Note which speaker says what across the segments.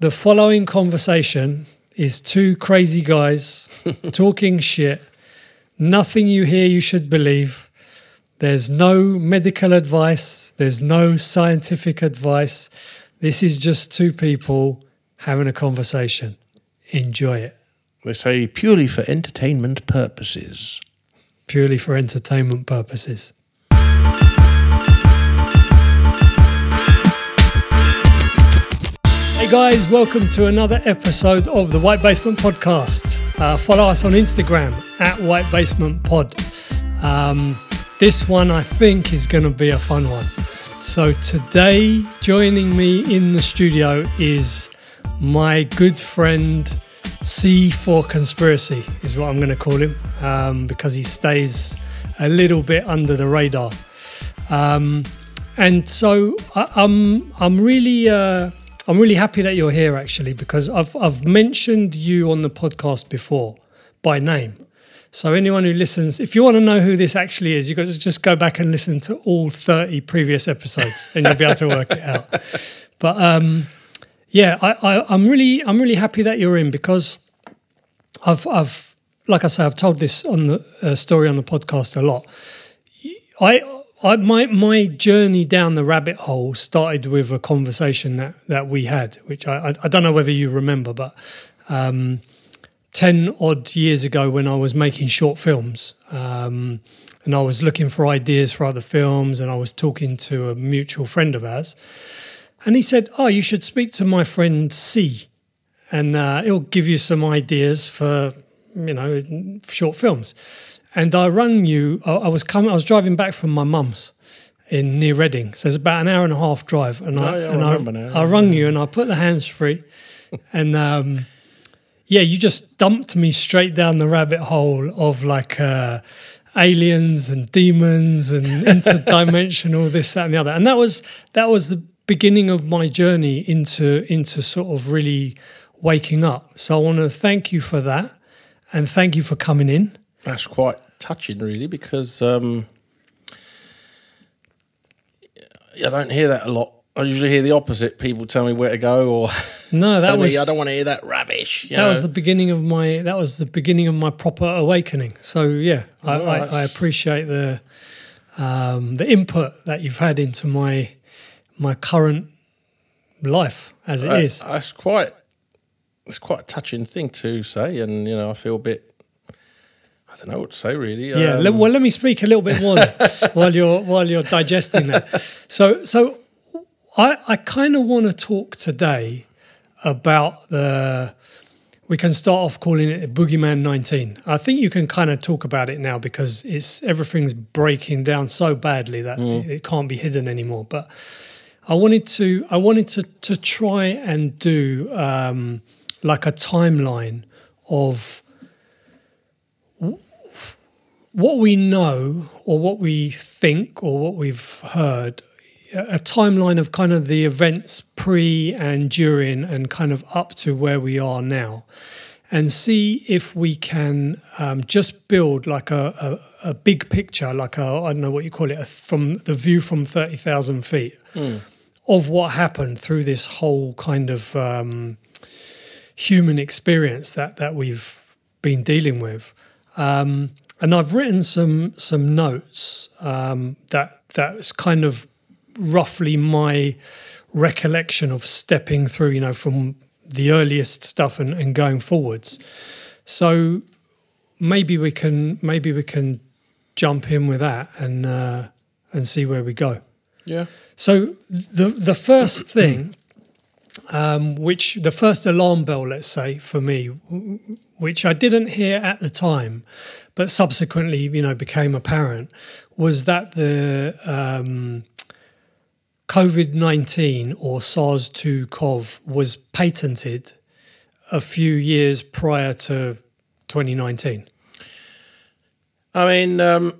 Speaker 1: The following conversation is two crazy guys talking shit. Nothing you hear you should believe. There's no medical advice, there's no scientific advice. This is just two people having a conversation. Enjoy it.
Speaker 2: They say purely for entertainment purposes.
Speaker 1: Purely for entertainment purposes. Guys, welcome to another episode of the White Basement Podcast. Uh, follow us on Instagram at White Basement Pod. Um, this one I think is going to be a fun one. So today, joining me in the studio is my good friend C for Conspiracy, is what I'm going to call him, um, because he stays a little bit under the radar. Um, and so I, I'm I'm really uh, I'm really happy that you're here actually because I've I've mentioned you on the podcast before by name. So anyone who listens, if you want to know who this actually is, you've got to just go back and listen to all 30 previous episodes and you'll be able to work it out. But um, yeah, I, I, I'm really I'm really happy that you're in because I've I've like I say I've told this on the uh, story on the podcast a lot. I I, my my journey down the rabbit hole started with a conversation that, that we had, which I, I, I don't know whether you remember, but um, ten odd years ago when I was making short films, um, and I was looking for ideas for other films, and I was talking to a mutual friend of ours, and he said, "Oh, you should speak to my friend C, and uh, he'll give you some ideas for you know short films." And I rang you. I, I was coming. I was driving back from my mum's in near Reading, so it's about an hour and a half drive. And
Speaker 2: Oh,
Speaker 1: I
Speaker 2: yeah, I
Speaker 1: and I,
Speaker 2: remember now.
Speaker 1: I rung you, and I put the hands free, and um, yeah, you just dumped me straight down the rabbit hole of like uh, aliens and demons and interdimensional this, that, and the other. And that was that was the beginning of my journey into into sort of really waking up. So I want to thank you for that, and thank you for coming in.
Speaker 2: That's quite touching, really, because um, I don't hear that a lot. I usually hear the opposite. People tell me where to go, or
Speaker 1: No, that
Speaker 2: tell
Speaker 1: was
Speaker 2: me I don't want to hear that rubbish.
Speaker 1: that was the beginning of my that was the beginning of my proper awakening. So yeah, I,
Speaker 2: Oh,
Speaker 1: I, I appreciate the um, the input that you've had into my my current life as it
Speaker 2: Uh,
Speaker 1: is.
Speaker 2: That's quite. It's quite a touching thing to say, and you know, I feel a bit. I don't know what to say, really.
Speaker 1: Yeah,
Speaker 2: Um,
Speaker 1: well, let me speak a little bit more while you're while you're digesting that. So, so I I kind of want to talk today about the. We can start off calling it Boogeyman 19. I think you can kind of talk about it now because it's everything's breaking down so badly that it, it can't be hidden anymore. But I wanted to I wanted to to try and do um, like a timeline of what we know or what we think or what we've heard a timeline of kind of the events pre and during and kind of up to where we are now and see if we can um, just build like a, a, a big picture like a i don't know what you call it a, from the view from 30000 feet of what happened through this whole kind of um, human experience that that we've been dealing with. Um, and I've written some some notes um, that that's kind of roughly my recollection of stepping through, you know, from the earliest stuff and, and going forwards. So maybe we can maybe we can jump in with that and uh, and see where we go.
Speaker 2: yeah.
Speaker 1: So the the first thing, um, which the first alarm bell, let's say for me, which I didn't hear at the time, but subsequently, you know, became apparent, was that the um, COVID nineteen or SARS two CoV was patented a few years prior to twenty nineteen.
Speaker 2: I mean, um,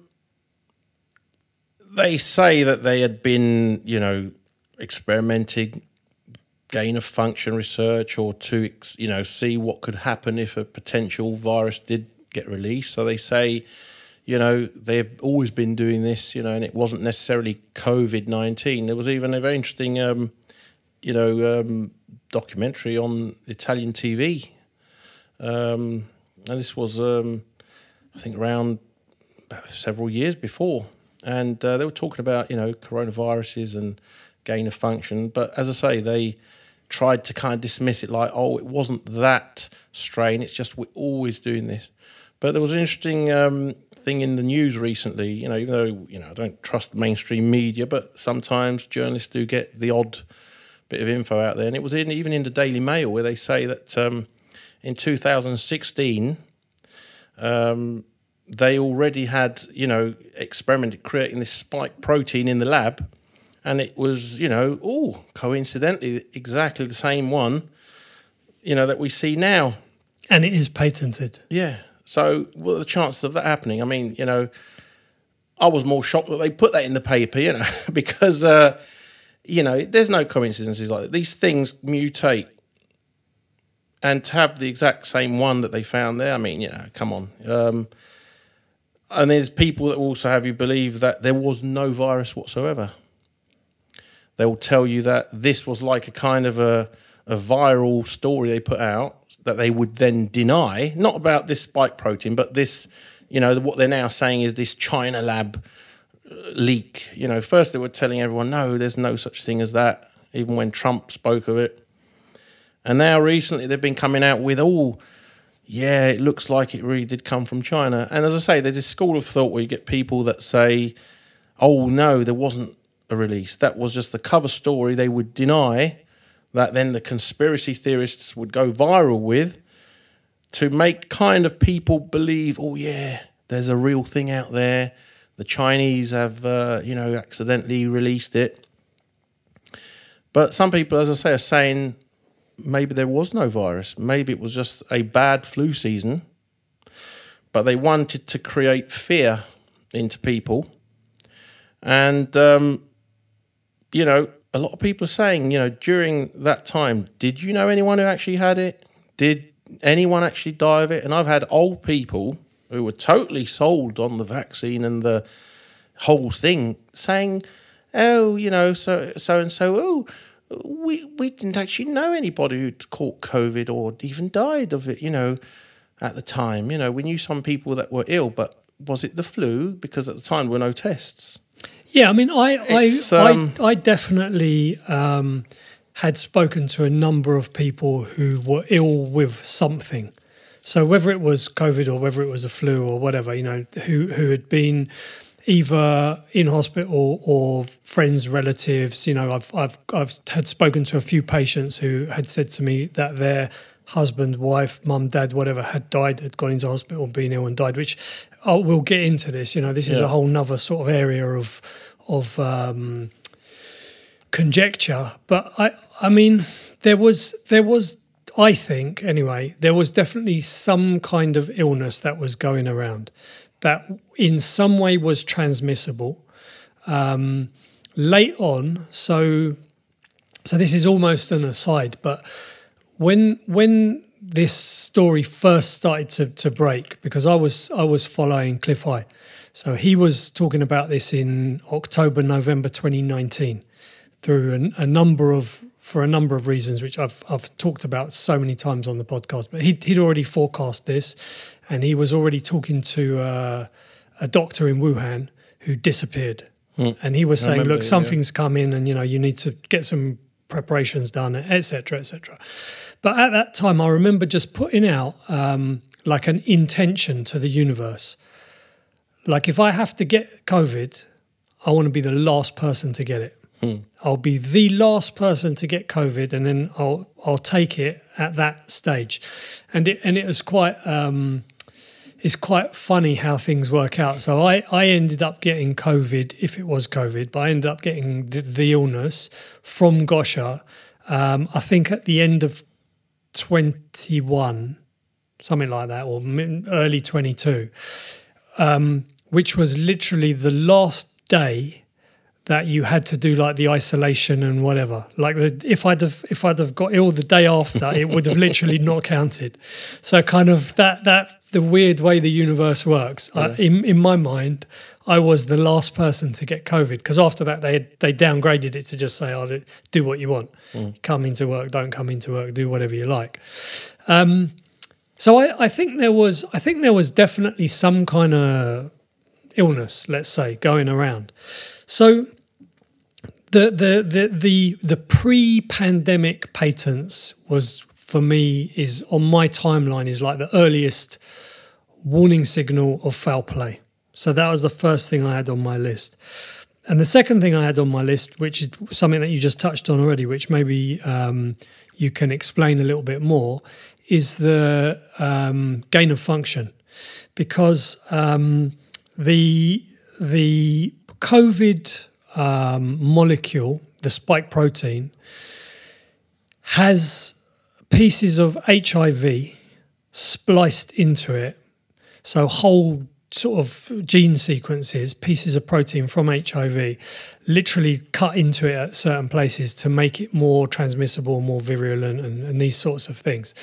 Speaker 2: they say that they had been, you know, experimenting, gain of function research, or to, you know, see what could happen if a potential virus did get released. So they say, you know, they've always been doing this, you know, and it wasn't necessarily COVID 19. There was even a very interesting, um, you know, um, documentary on Italian TV, um, and this was um, I think around several years before, and uh, they were talking about you know coronaviruses and gain of function, but as I say, they tried to kind of dismiss it like, oh, it wasn't that strain. It's just we're always doing this. But there was an interesting um, thing in the news recently. You know, even though you know I don't trust mainstream media, but sometimes journalists do get the odd bit of info out there, and it was in even in the Daily Mail where they say that um, in 2016 um, they already had you know experimented creating this spike protein in the lab, and it was you know oh coincidentally exactly the same one you know that we see now.
Speaker 1: And it is patented.
Speaker 2: Yeah. So, what are the chances of that happening? I mean, you know, I was more shocked that they put that in the paper, you know, because, uh, you know, there's no coincidences like that. These things mutate. And to have the exact same one that they found there, I mean, you know, come on. Um, and there's people that also have you believe that there was no virus whatsoever. They will tell you that this was like a kind of a, a viral story they put out that they would then deny, not about this spike protein, but this, you know, what they're now saying is this China lab uh, leak. You know, first they were telling everyone, no, there's no such thing as that, even when Trump spoke of it. And now recently they've been coming out with, oh, yeah, it looks like it really did come from China. And as I say, there's this school of thought where you get people that say, oh, no, there wasn't a release. That was just the cover story. They would deny that then the conspiracy theorists would go viral with to make kind of people believe, oh, yeah, there's a real thing out there. The Chinese have, uh, you know, accidentally released it. But some people, as I say, are saying maybe there was no virus. Maybe it was just a bad flu season. But they wanted to create fear into people. And, um, you know, a lot of people are saying, you know, during that time, did you know anyone who actually had it? Did anyone actually die of it? And I've had old people who were totally sold on the vaccine and the whole thing saying, oh, you know, so so and so, oh, we we didn't actually know anybody who'd caught COVID or even died of it, you know, at the time. You know, we knew some people that were ill, but was it the flu? Because at the time there were no tests.
Speaker 1: Yeah, I mean, I I, um, I, I definitely um, had spoken to a number of people who were ill with something. So whether it was COVID or whether it was a flu or whatever, you know, who who had been either in hospital or friends, relatives. You know, I've I've I've had spoken to a few patients who had said to me that their husband, wife, mum, dad, whatever, had died, had gone into hospital, been ill and died, which oh, we'll get into this. You know, this is yeah. a whole nother sort of area of of um, conjecture. But I, I mean, there was there was, I think anyway, there was definitely some kind of illness that was going around that in some way was transmissible. Um, late on, so so this is almost an aside, but when when this story first started to, to break because I was I was following Cliff High. So he was talking about this in October, November 2019 through a, a number of for a number of reasons, which I've I've talked about so many times on the podcast. But he'd, he'd already forecast this, and he was already talking to uh, a doctor in Wuhan who disappeared, hmm. and he was saying, "Look, something's yeah. come in, and you know you need to get some preparations done, etc., etc." But at that time, I remember just putting out um, like an intention to the universe. Like, if I have to get COVID, I want to be the last person to get it. Hmm. I'll be the last person to get COVID, and then I'll I'll take it at that stage. And it and it was quite um, it's quite funny how things work out. So I I ended up getting COVID if it was COVID, but I ended up getting the, the illness from Gosha. Um, I think at the end of 21, something like that, or early 22, um, which was literally the last day that you had to do like the isolation and whatever. Like the, if I'd have if I'd have got ill the day after, it would have literally not counted. So kind of that that the weird way the universe works. I, in in my mind, I was the last person to get COVID because after that they they downgraded it to just say, "Oh, do- what you want. Come into work, don't come into work, do whatever you like." Um, so I, I think there was I think there was definitely some kind of illness, let's say, going around. So the the the the, the pre-pandemic patents was for me is on my timeline is like the earliest warning signal of foul play. So that was the first thing I had on my list. And the second thing I had on my list, which is something that you just touched on already, which maybe um, you can explain a little bit more, is the um, gain of function, because um, the the COVID um, molecule, the spike protein, has pieces of HIV spliced into it. So whole sort of gene sequences, pieces of protein from HIV, literally cut into it at certain places to make it more transmissible, more virulent, and, and these sorts of things.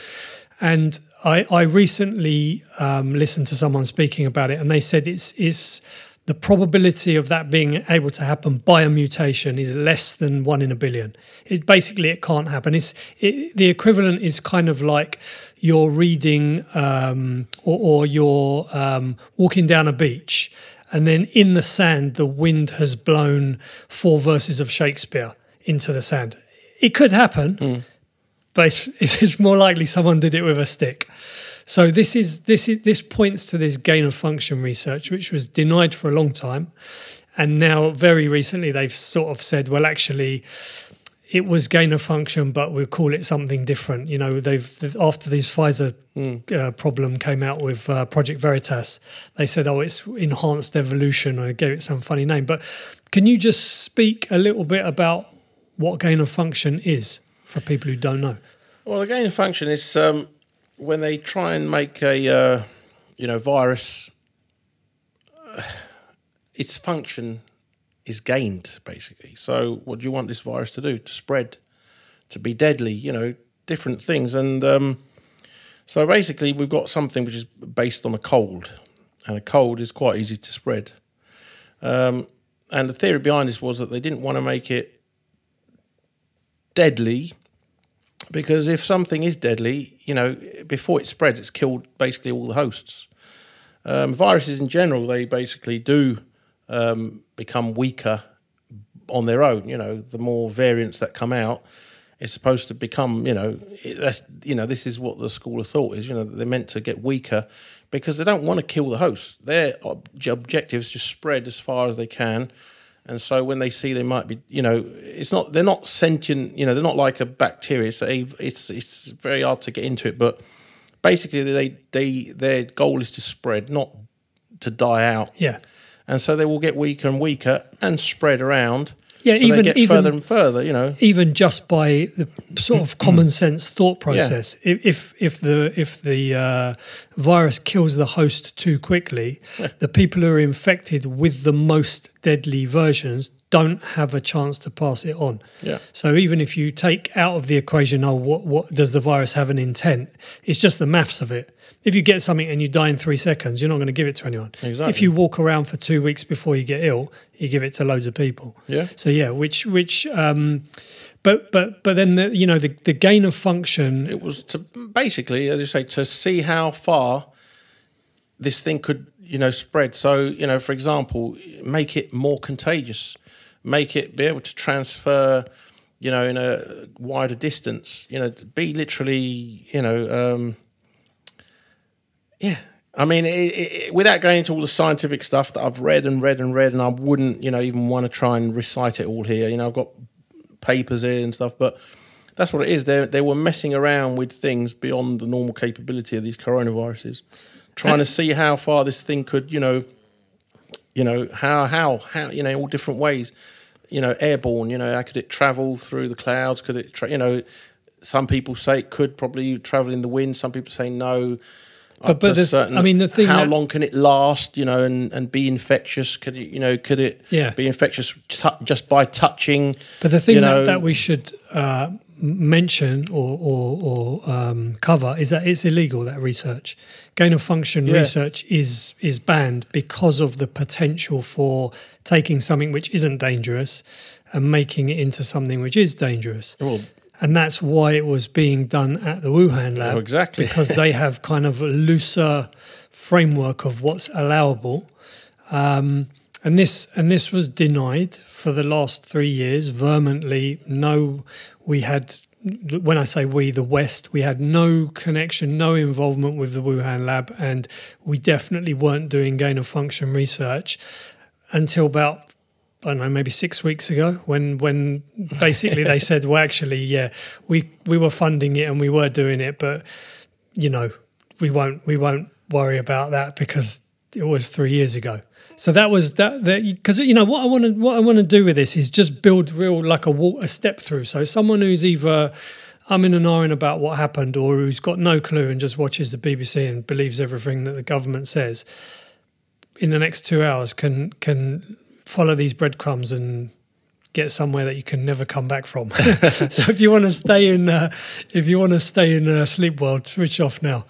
Speaker 1: And I, I recently um, listened to someone speaking about it, and they said it's it's the probability of that being able to happen by a mutation is less than one in a billion. It basically it can't happen. It's it, the equivalent is kind of like you're reading um, or, or you're um, walking down a beach, and then in the sand the wind has blown four verses of Shakespeare into the sand. It could happen, but it's, it's more likely someone did it with a stick. So this is this is this points to this gain of function research, which was denied for a long time, and now very recently they've sort of said, well, actually, it was gain of function, but we'll call it something different. You know, they've after this Pfizer uh, problem came out with uh, Project Veritas, they said, oh, it's enhanced evolution. I gave it some funny name, but can you just speak a little bit about what gain of function is for people who don't know?
Speaker 2: Well, the gain of function is um, when they try and make a uh, you know virus. uh, its function is gained basically. So, what do you want this virus to do? To spread, to be deadly? You know, different things. And um, so, basically, we've got something which is based on a cold, and a cold is quite easy to spread. Um, and the theory behind this was that they didn't want to make it deadly because if something is deadly, you know, before it spreads, it's killed basically all the hosts. Um, viruses in general, they basically do um, become weaker on their own. You know, the more variants that come out, it's supposed to become. You know, it, that's you know, this is what the school of thought is. You know, they're meant to get weaker because they don't want to kill the host. Their ob- objective is to spread as far as they can. And so when they see they might be, you know, it's not they're not sentient, you know, they're not like a bacteria. So it's it's very hard to get into it, but basically they they their goal is to spread, not to die out.
Speaker 1: Yeah.
Speaker 2: And so they will get weaker and weaker and spread around.
Speaker 1: Yeah,
Speaker 2: so
Speaker 1: even- even-
Speaker 2: further and further, you know.
Speaker 1: even just by the sort of common sense thought process. If, if if the if the uh, virus kills the host too quickly, the people who are infected with the most deadly versions don't have a chance to pass it on.
Speaker 2: Yeah.
Speaker 1: So even if you take out of the equation, oh, what what does the virus have an intent? It's just the maths of it. If you get something and you die in three seconds, you're not going to give it to anyone.
Speaker 2: Exactly.
Speaker 1: If you walk around for two weeks before you get ill, you give it to loads of people.
Speaker 2: Yeah.
Speaker 1: So yeah, which which um, but but but then the, you know the the gain of function.
Speaker 2: It was to basically, as you say, to see how far this thing could, you know, spread. So, you know, for example, make it more contagious, make it be able to transfer, you know, in a wider distance. You know, be literally, you know, um, yeah. I mean, it, it, without going into all the scientific stuff that I've read and read and read, and I wouldn't, you know, even want to try and recite it all here. You know, I've got papers here and stuff, but that's what it is. They they were messing around with things beyond the normal capability of these coronaviruses, trying to see how far this thing could, you know, you know how how how you know all different ways, you know, airborne. You know, how could it travel through the clouds? Could it, tra- you know, some people say it could probably travel in the wind. Some people say no.
Speaker 1: But- but the-
Speaker 2: certain-
Speaker 1: I mean, the thing
Speaker 2: how
Speaker 1: that-
Speaker 2: long can it last? You know, and, and be infectious? Could it, you know, could it
Speaker 1: Yeah.
Speaker 2: be infectious tu- just by touching?
Speaker 1: But the thing
Speaker 2: you know,
Speaker 1: that, that we should uh, mention or, or, or um, cover is that it's illegal. That research, gain of function
Speaker 2: Yeah.
Speaker 1: research, is is banned because of the potential for taking something which isn't dangerous and making it into something which is dangerous.
Speaker 2: Well,
Speaker 1: And that's why it was being done at the Wuhan lab.
Speaker 2: Oh, exactly.
Speaker 1: because they have kind of a looser framework of what's allowable. Um, and this and this was denied for the last three years vehemently. No, we had when I say we, the West, we had no connection, no involvement with the Wuhan lab, and we definitely weren't doing gain of function research until about I don't know, maybe six weeks ago, when when basically they said, well, actually, yeah, we we were funding it and we were doing it, but you know, we won't we won't worry about that because it was three years ago. So that was that because you know what I want to what I want to do with this is just build real like a walk a step through. So someone who's either I'm in an iron about what happened or who's got no clue and just watches the BBC and believes everything that the government says in the next two hours can can follow these breadcrumbs and get somewhere that you can never come back from. so if you want to stay in, uh, if you want to stay in uh, sleep world, switch off now.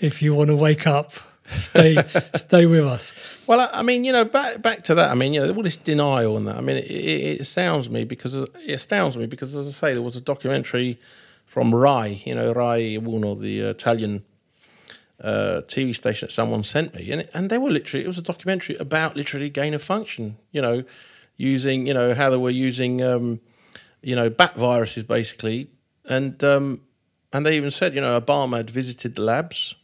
Speaker 1: If you want to wake up, stay stay with us.
Speaker 2: Well, I, I mean, you know, back back to that. I mean, you know, all this denial and that. I mean, it, it, it astounds me because it astounds me because, as I say, there was a documentary from Rai. You know, Rai Uno, the Italian uh, TV station that someone sent me, and and they were literally it was a documentary about literally gain of function. You know, using you know how they were using um, you know bat viruses basically, and um, and they even said you know Obama had visited the labs,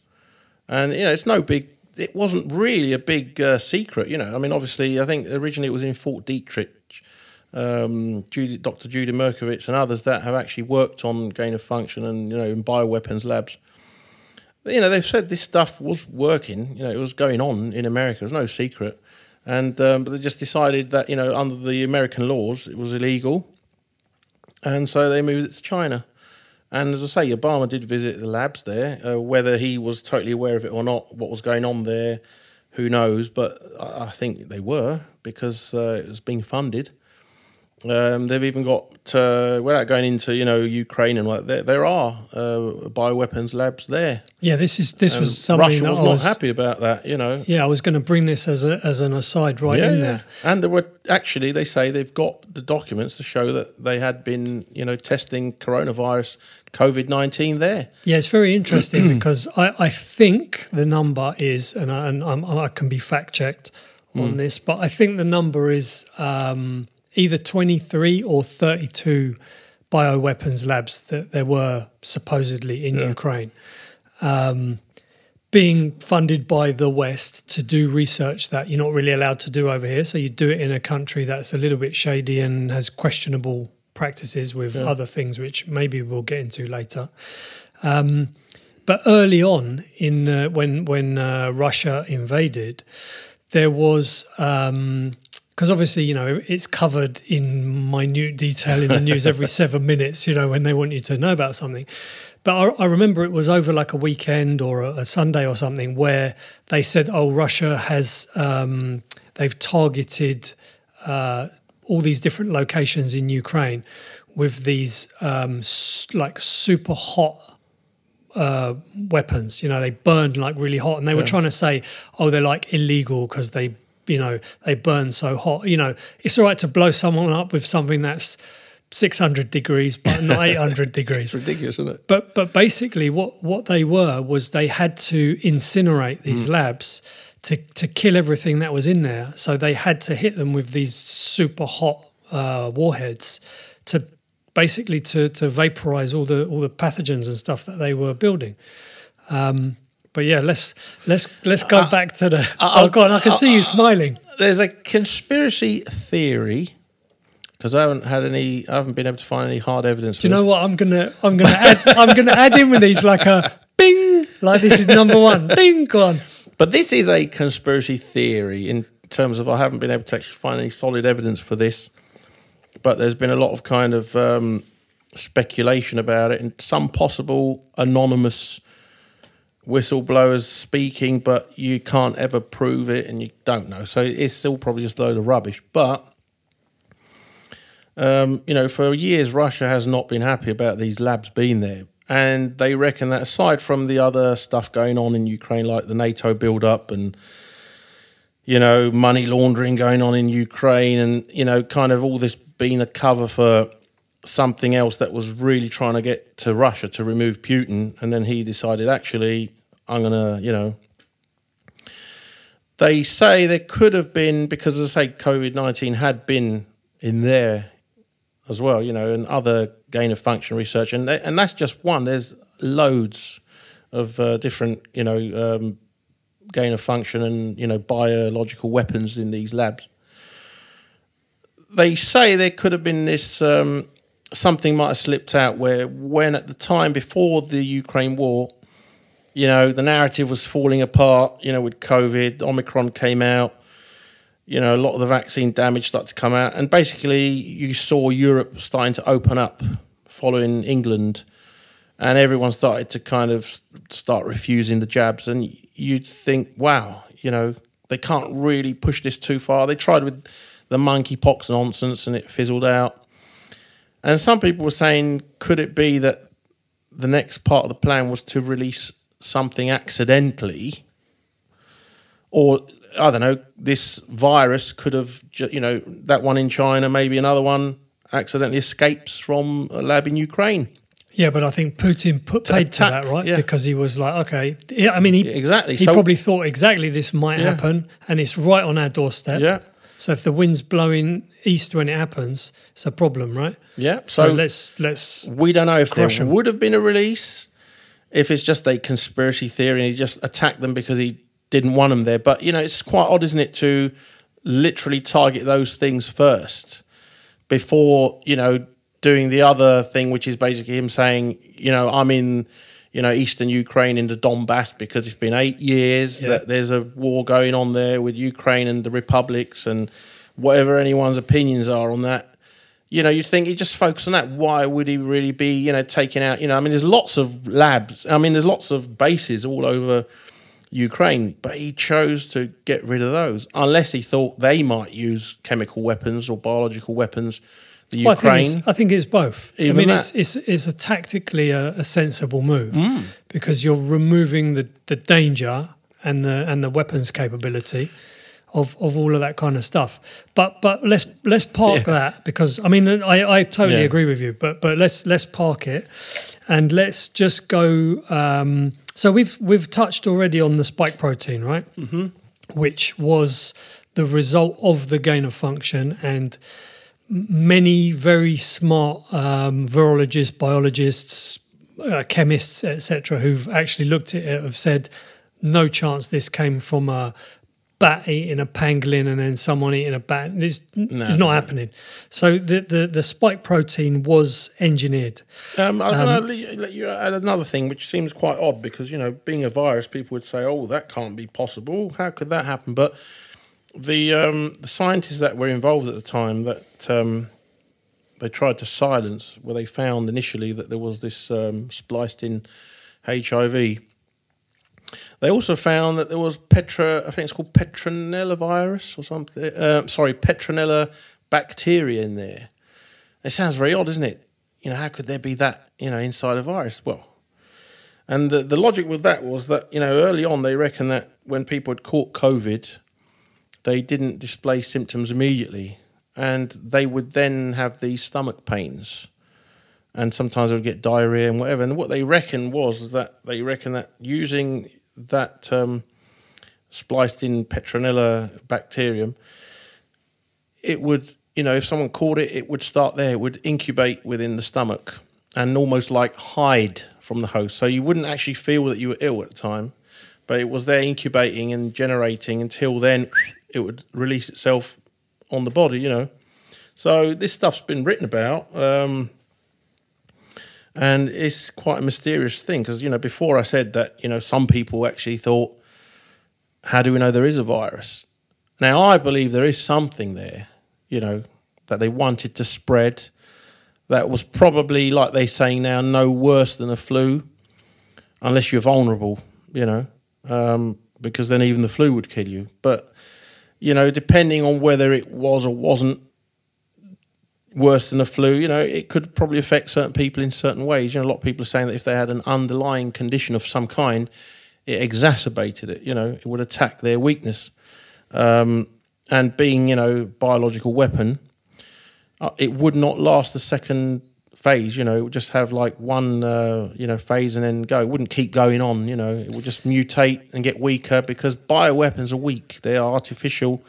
Speaker 2: and you know it's no big. It wasn't really a big uh, secret, you know. I mean, obviously, I think originally it was in Fort Detrick. Um, Judy, Dr. Judy Mikovits and others that have actually worked on gain of function and you know in bioweapons labs you know, they've said this stuff was working. You know, it was going on in America. It was no secret, and um, but they just decided that you know under the American laws it was illegal, and so they moved it to China. And as I say, Obama did visit the labs there. Uh, whether he was totally aware of it or not, what was going on there, who knows? But I I think they were because uh, it was being funded. Um, they've even got, uh, without going into you know Ukraine and like there, there are uh, bioweapons labs there.
Speaker 1: Yeah, this is this
Speaker 2: And
Speaker 1: was something
Speaker 2: Russia
Speaker 1: that
Speaker 2: was
Speaker 1: I
Speaker 2: not
Speaker 1: was
Speaker 2: happy about that, you know.
Speaker 1: Yeah, I was going to bring this as a as an aside right in there.
Speaker 2: And there were actually they say they've got the documents to show that they had been, you know, testing coronavirus COVID nineteen there.
Speaker 1: Yeah, it's very interesting because I, I think the number is, and I, and I'm, I can be fact checked on this, but I think the number is um, either 23 or 32 bioweapons labs that there were supposedly in Ukraine. Um, being funded by the West to do research that you're not really allowed to do over here. So you do it in a country that's a little bit shady and has questionable practices with other things, which maybe we'll get into later. Um, but early on, in uh, when when uh, Russia invaded, there was because obviously you know it's covered in minute detail in the news every seven minutes. You know when they want you to know about something. But I, I remember it was over like a weekend or a, a Sunday or something where they said, "Oh, Russia has um, they've targeted." Uh, all these different locations in Ukraine with these um, s- like super hot uh, weapons. You know, they burned like really hot, and they were trying to say, "Oh, they're like illegal because they, you know, they burn so hot." You know, it's all right to blow someone up with something that's 600 degrees, but not 800 degrees.
Speaker 2: Ridiculous, isn't it?
Speaker 1: But but basically, what what they were was they had to incinerate these
Speaker 2: Mm.
Speaker 1: labs to to kill everything that was in there. So they had to hit them with these super hot uh, warheads to basically to to vaporize all the all the pathogens and stuff that they were building. Um, but yeah, let's let's let's go
Speaker 2: Uh,
Speaker 1: back to the. oh, God, I can see you smiling.
Speaker 2: There's a conspiracy theory because I haven't had any. I haven't been able to find any hard evidence.
Speaker 1: Do you know what I'm gonna I'm gonna add I'm gonna add in with these like a bing like this is number one. Bing, go on.
Speaker 2: But this is a conspiracy theory in terms of I haven't been able to actually find any solid evidence for this. But there's been a lot of kind of um, speculation about it and some possible anonymous whistleblowers speaking, but you can't ever prove it and you don't know. So it's still probably just a load of rubbish. But, um, you know, for years, Russia has not been happy about these labs being there. And they reckon that aside from the other stuff going on in Ukraine, like the NATO build up and, you know, money laundering going on in Ukraine and, you know, kind of all this being a cover for something else that was really trying to get to Russia to remove Putin. And then he decided, actually, I'm to, you know. They say there could have been, because as I say, COVID 19 had been in there as well, you know, and other gain of function research. And, and that's just one. There's loads of uh, different, you know, um, gain of function and, you know, biological weapons in these labs. They say there could have been this um, something might have slipped out where when at the time before the Ukraine war, you know, the narrative was falling apart, you know, with COVID, Omicron came out, you know, a lot of the vaccine damage started to come out. And basically, you saw Europe starting to open up following England. And everyone started to kind of start refusing the jabs. And you'd think, wow, you know, they can't really push this too far. They tried with the monkeypox nonsense and it fizzled out. And some people were saying, could it be that the next part of the plan was to release something accidentally? Or, I don't know, this virus could have, you know, that one in China, maybe another one accidentally escapes from a lab in Ukraine.
Speaker 1: Yeah, but I think Putin put paid to that, right?
Speaker 2: yeah.
Speaker 1: Because he was like, okay, yeah, I mean, he
Speaker 2: Exactly.
Speaker 1: He
Speaker 2: So-
Speaker 1: probably thought exactly this might
Speaker 2: Yeah.
Speaker 1: happen, and it's right on our doorstep.
Speaker 2: Yeah.
Speaker 1: So if the wind's blowing east when it happens, it's a problem, right?
Speaker 2: Yeah.
Speaker 1: So,
Speaker 2: So,
Speaker 1: let's let's
Speaker 2: we don't know if there would have been a release, if it's just a conspiracy theory and he just attacked them because he didn't want them there. But, you know, it's quite odd, isn't it, to literally target those things first before, you know, doing the other thing, which is basically him saying, you know, I'm in, you know, eastern Ukraine into Donbass because it's been eight years
Speaker 1: Yeah.
Speaker 2: that there's a war going on there with Ukraine and the republics and whatever anyone's opinions are on that. You know, you think he just focus on that. Why would he really be, you know, taking out? You know, I mean, there's lots of labs. I mean, there's lots of bases all over Ukraine, but he chose to get rid of those, unless he thought they might use chemical weapons or biological weapons. The
Speaker 1: Well, I think,
Speaker 2: Ukraine,
Speaker 1: I think it's both.
Speaker 2: Even
Speaker 1: I mean,
Speaker 2: that.
Speaker 1: it's, it's it's a tactically a, a sensible move
Speaker 2: Mm.
Speaker 1: because you're removing the, the danger and the and the weapons capability of, of all of that kind of stuff. But but let's let's park
Speaker 2: Yeah.
Speaker 1: that because I mean I, I totally
Speaker 2: Yeah.
Speaker 1: agree with you. But but let's let's park it and let's just go. Um, so we've we've touched already on the spike protein, right? Mm-hmm. Which was the result of the gain of function and many very smart um, virologists, biologists, uh, chemists, etc., who've actually looked at it have said no chance this came from a bat eating a pangolin and then someone eating a bat. It's, it's not happening. So the, the, the spike protein was engineered.
Speaker 2: Um, I will let you add another thing, which seems quite odd because you know, being a virus, people would say, "Oh, that can't be possible. How could that happen?" But the um, the scientists that were involved at the time that um, they tried to silence, where they found initially that there was this um, spliced in HIV. They also found that there was Petra, I think it's called Petronella virus or something. Uh, sorry, Petronella bacteria in there. It sounds very odd, isn't it? You know, how could there be that, you know, inside a virus? Well, and the, the logic with that was that, you know, early on they reckon that when people had caught COVID, they didn't display symptoms immediately. And they would then have these stomach pains. And sometimes they would get diarrhea and whatever. And what they reckon was that they reckon that using that um, spliced in Petronella bacterium, it would, you know, if someone caught it, it would start there. It would incubate within the stomach and almost like hide from the host. So you wouldn't actually feel that you were ill at the time, but it was there incubating and generating until then it would release itself on the body, you know. So this stuff's been written about. Um, and it's quite a mysterious thing because, you know, before I said that, you know, some people actually thought, how do we know there is a virus? Now, I believe there is something there, you know, that they wanted to spread that was probably, like they say now, no worse than a flu, unless you're vulnerable. you know, um, because then even the flu would kill you. But you know, depending on whether it was or wasn't worse than the flu, you know, it could probably affect certain people in certain ways. You know, a lot of people are saying that if they had an underlying condition of some kind, it exacerbated it. You know, it would attack their weakness. Um, and being, you know, biological weapon, uh, it would not last the second phase. You know, it would just have like one, uh, you know, phase and then go. It wouldn't keep going on. You know, it would just mutate and get weaker because bioweapons are weak. They are artificial.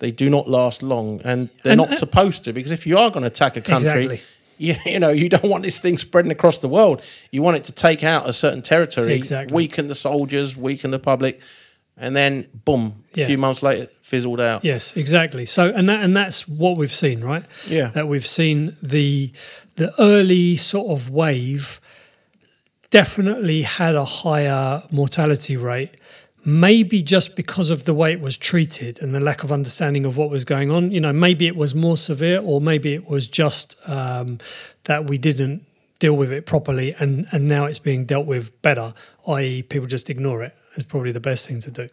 Speaker 2: They do not last long, and they're
Speaker 1: And,
Speaker 2: not
Speaker 1: uh,
Speaker 2: supposed to. Because if you are going to attack a country,
Speaker 1: Exactly.
Speaker 2: you, you know, you don't want this thing spreading across the world. You want it to take out a certain territory,
Speaker 1: Exactly.
Speaker 2: weaken the soldiers, weaken the public, and then boom,
Speaker 1: Yeah.
Speaker 2: a few months later, fizzled out.
Speaker 1: Yes, exactly. So, and that and that's what we've seen, right?
Speaker 2: Yeah.
Speaker 1: That we've seen the the early sort of wave definitely had a higher mortality rate. Maybe just because of the way it was treated and the lack of understanding of what was going on. You know, maybe it was more severe, or maybe it was just um, that we didn't deal with it properly, and and now it's being dealt with better. I.e., people just ignore. It's probably the best thing to do.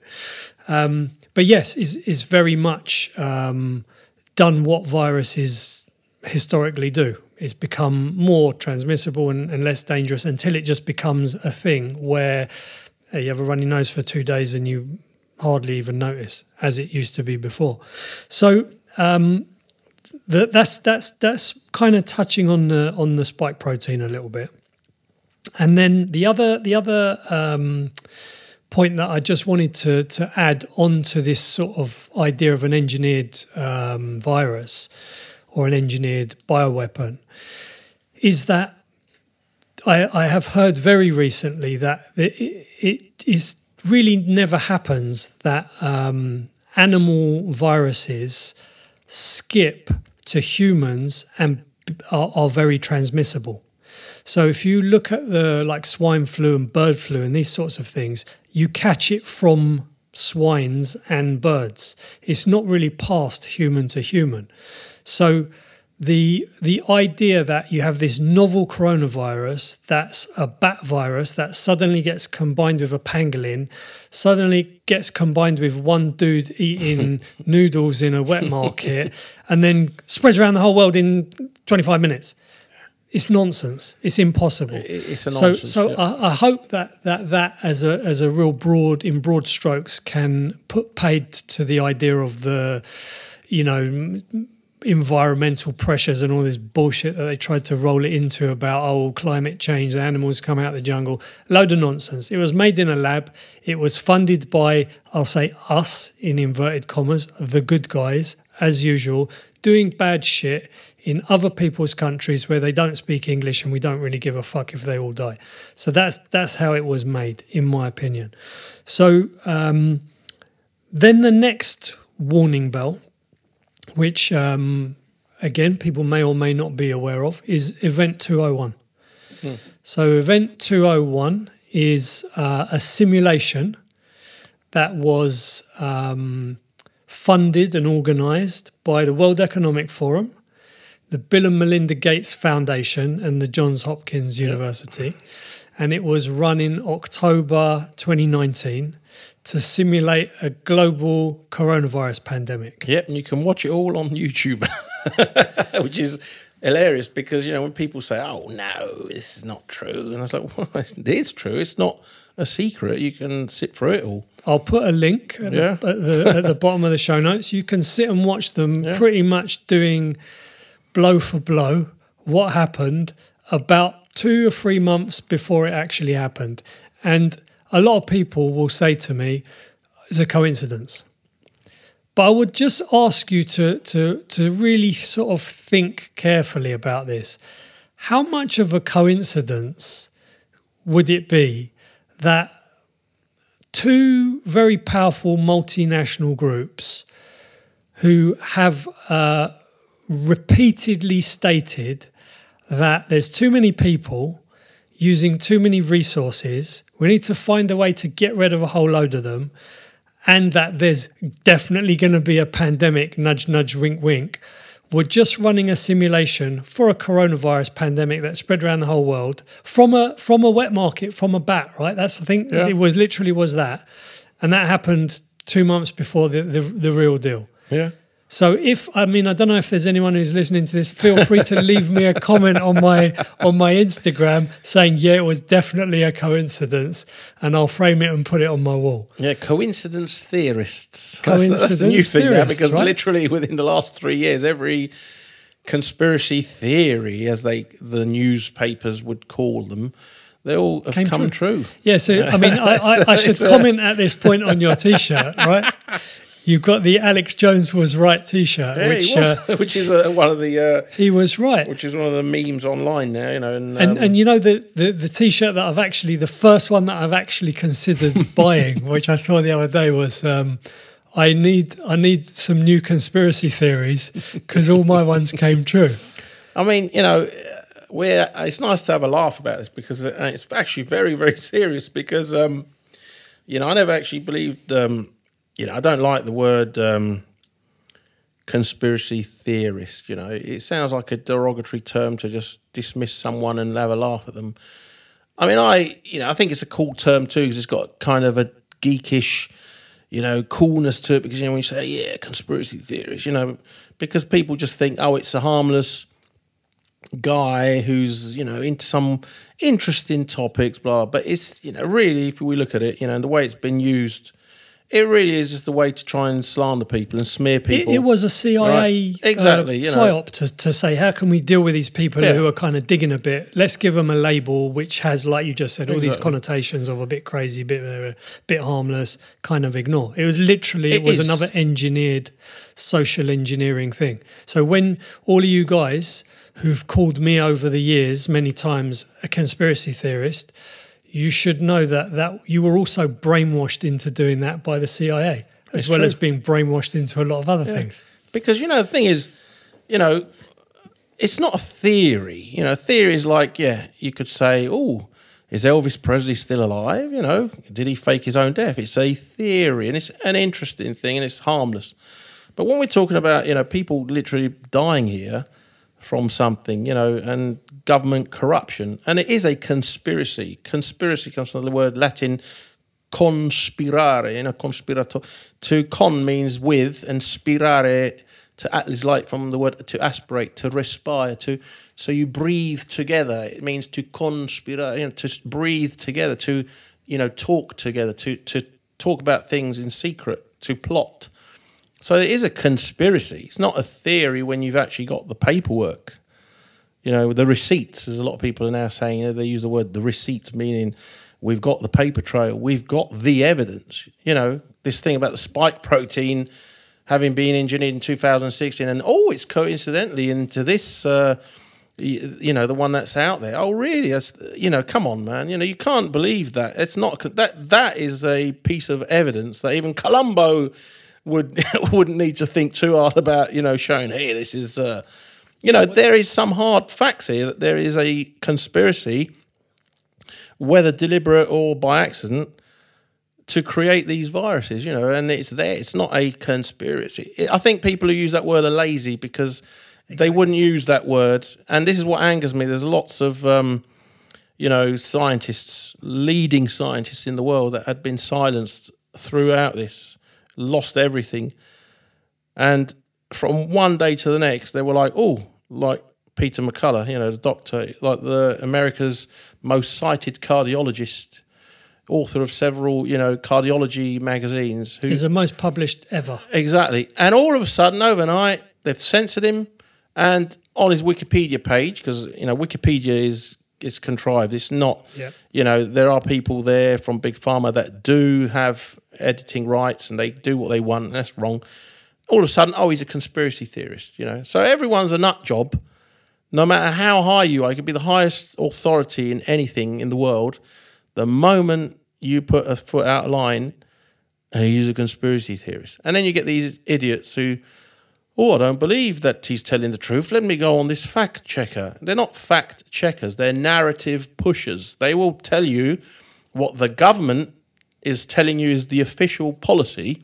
Speaker 1: Um, but yes, is is very much um, done what viruses historically do. It's become more transmissible and, and less dangerous until it just becomes a thing where you have a runny nose for two days and you hardly even notice, as it used to be before. So um, that, that's that's that's kind of touching on the on the spike protein a little bit. And then the other the other um, point that I just wanted to to add on to this sort of idea of an engineered um, virus or an engineered bioweapon is that I, I have heard very recently that it, it is really never happens that um, animal viruses skip to humans and are, are very transmissible. So if you look at the like swine flu and bird flu and these sorts of things, you catch it from swines and birds. It's not really passed human to human. So the the idea that you have this novel coronavirus that's a bat virus that suddenly gets combined with a pangolin, suddenly gets combined with one dude eating noodles in a wet market, and then spreads around the whole world in 25 minutes. It's nonsense. It's impossible.
Speaker 2: It- It's a
Speaker 1: So,
Speaker 2: nonsense.
Speaker 1: so
Speaker 2: yeah.
Speaker 1: I, I hope that, that that as a as a real broad in broad strokes can put paid to the idea of the, you know, environmental pressures and all this bullshit that they tried to roll it into about oh climate change, the animals come out of the jungle. Load of nonsense. It was made in a lab. It was funded by I'll say us in inverted commas, the good guys as usual, doing bad shit in other people's countries where they don't speak English and we don't really give a fuck if they all die. So that's that's how it was made, in my opinion. So um, then the next warning bell, which um, again people may or may not be aware of, is Event 201. So Event 201 is uh, a simulation that was um, funded and organised by the World Economic Forum, the Bill and Melinda Gates Foundation, and the Johns Hopkins University. And it was run in October 2019 to simulate a global coronavirus pandemic.
Speaker 2: Yep, and you can watch it all on YouTube, which is hilarious because you know when people say, "Oh no, this is not true," and I was like, "Well, it is true. It's not a secret. You can sit through it all."
Speaker 1: I'll put a link at,
Speaker 2: Yeah.
Speaker 1: the, at, the, at the bottom of the show notes. You can sit and watch them
Speaker 2: Yeah.
Speaker 1: pretty much doing blow for blow what happened about two or three months before it actually happened. And a lot of people will say to me, it's a coincidence. But I would just ask you to, to, to really sort of think carefully about this. How much of a coincidence would it be that two very powerful multinational groups who have uh, repeatedly stated that there's too many people using too many resources. We need to find a way to get rid of a whole load of them, and that there's definitely going to be a pandemic. Nudge, nudge, wink, wink. We're just running a simulation for a coronavirus pandemic that spread around the whole world from a from a wet market from a bat. Right. That's I think
Speaker 2: Yeah.
Speaker 1: it was literally was that, and that happened two months before the the, the real deal.
Speaker 2: Yeah.
Speaker 1: So if I mean I don't know if there's anyone who's listening to this, feel free to leave me a comment on my on my Instagram saying yeah it was definitely a coincidence, and I'll frame it and put it on my wall.
Speaker 2: Yeah, coincidence theorists. That's the- that's, the new thing now because
Speaker 1: right?
Speaker 2: literally within the last three years, every conspiracy theory, as they the newspapers would call them, they all have
Speaker 1: Came
Speaker 2: come
Speaker 1: true.
Speaker 2: true.
Speaker 1: Yeah, so I mean I, I, I should
Speaker 2: uh,
Speaker 1: comment at this point on your T-shirt, right? You've got the Alex Jones was right T-shirt,
Speaker 2: Yeah,
Speaker 1: which
Speaker 2: was,
Speaker 1: uh,
Speaker 2: which is uh, one of the uh,
Speaker 1: he was right.
Speaker 2: which is one of the memes online now. You know, and,
Speaker 1: And,
Speaker 2: um,
Speaker 1: and you know the, the the t-shirt that I've actually the first one that I've actually considered buying, which I saw the other day, was um, I need I need some new conspiracy theories because all my ones came true.
Speaker 2: I mean, you know, we're it's nice to have a laugh about this because uh, it's actually very, very serious. Because um, you know, I never actually believed. Um, you know, I don't like the word um, conspiracy theorist. You know, it sounds like a derogatory term to just dismiss someone and have a laugh at them. I mean, I you know, I think it's a cool term too because it's got kind of a geekish, you know, coolness to it. Because you know, when you say yeah, conspiracy theorist, you know, because people just think oh, it's a harmless guy who's you know into some interesting topics, blah. But it's you know really, if we look at it, you know, the way it's been used, it really is just a way to try and slander people and smear people.
Speaker 1: it was a CIA
Speaker 2: Right. Exactly,
Speaker 1: uh,
Speaker 2: you know.
Speaker 1: psyop to, to say how can we deal with these people
Speaker 2: Yeah.
Speaker 1: who are kind of digging a bit. Let's give them a label which has, like you just said, all these connotations of a bit crazy, bit uh, bit harmless. Kind of ignore. It was literally it,
Speaker 2: It
Speaker 1: was
Speaker 2: is.
Speaker 1: another engineered social engineering thing. So when all of you guys who've called me over the years many times a conspiracy theorist, you should know that that you were also brainwashed into doing that by the CIA, as well
Speaker 2: true.
Speaker 1: as being brainwashed into a lot of other things.
Speaker 2: because you know the thing is, you know, it's not a theory. You know, theory is like yeah, you could say, oh. Is Elvis Presley still alive? You know, did he fake his own death? It's a theory, and it's an interesting thing, and it's harmless. But when we're talking about, you know, people literally dying here from something, you know, and government corruption, and it is a conspiracy. Conspiracy comes from the word Latin conspirare, you know, conspirator. To con means with, and spirare to act is like from the word to aspirate, to respire, to so you breathe together. It means to conspirate, you know, to breathe together, to you know, talk together, to to talk about things in secret, to plot. So it is a conspiracy. It's not a theory when you've actually got the paperwork. You know, the receipts, as a lot of people are now saying, you know, they use the word the receipts, meaning we've got the paper trail, we've got the evidence. You know, this thing about the spike protein having been engineered in 2016, and oh, it's coincidentally into this, uh, you know, the one that's out there. Oh, really? That's, you know, come on, man. You know, you can't believe that. It's not that. That is a piece of evidence that even Columbo would wouldn't need to think too hard about. You know, showing hey, this is. Uh, you know, there is some hard facts here that there is a conspiracy, whether deliberate or by accident, to create these viruses. You know, and it's there. It's not a conspiracy. I think people who use that word are lazy because they wouldn't use that word. And this is what angers me. There's lots of. Um, you know, scientists, leading scientists in the world that had been silenced throughout this, lost everything. And from one day to the next, they were like, oh, like Peter McCullough, you know, the doctor, like the America's most cited cardiologist, author of several, you know, cardiology magazines. Who,
Speaker 1: He's the most published ever.
Speaker 2: Exactly. And all of a sudden, overnight, they've censored him. And on his Wikipedia page, because you know Wikipedia is is contrived. It's not.
Speaker 1: Yeah.
Speaker 2: You know, there are people there from Big Pharma that do have editing rights, and they do what they want. And that's wrong. All of a sudden, oh, he's a conspiracy theorist. You know, so everyone's a nut job. No matter how high you are, you could be the highest authority in anything in the world. The moment you put a foot out of line, and he's a conspiracy theorist. And then you get these idiots who, oh, I don't believe that he's telling the truth. Let me go on this fact checker. They're not fact checkers, they're narrative pushers. They will tell you what the government is telling you is the official policy.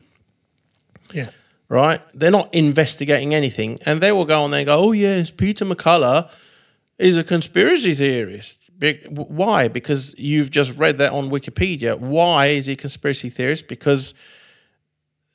Speaker 1: Yeah.
Speaker 2: right? They're not investigating anything, and they will go on there and go, "Oh yes, Peter McCullough is a conspiracy theorist." Be- Why? Because you've just read that on Wikipedia. Why is he a conspiracy theorist? Because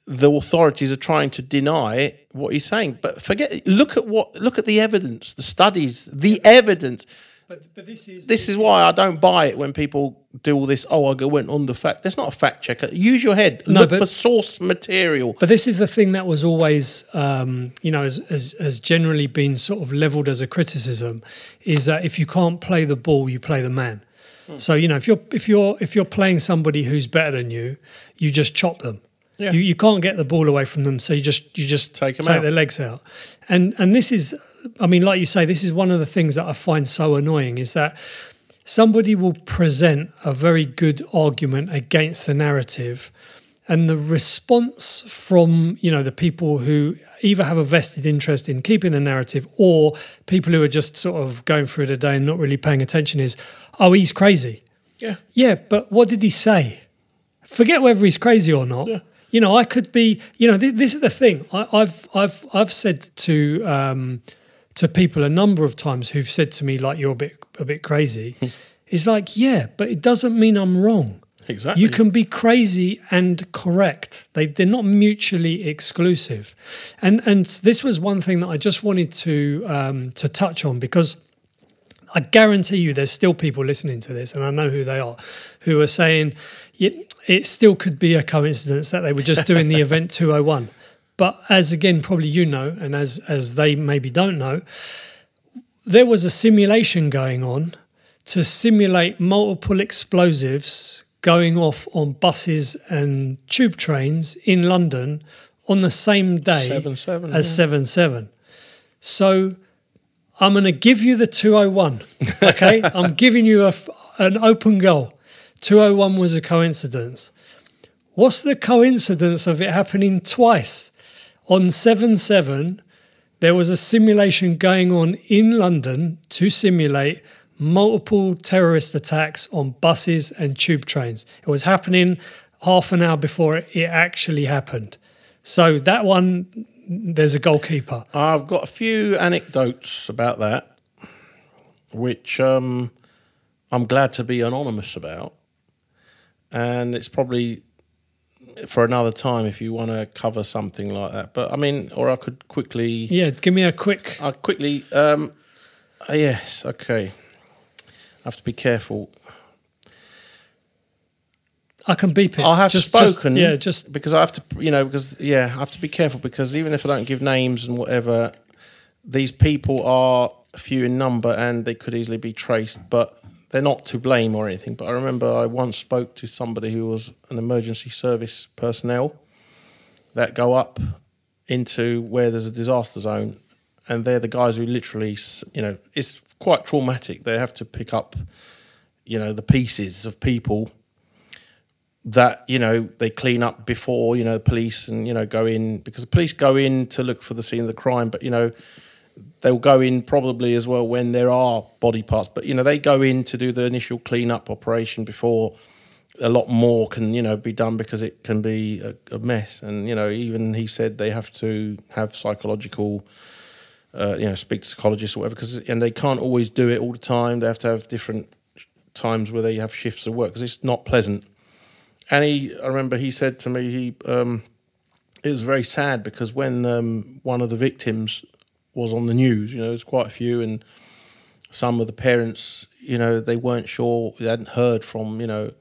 Speaker 2: the authorities are trying to deny what he's saying. But forget. Look at what. Look at the evidence, the studies, the evidence.
Speaker 1: But, but this is
Speaker 2: This is why I don't buy it when people do all this. Oh, I go- went on the fact. That's not a fact checker. Use your head.
Speaker 1: No,
Speaker 2: Look
Speaker 1: but-
Speaker 2: for source material.
Speaker 1: But this is the thing that was always, um, you know, has, has, has generally been sort of leveled as a criticism, is that if you can't play the ball, you play the man. So you know, if you're if you're if you're playing somebody who's better than you, you just chop them.
Speaker 2: Yeah.
Speaker 1: You, you can't get the ball away from them, so you just you just
Speaker 2: Take out.
Speaker 1: their legs out. And and this is, I mean, like you say, this is one of the things that I find so annoying is that somebody will present a very good argument against the narrative and the response from you know the people who either have a vested interest in keeping the narrative or people who are just sort of going through the day and not really paying attention is oh he's crazy
Speaker 2: Yeah.
Speaker 1: yeah but what did he say forget whether he's crazy or not
Speaker 2: Yeah.
Speaker 1: you know i could be you know th- this is the thing I, i've i've i've said to um to people a number of times who've said to me like you're a bit a bit crazy it's like yeah but it doesn't mean i'm wrong
Speaker 2: Exactly.
Speaker 1: you can be crazy and correct. They they're not mutually exclusive, and and this was one thing that I just wanted to um, to touch on because I guarantee you there's still people listening to this, and I know who they are, who are saying it, it still could be a coincidence that they were just doing the event 201. But as again, probably you know, and as as they maybe don't know, there was a simulation going on to simulate multiple explosives going off on buses and tube trains in London on the same day
Speaker 2: 7-7,
Speaker 1: as
Speaker 2: yeah.
Speaker 1: 7 7. So I'm going to give you the 201. Okay. I'm giving you a, an open goal. 201 was a coincidence. What's the coincidence of it happening twice? On 7 7, there was a simulation going on in London to simulate multiple terrorist attacks on buses and tube trains. It was happening half an hour before it actually happened. So that one, there's a goalkeeper.
Speaker 2: I've got a few anecdotes about that, which um, I'm glad to be anonymous about. And it's probably for another time if you want to cover something like that. But I mean, or I could quickly,
Speaker 1: Yeah, give me a quick.
Speaker 2: I quickly, um, uh, yes, okay. I have to be careful.
Speaker 1: I can beep it.
Speaker 2: I have
Speaker 1: just,
Speaker 2: spoken.
Speaker 1: Just, yeah, just
Speaker 2: because I have to, you know, because yeah, I have to be careful because even if I don't give names and whatever, these people are few in number and they could easily be traced, but they're not to blame or anything. But I remember I once spoke to somebody who was an emergency service personnel that go up into where there's a disaster zone, and they're the guys who literally, you know, it's quite traumatic. They have to pick up, you know, the pieces of people that you know they clean up before you know the police and you know go in because the police go in to look for the scene of the crime but you know they'll go in probably as well when there are body parts but you know they go in to do the initial clean up operation before a lot more can you know be done because it can be a, a mess. And you know even he said they have to have psychological uh, you know speak to psychologists or whatever because and they can't always do it all the time. They have to have different times where they have shifts of work because it's not pleasant. And he, I remember he said to me, he, um, it was very sad because when um, one of the victims was on the news, you know, there's quite a few, and some of the parents, you know, they weren't sure, they hadn't heard from, you know,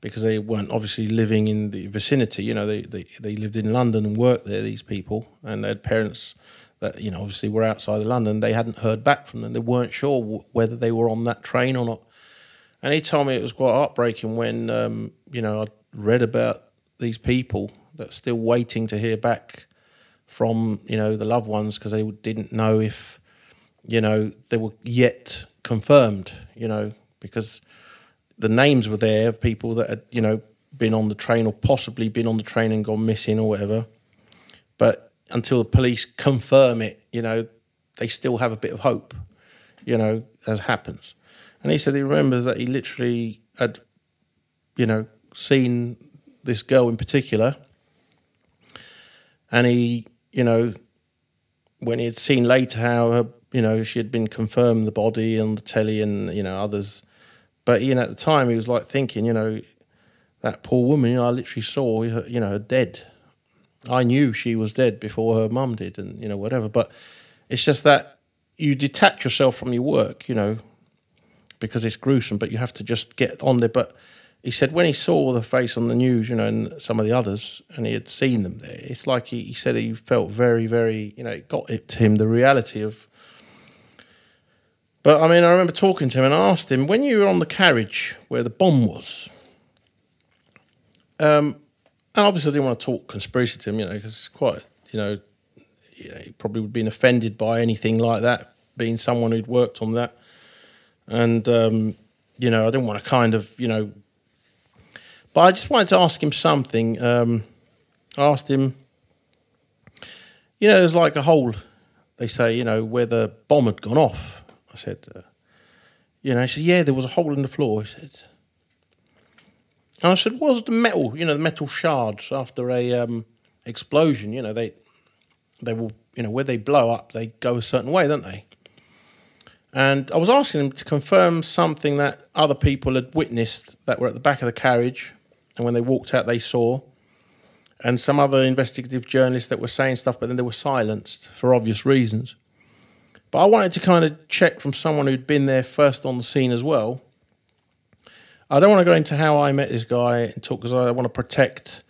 Speaker 2: because they weren't obviously living in the vicinity. You know, they, they, they lived in London and worked there, these people, and they had parents that, you know, obviously were outside of London. They hadn't heard back from them. They weren't sure w- whether they were on that train or not. And he told me it was quite heartbreaking when, um, you know, I read about these people that are still waiting to hear back from, you know, the loved ones because they didn't know if, you know, they were yet confirmed, you know, because the names were there of people that had, you know, been on the train or possibly been on the train and gone missing or whatever. But until the police confirm it, you know, they still have a bit of hope, you know, as happens. And he said he remembers that he literally had, you know, seen this girl in particular and he, you know, when he had seen later how her, you know, she had been confirmed the body on the telly and you know others, but you know at the time he was like thinking, you know, that poor woman, you know, I literally saw her, you know, her dead. I knew she was dead before her mum did, and you know whatever. But it's just that you detach yourself from your work, you know, because it's gruesome. But you have to just get on there. But he said when he saw the face on the news, you know, and some of the others, and he had seen them there, it's like he, he said he felt very, very, you know, it got it to him the reality of. But I mean, I remember talking to him and I asked him when you were on the carriage where the bomb was. Um, and obviously, I didn't want to talk conspiracy to him, you know, because it's quite, you know, he probably would have been offended by anything like that, being someone who'd worked on that. And, um, you know, I didn't want to kind of, you know, but I just wanted to ask him something. Um, I asked him, you know, there's like a hole, they say, you know, where the bomb had gone off. I said, uh, you know, he said, yeah, there was a hole in the floor. He said, and I said, "Was the metal? You know, the metal shards after a um, explosion. You know, they they will, you know, where they blow up, they go a certain way, don't they?" And I was asking him to confirm something that other people had witnessed that were at the back of the carriage, and when they walked out, they saw, and some other investigative journalists that were saying stuff, but then they were silenced for obvious reasons. But I wanted to kind of check from someone who'd been there first on the scene as well I don't want to go into how I met this guy and talk because I want to protect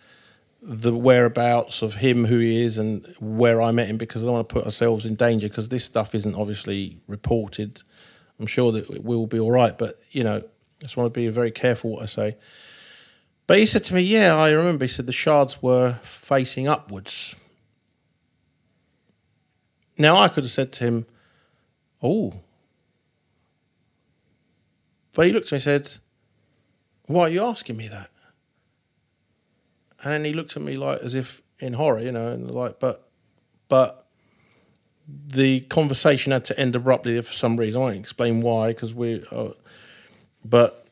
Speaker 2: the whereabouts of him, who he is, and where I met him because I don't want to put ourselves in danger because this stuff isn't obviously reported. I'm sure that it will be all right, but you know, I just want to be very careful what I say. But he said to me, Yeah, I remember. He said the shards were facing upwards. Now, I could have said to him, Oh. But he looked at me and said, why are you asking me that? And he looked at me like as if in horror, you know, and like, but, but the conversation had to end abruptly for some reason. I won't explain why, because we, uh, but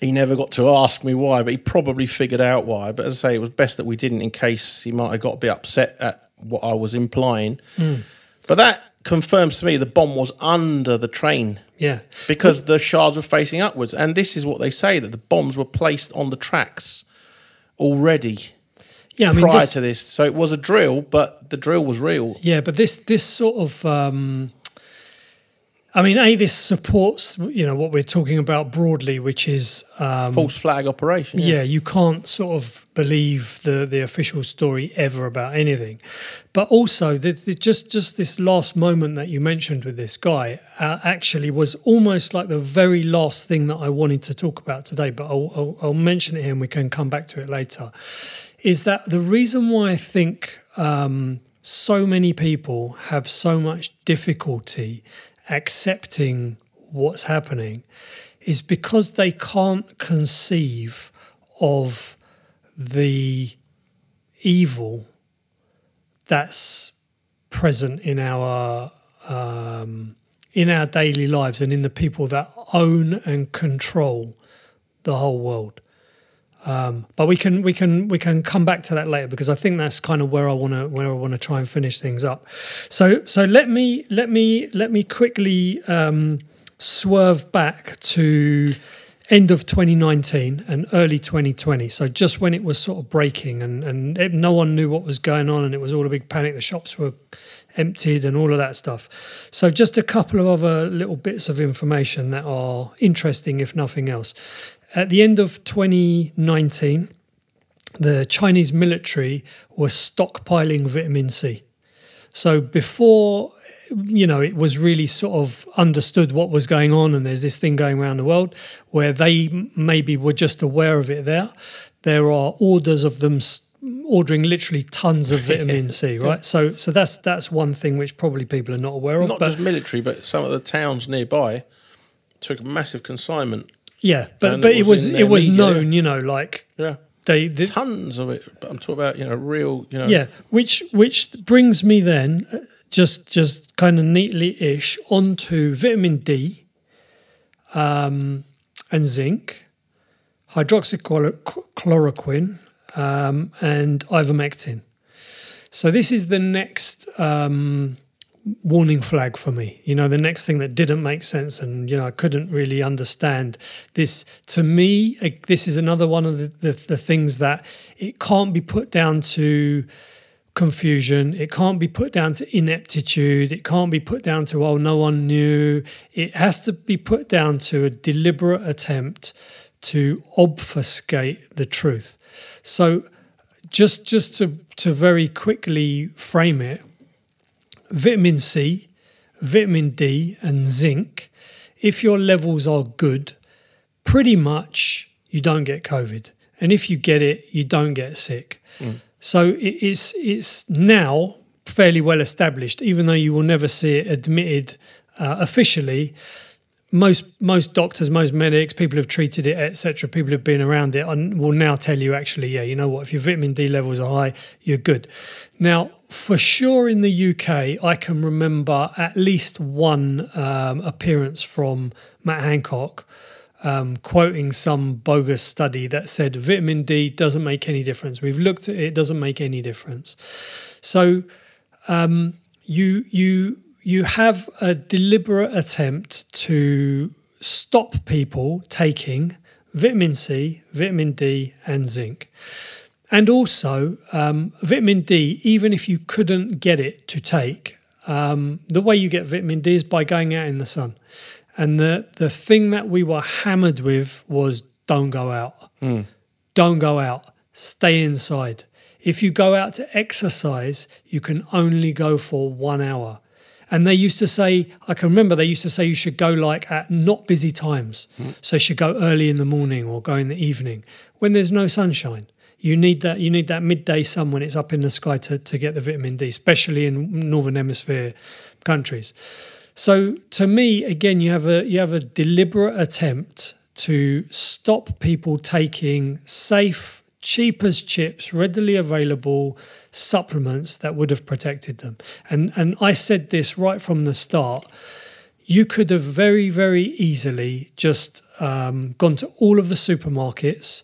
Speaker 2: he never got to ask me why, but he probably figured out why. But as I say, it was best that we didn't, in case he might have got a bit upset at what I was implying.
Speaker 1: Mm.
Speaker 2: But that confirms to me the bomb was under the train.
Speaker 1: Yeah.
Speaker 2: Because the shards were facing upwards. And this is what they say that the bombs were placed on the tracks already.
Speaker 1: Yeah, I mean,
Speaker 2: prior
Speaker 1: this,
Speaker 2: to this, so it was a drill, but the drill was real.
Speaker 1: Yeah, but this this sort of um, I mean, a this supports you know what we're talking about broadly, which is um,
Speaker 2: false flag operation.
Speaker 1: Yeah. yeah. you can't sort of believe the the official story ever about anything, but also the, the, just just this last moment that you mentioned with this guy uh, actually was almost like the very last thing that I wanted to talk about today. But I'll, I'll, I'll mention it here and we can come back to it later. Is that the reason why I think um, so many people have so much difficulty accepting what's happening is because they can't conceive of the evil that's present in our um, in our daily lives and in the people that own and control the whole world. Um, but we can we can we can come back to that later because I think that's kind of where I want to where I want to try and finish things up. So so let me let me let me quickly um, swerve back to end of 2019 and early 2020. So just when it was sort of breaking and and it, no one knew what was going on and it was all a big panic. The shops were emptied and all of that stuff. So just a couple of other little bits of information that are interesting, if nothing else. At the end of 2019, the Chinese military was stockpiling vitamin C. So before you know, it was really sort of understood what was going on, and there's this thing going around the world where they maybe were just aware of it there. There are orders of them ordering literally tons of vitamin C, right? So, so that's that's one thing which probably people are not aware of.
Speaker 2: Not
Speaker 1: but,
Speaker 2: just military, but some of the towns nearby took massive consignment
Speaker 1: yeah, but but it was, it was, it was known, you know, like
Speaker 2: yeah.
Speaker 1: They, they,
Speaker 2: tons of it. But I'm talking about you know real you know.
Speaker 1: Yeah, which which brings me then uh, just just kind of neatly ish onto vitamin D, um, and zinc, hydroxychloroquine, um, and ivermectin. So this is the next um, warning flag for me. You know, the next thing that didn't make sense, and you know, I couldn't really understand this. To me, this is another one of the, the, the things that it can't be put down to confusion. It can't be put down to ineptitude. It can't be put down to, oh, no one knew. It has to be put down to a deliberate attempt to obfuscate the truth. So, just just to, to very quickly frame it, vitamin C, vitamin D, and zinc, if your levels are good, pretty much you don't get COVID. And if you get it, you don't get sick. Mm. So it's it's now fairly well established, even though you will never see it admitted uh, officially. Most most doctors, most medics, people who've treated it, etc., people who've been around it, and will now tell you actually, yeah, you know what? If your vitamin D levels are high, you're good. Now, for sure, in the UK, I can remember at least one um, appearance from Matt Hancock um, quoting some bogus study that said vitamin D doesn't make any difference. We've looked at it; it doesn't make any difference. So um, you you you have a deliberate attempt to stop people taking vitamin C, vitamin D, and zinc. And also, um, vitamin D, even if you couldn't get it to take, um, the way you get vitamin D is by going out in the sun. And the, the thing that we were hammered with was don't go out. Mm. Don't go out. Stay inside. If you go out to exercise, you can only go for one hour. And they used to say, I can remember they used to say you should go like at not busy times. Mm. So you should go early in the morning or go in the evening when there's no sunshine. You need that you need that midday sun when it's up in the sky to, to get the vitamin D, especially in northern hemisphere countries. So to me, again, you have a you have a deliberate attempt to stop people taking safe, cheap as chips, readily available supplements that would have protected them. And and I said this right from the start. You could have very, very easily just um, gone to all of the supermarkets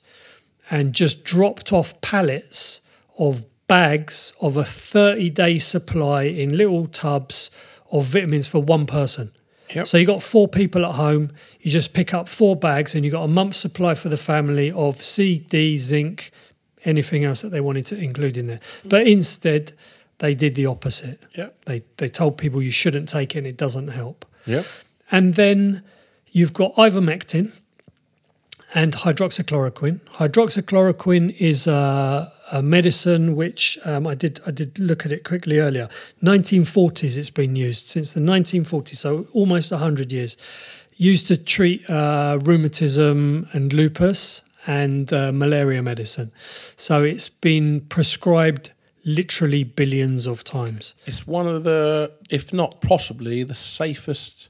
Speaker 1: and just dropped off pallets of bags of a 30 day supply in little tubs of vitamins for one person. Yep. So you got four people at home. You just pick up four bags, and you got a month's supply for the family of C, D, zinc, anything else that they wanted to include in there. Mm. But instead, they did the opposite.
Speaker 2: Yep.
Speaker 1: They they told people you shouldn't take it; and it doesn't help.
Speaker 2: Yep.
Speaker 1: And then you've got ivermectin and hydroxychloroquine. Hydroxychloroquine is a a medicine which um, I did I did look at it quickly earlier. 1940s it's been used since the 1940s, so almost 100 years. Used to treat uh, rheumatism and lupus and uh, malaria medicine. So it's been prescribed literally billions of times.
Speaker 2: It's one of the, if not possibly, the safest.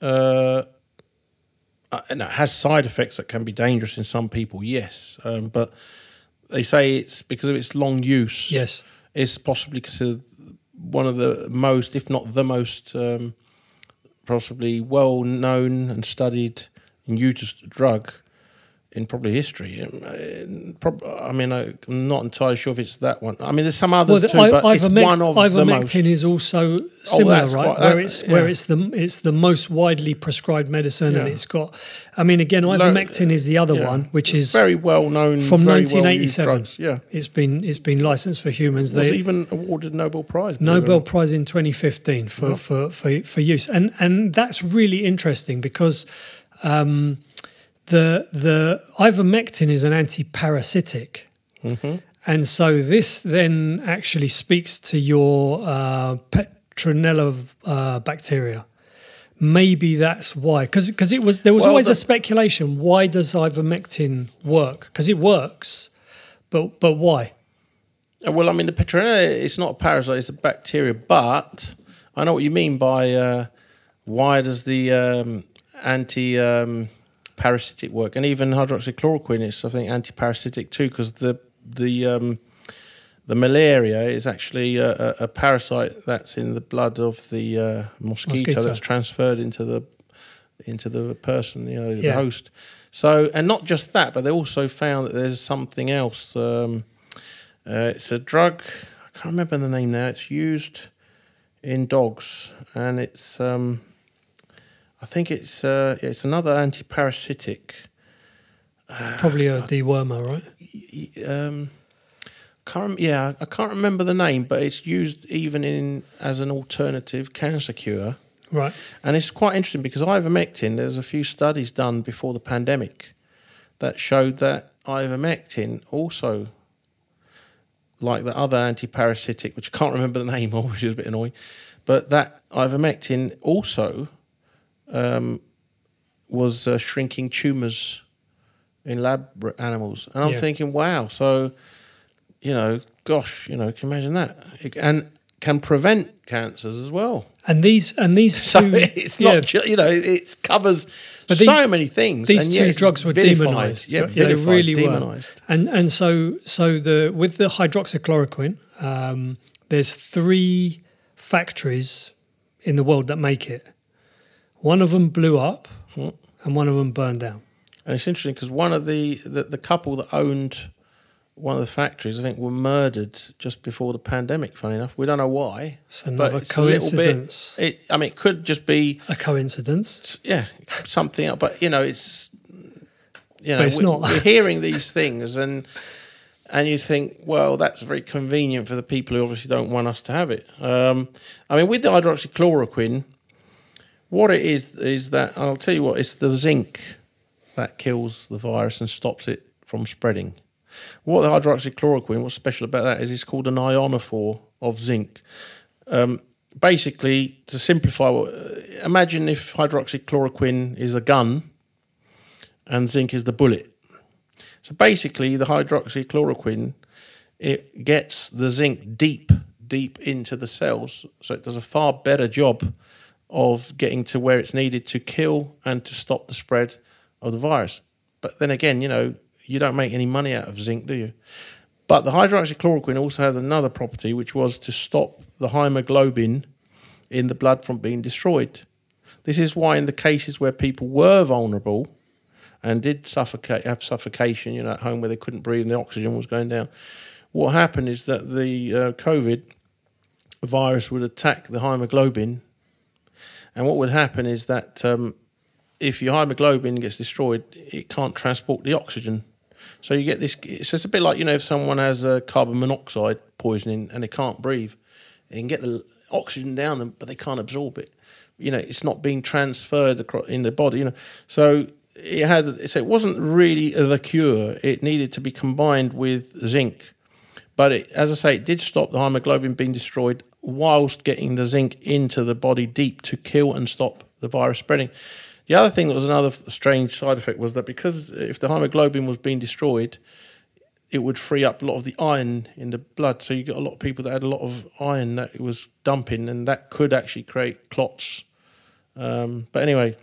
Speaker 2: Uh, uh, and it has side effects that can be dangerous in some people, yes, um, but they say it's because of its long use.
Speaker 1: Yes,
Speaker 2: it's possibly considered one of the most, if not the most, um, possibly well known and studied and used drug in probably history. Um, uh, I mean, I'm not entirely sure if it's that one. I mean, there's some others well, too, I, but it's one of
Speaker 1: ivermectin
Speaker 2: the most.
Speaker 1: is also oh, similar, oh, right? Quite, where it's yeah. where it's the it's the most widely prescribed medicine, yeah. and it's got. I mean, again, ivermectin is the other yeah. one, which is
Speaker 2: very well known
Speaker 1: from 1987.
Speaker 2: Well yeah,
Speaker 1: it's been it's been licensed for humans.
Speaker 2: Was they even awarded Nobel Prize.
Speaker 1: Nobel Prize in 2015 for, for, for, for use, and and that's really interesting because. Um, the the ivermectin is an antiparasitic, mm-hmm. and so this then actually speaks to your uh, Petronella uh, bacteria. Maybe that's why, because because it was there was well, always the, a speculation. Why does ivermectin work? Because it works, but but why?
Speaker 2: Uh, well, I mean, the Petronella it's not a parasite; it's a bacteria. But I know what you mean by uh, why does the um, anti um, parasitic work, and even hydroxychloroquine is, I think, anti-parasitic too, because the the um, the malaria is actually a, a, parasite that's in the blood of the uh, mosquito, mosquito, that's transferred into the into the person, you know, yeah. the host. So, and not just that, but they also found that there's something else. Um, uh, it's a drug. I I can't remember the name now. It's used in dogs, and it's um, I think it's uh, it's another anti-parasitic.
Speaker 1: Probably a dewormer, right?
Speaker 2: Um, can't yeah, I can't remember the name, but it's used even in as an alternative cancer cure.
Speaker 1: Right.
Speaker 2: And it's quite interesting because ivermectin, there's a few studies done before the pandemic that showed that ivermectin also, like the other anti-parasitic, which I can't remember the name of, which is a bit annoying, but that ivermectin also um, was uh, shrinking tumours in lab animals. And I'm
Speaker 1: Yeah.
Speaker 2: thinking, wow, so, you know, gosh, you know, can you imagine that? It, and can prevent cancers as well.
Speaker 1: And these and these
Speaker 2: So
Speaker 1: two,
Speaker 2: it's
Speaker 1: yeah,
Speaker 2: not, you know, it covers
Speaker 1: But
Speaker 2: so
Speaker 1: these-
Speaker 2: many things.
Speaker 1: these two drugs were
Speaker 2: vilified.
Speaker 1: demonized.
Speaker 2: Yeah,
Speaker 1: Yeah, they
Speaker 2: vilified,
Speaker 1: really were. and and so so the with the hydroxychloroquine, um, there's three factories in the world that make it. One of them blew up,
Speaker 2: Hmm.
Speaker 1: and one of them burned down.
Speaker 2: And it's interesting because one of the, the the couple that owned one of the factories, I think, were murdered just before the pandemic. Funny enough, we don't know why.
Speaker 1: It's another
Speaker 2: it's a bit-
Speaker 1: coincidence.
Speaker 2: It, I mean, it could just be
Speaker 1: A coincidence.
Speaker 2: yeah something, else, but you know, it's you know,
Speaker 1: But it's
Speaker 2: we,
Speaker 1: not.
Speaker 2: we're hearing these things and. And you think, well, that's very convenient for the people who obviously don't want us to have it. Um, I mean, with the hydroxychloroquine, what it is is that I'll tell you what, it's the zinc that kills the virus and stops it from spreading. What the hydroxychloroquine, what's special about that is it's called an ionophore of zinc. Um, basically, to simplify, uh, imagine if hydroxychloroquine is a gun and zinc is the bullet. So basically, the hydroxychloroquine it gets the zinc deep, deep into the cells, so it does a far better job of getting to where it's needed to kill and to stop the spread of the virus. But then again, you know, you don't make any money out of zinc, do you? But the hydroxychloroquine also has another property, which was to stop the hemoglobin in the blood from being destroyed. This is why, in the cases where people were vulnerable and did suffocate, have suffocation, you know, at home where they couldn't breathe and the oxygen was going down, what happened is that the uh, COVID virus would attack the hemoglobin, and what would happen is that um, if your hemoglobin gets destroyed, it can't transport the oxygen. So you get this. It's just a bit like you know if someone has uh, carbon monoxide poisoning and they can't breathe, they can get the oxygen down them, but they can't absorb it. You know, it's not being transferred across in the body. You know, so it had. So it wasn't really the cure. It needed to be combined with zinc, but it, as I say, it did stop the hemoglobin being destroyed whilst getting the zinc into the body deep to kill and stop the virus spreading. The other thing that was another strange side effect was that because if the hemoglobin was being destroyed, it would free up a lot of the iron in the blood. So you got a lot of people that had a lot of iron that it was dumping, and that could actually create clots. Um, but anyway,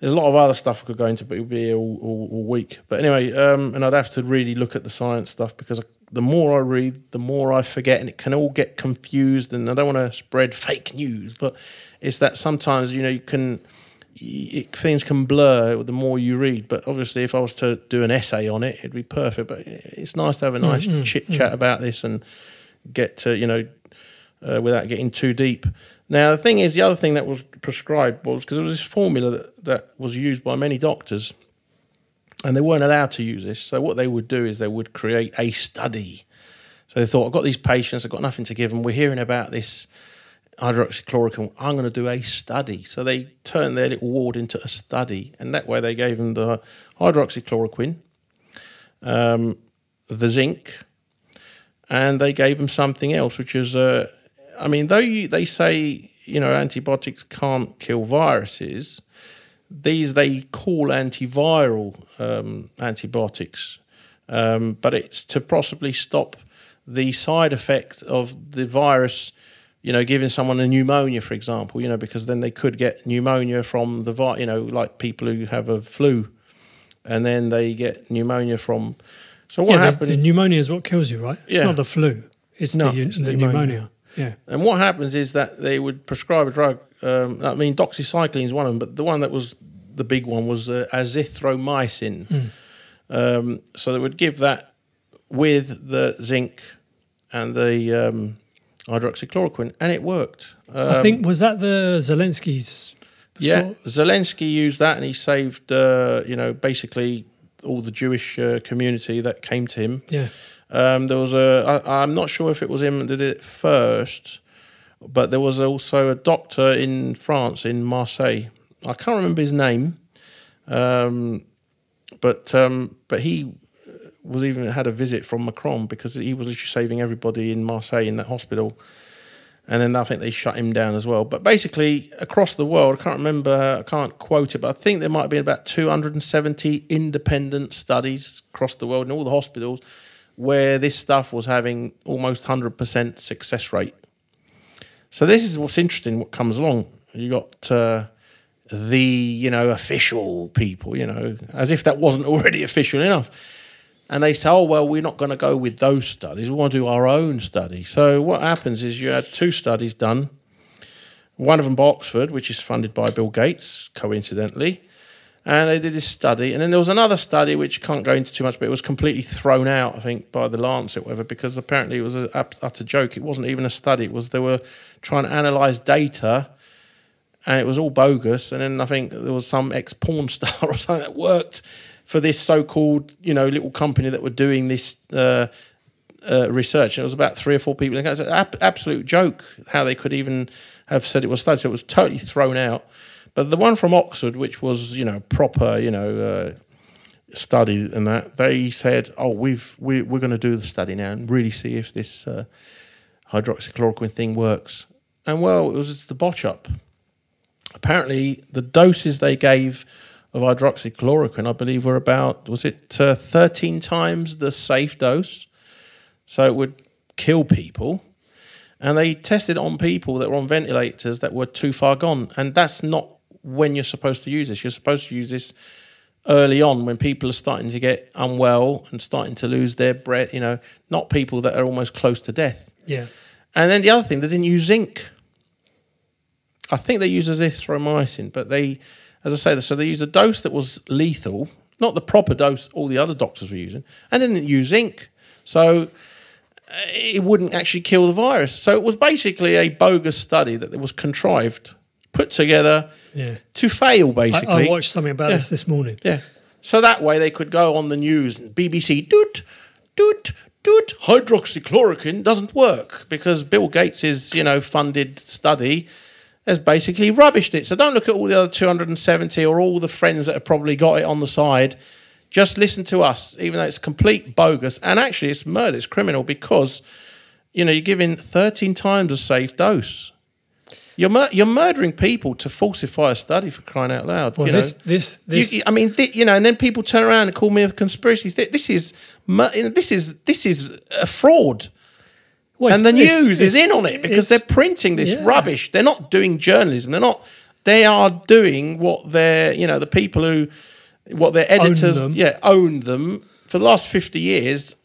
Speaker 2: there's a lot of other stuff I could go into, but it would be all, all, all week. But anyway, um, and I'd have to really look at the science stuff because I, the more I read, the more I forget, and it can all get confused. And I don't want to spread fake news, but it's that sometimes you know you can it, things can blur the more you read. But obviously, if I was to do an essay on it, it'd be perfect. But it's nice to have a nice
Speaker 1: mm,
Speaker 2: chit chat about this and get to you know uh, without getting too deep. Now, the thing is, the other thing that was prescribed was because there was this formula that, that was used by many doctors, and they weren't allowed to use this. So what they would do is they would create a study. So they thought, I've got these patients, I've got nothing to give them. We're hearing about this hydroxychloroquine. I'm going to do a study. So they turned their little ward into a study, and that way they gave them the hydroxychloroquine, um, the zinc, and they gave them something else, which is, uh, I mean, though you, they say you know antibiotics can't kill viruses, these they call antiviral um, antibiotics, um, but it's to possibly stop the side effect of the virus you know, giving someone a pneumonia, for example, you know, because then they could get pneumonia from the, virus. you know, like people who have a flu, and then they get pneumonia from. So what
Speaker 1: yeah, the,
Speaker 2: happens?
Speaker 1: the pneumonia is what kills you, right? It's
Speaker 2: Yeah.
Speaker 1: not the flu. It's
Speaker 2: No,
Speaker 1: the,
Speaker 2: it's
Speaker 1: the
Speaker 2: the
Speaker 1: pneumonia.
Speaker 2: pneumonia.
Speaker 1: Yeah.
Speaker 2: and what happens is that they would prescribe a drug. Um, I mean, doxycycline is one of them, but the one that was the big one was uh, azithromycin.
Speaker 1: Mm.
Speaker 2: Um, so they would give that with the zinc and the um, hydroxychloroquine, and it worked.
Speaker 1: I
Speaker 2: Um,
Speaker 1: think was that the Zelensky's.
Speaker 2: yeah,
Speaker 1: sort-
Speaker 2: Zelensky used that, and he saved, uh, you know, basically all the Jewish uh, community that came to him.
Speaker 1: yeah.
Speaker 2: Um, there was a, I, I'm not sure if it was him that did it first, but there was also a doctor in France, in Marseille. I can't remember his name, um, but um, but he was even had a visit from Macron because he was saving everybody in Marseille in that hospital. And then I think they shut him down as well. But basically, across the world, I can't remember, I can't quote it, but I think there might been about 270 independent studies across the world in all the hospitals where this stuff was having almost 100% success rate. So this is what's interesting. What comes along, you got uh, the you know official people, you know, as if that wasn't already official enough, and they say, oh well, we're not going to go with those studies. We want to do our own study. So what happens is you had two studies done. One of them by Oxford, which is funded by Bill Gates, coincidentally, and they did this study. And then there was another study which can't go into too much, but it was completely thrown out, I think, by the Lancet, whatever, because apparently it was an utter joke. It wasn't even a study. It was they were trying to analyze data, and it was all bogus. And then I think there was some ex porn star or something that worked for this so-called, you know, little company that were doing this. Uh, uh, research. And it was about three or four people. It was an ab- absolute joke how they could even have said it was studied. So it was totally thrown out. But the one from Oxford, which was you know proper, you know, uh, study and that, they said, "Oh, we've we, we're going to do the study now and really see if this uh, hydroxychloroquine thing works." And well, it was the botch up. Apparently, the doses they gave of hydroxychloroquine, I believe, were about was it uh, thirteen times the safe dose, so it would kill people and they tested on people that were on ventilators that were too far gone. And that's not when you're supposed to use this. You're supposed to use this early on when people are starting to get unwell and starting to lose their breath, you know, not people that are almost close to death.
Speaker 1: Yeah.
Speaker 2: And then the other thing, they didn't use zinc. I think they used azithromycin, but they, as I say, so they used a dose that was lethal, not the proper dose all the other doctors were using, and didn't use zinc. So uh, it wouldn't actually kill the virus. So it was basically a bogus study that was contrived, put together
Speaker 1: Yeah.
Speaker 2: to fail, basically.
Speaker 1: I watched something about
Speaker 2: Yeah.
Speaker 1: this this morning.
Speaker 2: Yeah. So that way they could go on the news and BBC, doot, doot, doot, hydroxychloroquine doesn't work because Bill Gates' you know, funded study has basically rubbished it. So don't look at all the other 270 or all the friends that have probably got it on the side. Just listen to us, even though it's complete bogus. And actually, it's murder, it's criminal because, you know, you're giving 13 times a safe dose. You're, mur- you're murdering people to falsify a study for crying out loud.
Speaker 1: Well,
Speaker 2: you know?
Speaker 1: this this
Speaker 2: You-
Speaker 1: this
Speaker 2: I mean, thi- you know, and then people turn around and call me a conspiracy theorist. This is, this is this is a fraud,
Speaker 1: well,
Speaker 2: and the news is in on it because they're printing this
Speaker 1: yeah.
Speaker 2: rubbish. They're not doing journalism. They're not. They are doing what they're, you know, the people who, what their editors,
Speaker 1: them.
Speaker 2: yeah, owned them for the last fifty years.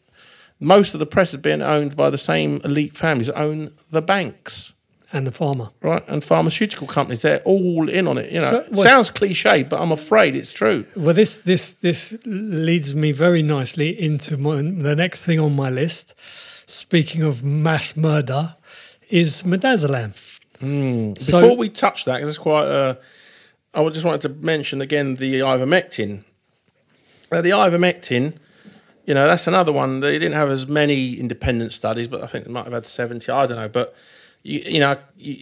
Speaker 2: Most of the press has been owned by the same elite families that own the banks
Speaker 1: and the pharma.
Speaker 2: right? And pharmaceutical companies, they're all in on it. You know,
Speaker 1: So what's-
Speaker 2: sounds cliche, but I'm afraid it's true.
Speaker 1: Well, this this this leads me very nicely into my, the next thing on my list. Speaking of mass murder, is midazolam. So-
Speaker 2: Before we touch that, because it's quite. Uh, I would just wanted to mention again the ivermectin. Uh, the ivermectin, you know, that's another one. They didn't have as many independent studies, but I think they might have had seventy. I don't know, but you, you know, you,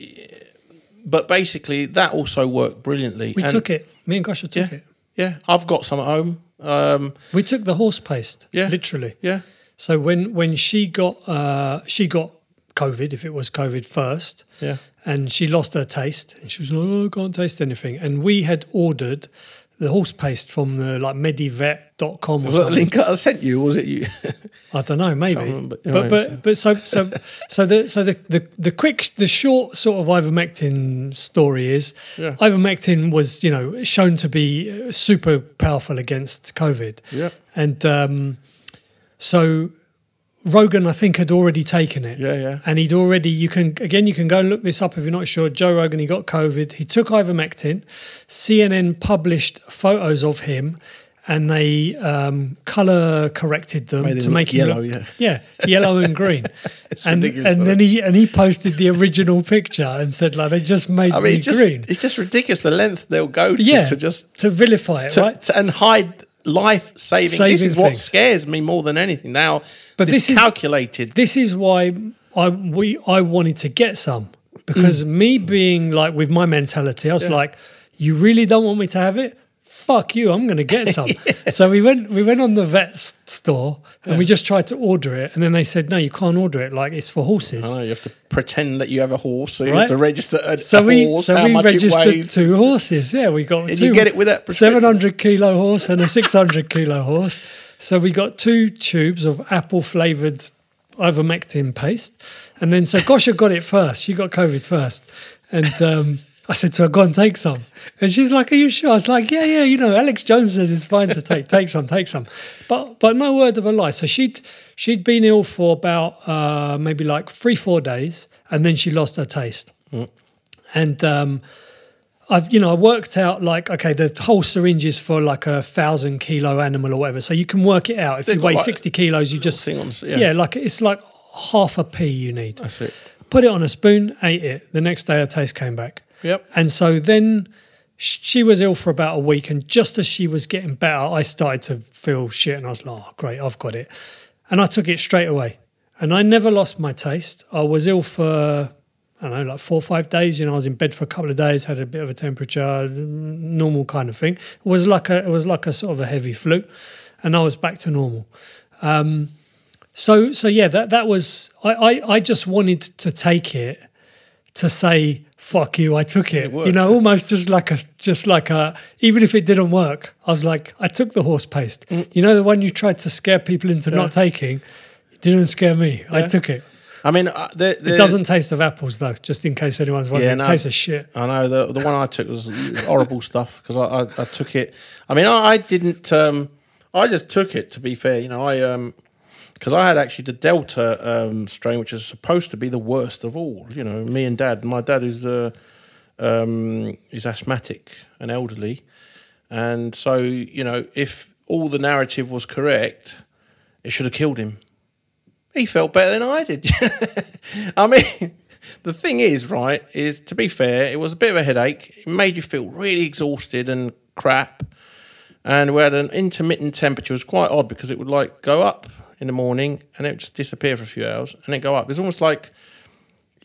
Speaker 2: but basically that also worked brilliantly.
Speaker 1: We
Speaker 2: And-
Speaker 1: took it. Me and Gosha took
Speaker 2: Yeah,
Speaker 1: it.
Speaker 2: yeah. I've got some at home. Um,
Speaker 1: We took the horse paste.
Speaker 2: Yeah.
Speaker 1: literally.
Speaker 2: yeah,
Speaker 1: So when when she got uh, she got COVID, if it was COVID first,
Speaker 2: yeah.
Speaker 1: and she lost her taste, and she was like, "Oh, I can't taste anything." And we had ordered the horse paste from the like medivet.com or
Speaker 2: Was that the link I sent you? Was it you?
Speaker 1: I don't know, maybe.
Speaker 2: remember.
Speaker 1: But
Speaker 2: Right.
Speaker 1: but but so so so the so the, the the quick the short sort of ivermectin story is
Speaker 2: Yeah.
Speaker 1: ivermectin was you know shown to be uh, super powerful against COVID,
Speaker 2: yeah,
Speaker 1: and um, so Rogan I think had already taken it.
Speaker 2: yeah, yeah.
Speaker 1: And he'd already, you can, again, you can go and look this up if you're not sure. Joe Rogan, he got COVID. He took ivermectin. CNN published photos of him and they um, color corrected them
Speaker 2: Made
Speaker 1: to make him
Speaker 2: yellow,
Speaker 1: look,
Speaker 2: yeah.
Speaker 1: yellow and green, and and then he and he posted the original picture and said like they just made
Speaker 2: I mean,
Speaker 1: me
Speaker 2: it's just,
Speaker 1: green
Speaker 2: it's just ridiculous the lengths they'll go to,
Speaker 1: Yeah.
Speaker 2: to just
Speaker 1: to vilify it,
Speaker 2: to,
Speaker 1: right?
Speaker 2: to- and hide life saving. This is what
Speaker 1: things.
Speaker 2: scares me more than anything. Now,
Speaker 1: But this
Speaker 2: this
Speaker 1: is-
Speaker 2: calculated.
Speaker 1: this is why I we I wanted to get some because me being like with my mentality, I was
Speaker 2: Mm. Yeah.
Speaker 1: like, you really don't want me to have it? Fuck you! I'm going to get some. So we went we went on the vet store and we just tried to order it, and then they said no, you can't order it. Like it's for horses.
Speaker 2: Know, you have to pretend that you have a horse, so you
Speaker 1: Right.
Speaker 2: have to register a,
Speaker 1: So
Speaker 2: a
Speaker 1: we
Speaker 2: horse,
Speaker 1: so we registered two horses. Yeah, we got
Speaker 2: And
Speaker 1: two.
Speaker 2: you get it with that
Speaker 1: seven hundred kilo horse and a six hundred kilo horse. So we got two tubes of apple flavored ivermectin paste, and then so Gosha got it first. She got COVID first, and um, I said to her, "Go and take some." And she's like, "Are you sure?" I was like, "Yeah, yeah. You know, Alex Jones says it's fine to take. Take some, take some." But but no word of a lie. So she'd she'd been ill for about uh, maybe like three four days, and then she lost her taste, and. Um, I've you know I worked out like okay the whole syringe is for like a thousand kilo animal or whatever so you can work it out if
Speaker 2: They've
Speaker 1: you weigh
Speaker 2: like
Speaker 1: sixty kilos you just
Speaker 2: thing on
Speaker 1: yeah.
Speaker 2: yeah.
Speaker 1: like it's like half a pea you need
Speaker 2: That's it.
Speaker 1: put it on a spoon ate it the next day her taste came back
Speaker 2: Yep.
Speaker 1: and so then she was ill for about a week and just as she was getting better I started to feel shit and I was like oh great I've got it and I took it straight away and I never lost my taste I was ill for I don't know, like four or five days. You know, I was in bed for a couple of days, had a bit of a temperature, normal kind of thing. It was like a, it was like a sort of a heavy flu, and I was back to normal. Um, so, so yeah, that that was. I, I, I just wanted to take it to say fuck you. I took it.
Speaker 2: worked.
Speaker 1: you know, almost just like a, just like a. Even if it didn't work, I was like, I took the horse paste. You know, the one you tried to scare people into not taking. It didn't scare me. I took it.
Speaker 2: I mean, uh, the,
Speaker 1: It doesn't taste of apples though, just in case anyone's wondering.
Speaker 2: Yeah, no.
Speaker 1: It tastes of shit.
Speaker 2: I know the the one I took was horrible stuff because I, I, I took it. I mean, I, I didn't. Um, I just took it. To be fair, you know, I um, because I had actually the Delta um, strain, which is supposed to be the worst of all. You know, me and Dad. My dad is uh, um, is asthmatic and elderly, and so you know, if all the narrative was correct, it should have killed him. He felt better than I did. I mean, the thing is, right, is to be fair, it was a bit of a headache. It made you feel really exhausted and crap. And we had an intermittent temperature. It was quite odd because it would like go up in the morning and it would just disappear for a few hours and then go up. It's almost like,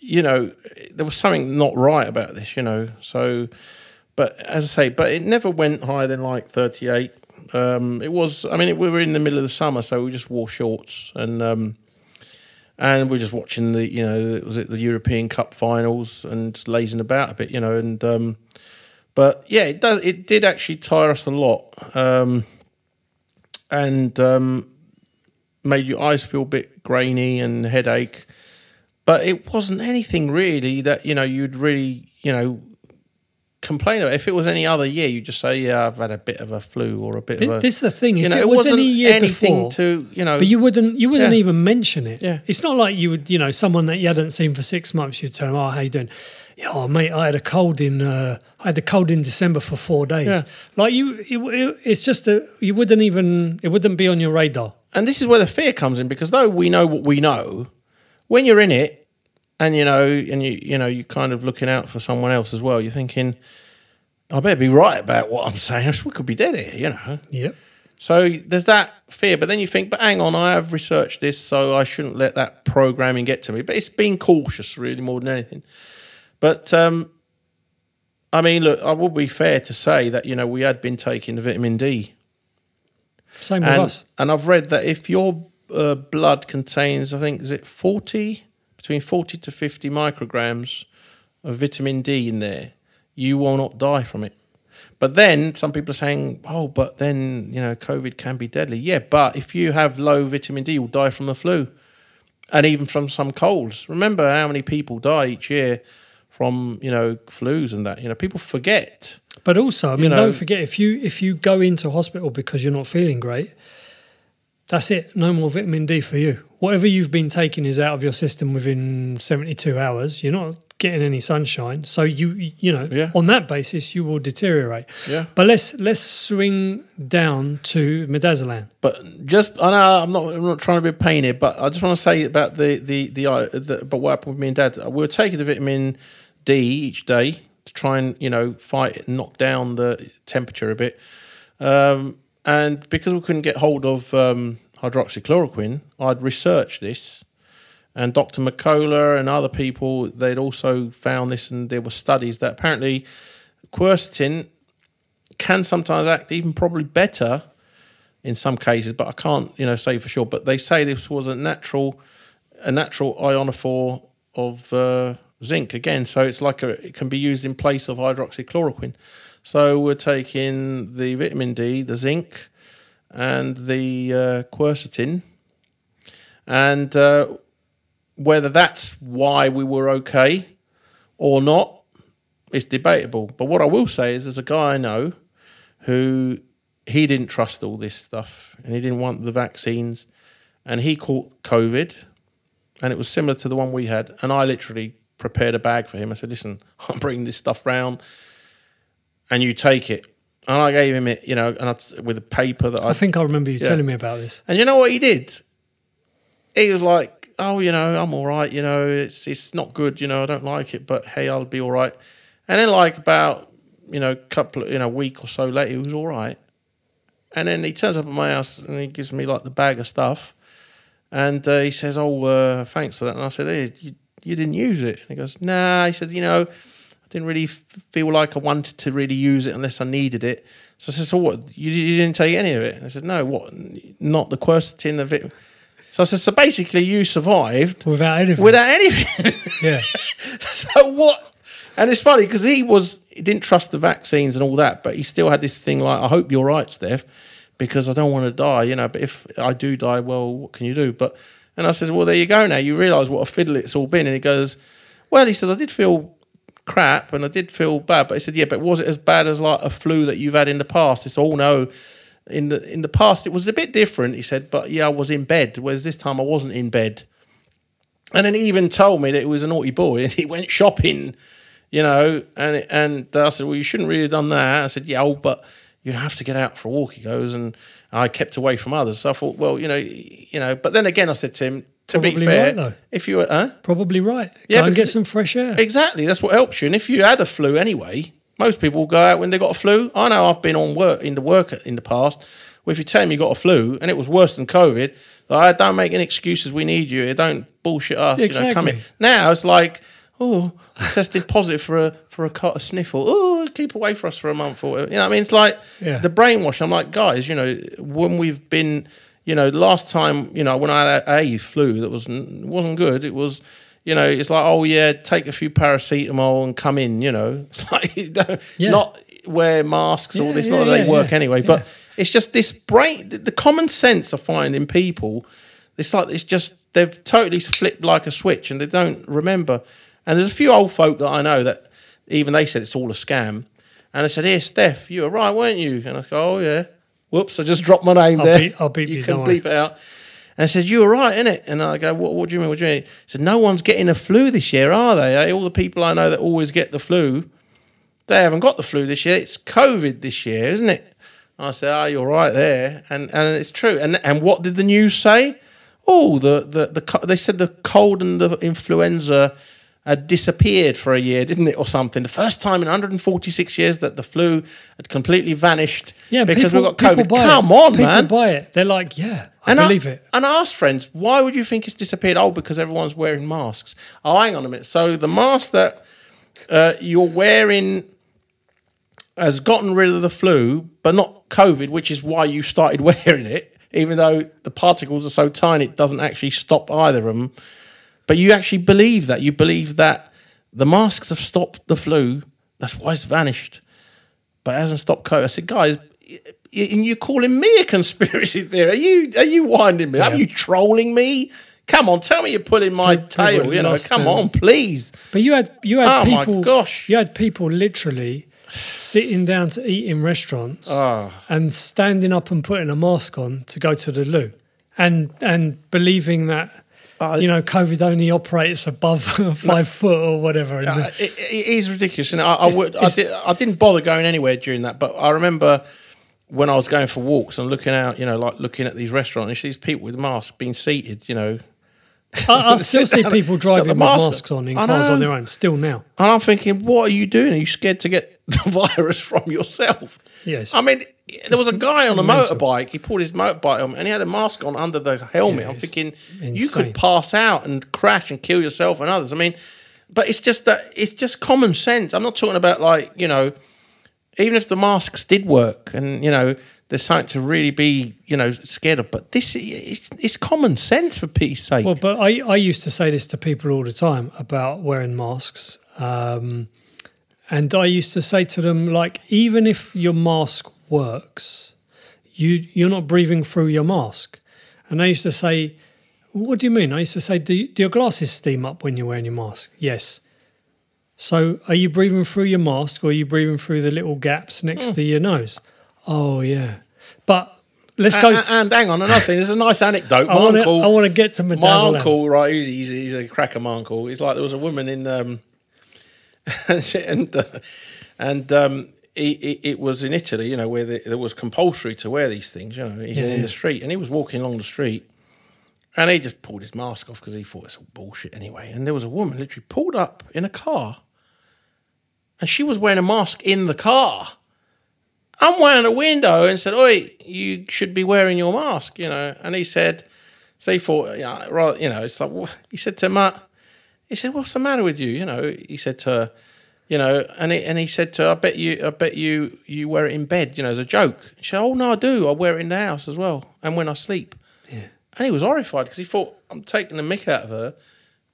Speaker 2: you know, there was something not right about this, you know. So, but as I say, but it never went higher than like 38. Um, it was, I mean, we were in the middle of the summer, so we just wore shorts and, um, and we're just watching the you know was it the European Cup finals and lazing about a bit you know and um, but yeah it does it did actually tire us a lot um, and um, made your eyes feel a bit grainy and headache but it wasn't anything really that you know you'd really you know complain about if it was any other year you'd just say yeah I've had a bit of a flu or a bit
Speaker 1: This,
Speaker 2: of a
Speaker 1: this is the thing. If
Speaker 2: you know it,
Speaker 1: was
Speaker 2: wasn't
Speaker 1: any year
Speaker 2: anything
Speaker 1: before,
Speaker 2: to you know
Speaker 1: but you wouldn't, you wouldn't
Speaker 2: Yeah.
Speaker 1: even mention it.
Speaker 2: Yeah.
Speaker 1: It's not like you would, you know, someone that you hadn't seen for six months. You'd tell them, "Oh, how you doing?" Yeah, oh, mate, I had a cold in, uh, I had a cold in December for four days.
Speaker 2: Yeah.
Speaker 1: Like you, it, it, it's just a, you wouldn't even, it wouldn't be on your radar.
Speaker 2: And this is where the fear comes in because though we know what we know, when you're in it, and you know, and you you know, you're kind of looking out for someone else as well. You're thinking, I better be right about what I'm saying. We could be dead here, you know.
Speaker 1: Yep.
Speaker 2: So there's that fear, but then you think, but hang on, I have researched this, so I shouldn't let that programming get to me. But it's being cautious, really, more than anything. But um, I mean, look, I will be fair to say that you know we had been taking the vitamin D
Speaker 1: Same with
Speaker 2: and,
Speaker 1: us.
Speaker 2: and I've read that if your uh, blood contains, I think, is it 40, between 40 to 50 micrograms of vitamin D in there, you will not die from it. But then some people are saying, oh, but then, you know, COVID can be deadly. Yeah, but if you have low vitamin D, you'll die from the flu and even from some colds. Remember how many people die each year from, you know, flus and that. You know, people forget.
Speaker 1: But also, I mean,
Speaker 2: know-
Speaker 1: don't forget if you if you go into hospital because you're not feeling great, that's it. No more vitamin D for you. whatever you've been taking is out of your system within 72 hours. You're not getting any sunshine, so you you know
Speaker 2: Yeah.
Speaker 1: on that basis you will deteriorate.
Speaker 2: Yeah.
Speaker 1: But let's let's swing down to midazolam.
Speaker 2: But just I know I'm not I'm not trying to be a pain here, but I just want to say about the the the, uh, the but what happened with me and Dad. We were taking the vitamin D each day to try and you know fight it knock down the temperature a bit. Um, and because we couldn't get hold of um, hydroxychloroquine, I'd researched this, and Dr. McCullough and other people they'd also found this, and there were studies that apparently quercetin can sometimes act even probably better in some cases, but I can't, you know, say for sure. But they say this was a natural, a natural ionophore of uh, zinc again. So it's like a, it can be used in place of hydroxychloroquine. So we're taking the vitamin D, the zinc, and the uh, quercetin, and uh, whether that's why we were okay or not, it's debatable. But what I will say is, there's a guy I know who he didn't trust all this stuff and he didn't want the vaccines and he caught COVID and it was similar to the one we had and I literally prepared a bag for him. I said, listen, I'm bringing this stuff round and you take it. And I gave him it, you know, and I, with a paper that I
Speaker 1: I think I remember you
Speaker 2: Yeah.
Speaker 1: telling me about this.
Speaker 2: and you know what he did? He was like, "Oh, you know, I'm all right. You know, it's it's not good. You know, I don't like it, but hey, I'll be all right." And then, like about you know, couple of, you know, a week or so later, he was all right. And then he turns up at my house and he gives me like the bag of stuff, and uh, he says, "Oh, uh, thanks for that." And I said, "Hey, you, you didn't use it?" And he goes, "Nah." He said, "You know." I didn't really feel like I wanted to really use it unless I needed it. So I said, "So what? You, you didn't take any of it?" And I said, "No, what? Not the quercetin of it." So I said, "So basically, you survived
Speaker 1: Without anything.
Speaker 2: without anything."
Speaker 1: yeah.
Speaker 2: so what? And it's funny because he was he didn't trust the vaccines and all that, but he still had this thing like, "I hope you're right, Steph, because I don't want to die." You know, but if I do die, well, what can you do? But and I said, "Well, there you go. Now you realise what a fiddle it's all been." And he goes, "Well," he says, "I did feel." crap and I did feel bad but he said yeah but was it as bad as like a flu that you've had in the past it's all no in the in the past it was a bit different he said but yeah I was in bed whereas this time I wasn't in bed and then he even told me that he was a naughty boy and he went shopping you know and and I said well you shouldn't really have done that I said yeah oh, but you have to get out for a walk he goes and I kept away from others so I thought well you know you know but then again I said to him to be
Speaker 1: Probably
Speaker 2: fair
Speaker 1: right, though.
Speaker 2: if you were huh?
Speaker 1: Probably right.
Speaker 2: Yeah,
Speaker 1: and get some fresh air.
Speaker 2: Exactly. That's what helps you. And if you had a flu anyway, most people will go out when they got a flu. I know I've been on work in the work in the past. Well, if you tell me you got a flu and it was worse than COVID, I ah, don't make any excuses. We need you. Don't bullshit us. You know, come in. Now it's like, oh, tested positive for a for a, cut, a sniffle. Oh, keep away from us for a month or whatever. You know, what I mean, it's like
Speaker 1: Yeah.
Speaker 2: the brainwash. I'm like, guys, you know, when we've been, you know, last time, you know, when I had a, a flu that was wasn't good, it was. You know, it's like, oh yeah, take a few paracetamol and come in. You know, it's like you
Speaker 1: Yeah.
Speaker 2: not wear masks or
Speaker 1: Yeah,
Speaker 2: this.
Speaker 1: yeah,
Speaker 2: not that they work anyway, but it's just this brain, the, the common sense I find in people. It's like it's just they've totally flipped like a switch and they don't remember. And there's a few old folk that I know that even they said it's all a scam. And they said, "Here, Steph, you were right, weren't you?" And I go, "Oh yeah." Whoops, I just dropped my name
Speaker 1: I'll
Speaker 2: there.
Speaker 1: beep- I'll beep you, You can
Speaker 2: bleep it out. And I said, "You were right, innit?" And I go, "What? What do you mean? What do you mean?" He said, "No one's getting a flu this year, are they? eh? All the people I know that always get the flu, they haven't got the flu this year. It's COVID this year, isn't it?" I said, "Oh, you're right there," and and it's true. And and what did the news say? Oh, the the the they said the cold and the influenza had disappeared for a year, didn't it, or something? The first time in 146 years that the flu had completely vanished
Speaker 1: Yeah,
Speaker 2: because
Speaker 1: people,
Speaker 2: we got COVID. Come
Speaker 1: it.
Speaker 2: on,
Speaker 1: people
Speaker 2: man!
Speaker 1: buy it. They're like, yeah, I
Speaker 2: and
Speaker 1: believe
Speaker 2: I,
Speaker 1: it.
Speaker 2: And I asked friends, why would you think it's disappeared? Oh, because everyone's wearing masks. Oh, hang on a minute. So the mask that uh, you're wearing has gotten rid of the flu, but not COVID, which is why you started wearing it, even though the particles are so tiny, it doesn't actually stop either of them. But you actually believe that. You believe that the masks have stopped the flu. That's why it's vanished. But it hasn't stopped COVID. I said, guys, and you're calling me a conspiracy theory. Are you are you winding me? Are you trolling me? Come on, tell me you're pulling my
Speaker 1: People
Speaker 2: tail. You know, come
Speaker 1: their-
Speaker 2: on, please.
Speaker 1: But you had you had
Speaker 2: Oh, my
Speaker 1: people.
Speaker 2: gosh.
Speaker 1: You had people literally sitting down to eat in restaurants
Speaker 2: Ah.
Speaker 1: and standing up and putting a mask on to go to the loo. and and believing that
Speaker 2: Uh,
Speaker 1: you know COVID only operates above five foot or whatever.
Speaker 2: Uh, it, it is ridiculous, and I, I would, I, did, I didn't bother going anywhere during that. But I remember when I was going for walks and looking out, you know, like looking at these restaurants, these people with masks being seated, you know,
Speaker 1: I, I still see people driving with
Speaker 2: mask
Speaker 1: masks on in cars on their own. Still now,
Speaker 2: and I'm thinking, what are you doing? Are you scared to get the virus from yourself?
Speaker 1: Yes.
Speaker 2: I mean, there was a guy on a
Speaker 1: mental.
Speaker 2: motorbike. He pulled his motorbike on, and he had a mask on under the helmet.
Speaker 1: Yeah,
Speaker 2: I'm thinking you could pass out and crash and kill yourself and others. I mean, but it's just that it's just common sense. I'm not talking about like you know, even if the masks did work, and you know, there's something to really be you know scared of. But this it's, it's common sense for peace sake.
Speaker 1: Well, but I, I used to say this to people all the time about wearing masks. Um, and I used to say to them, like, even if your mask works, you, you're not breathing through your mask. And I used to say, what do you mean? I used to say, do, you- do your glasses steam up when you're wearing your mask? Yes. So are you breathing through your mask or are you breathing through the little gaps next to your nose? Oh, yeah. But let's
Speaker 2: and,
Speaker 1: go.
Speaker 2: and- and hang on, another thing. There's a nice anecdote. My
Speaker 1: I want to. I want to get to
Speaker 2: my
Speaker 1: Midazolam.
Speaker 2: uncle, right? He's, he's, he's a cracker. My uncle. He's like there was a woman in, um, and uh, and um, he, he, it was in Italy, you know, where the, there was compulsory to wear these things, you know,
Speaker 1: Yeah,
Speaker 2: in the street, and he was walking along the street, and he just pulled his mask off because he thought it's all bullshit anyway. And there was a woman literally pulled up in a car, and she was wearing a mask in the car. I'm wearing a window and said, "Oi, you should be wearing your mask," you know. And he said, "So he thought, yeah, right, you know." It's like he said to Matt, he said, "What's the matter with you?" You know, he said to her, you know, and he, and he said to her, "I bet you, I bet you, you wear it in bed, you know, as a joke." She said, "Oh no, I do. I wear it in the house as well, and when I sleep."
Speaker 1: Yeah.
Speaker 2: And he was horrified because he thought, "I'm taking the mick out of her,"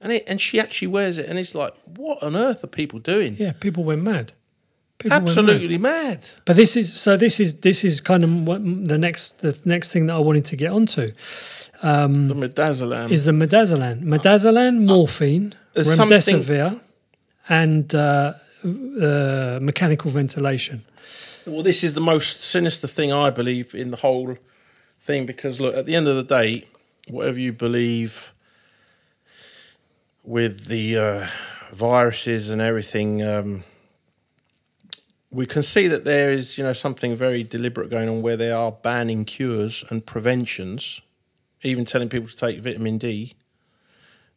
Speaker 2: and it, and she actually wears it, and it's like, what on earth are people doing?
Speaker 1: Yeah, people went mad. People went mad.
Speaker 2: Absolutely mad.
Speaker 1: But this is so. This is this is kind of what the next the next thing that I wanted to get onto
Speaker 2: The midazolam.
Speaker 1: is the midazolam, midazolam, morphine,
Speaker 2: There's something-
Speaker 1: remdesivir, and uh, uh, mechanical ventilation.
Speaker 2: Well, this is the most sinister thing I believe in the whole thing because look, at the end of the day, whatever you believe with the uh, viruses and everything, um, we can see that there is, you know, something very deliberate going on where they are banning cures and preventions, even telling people to take vitamin D,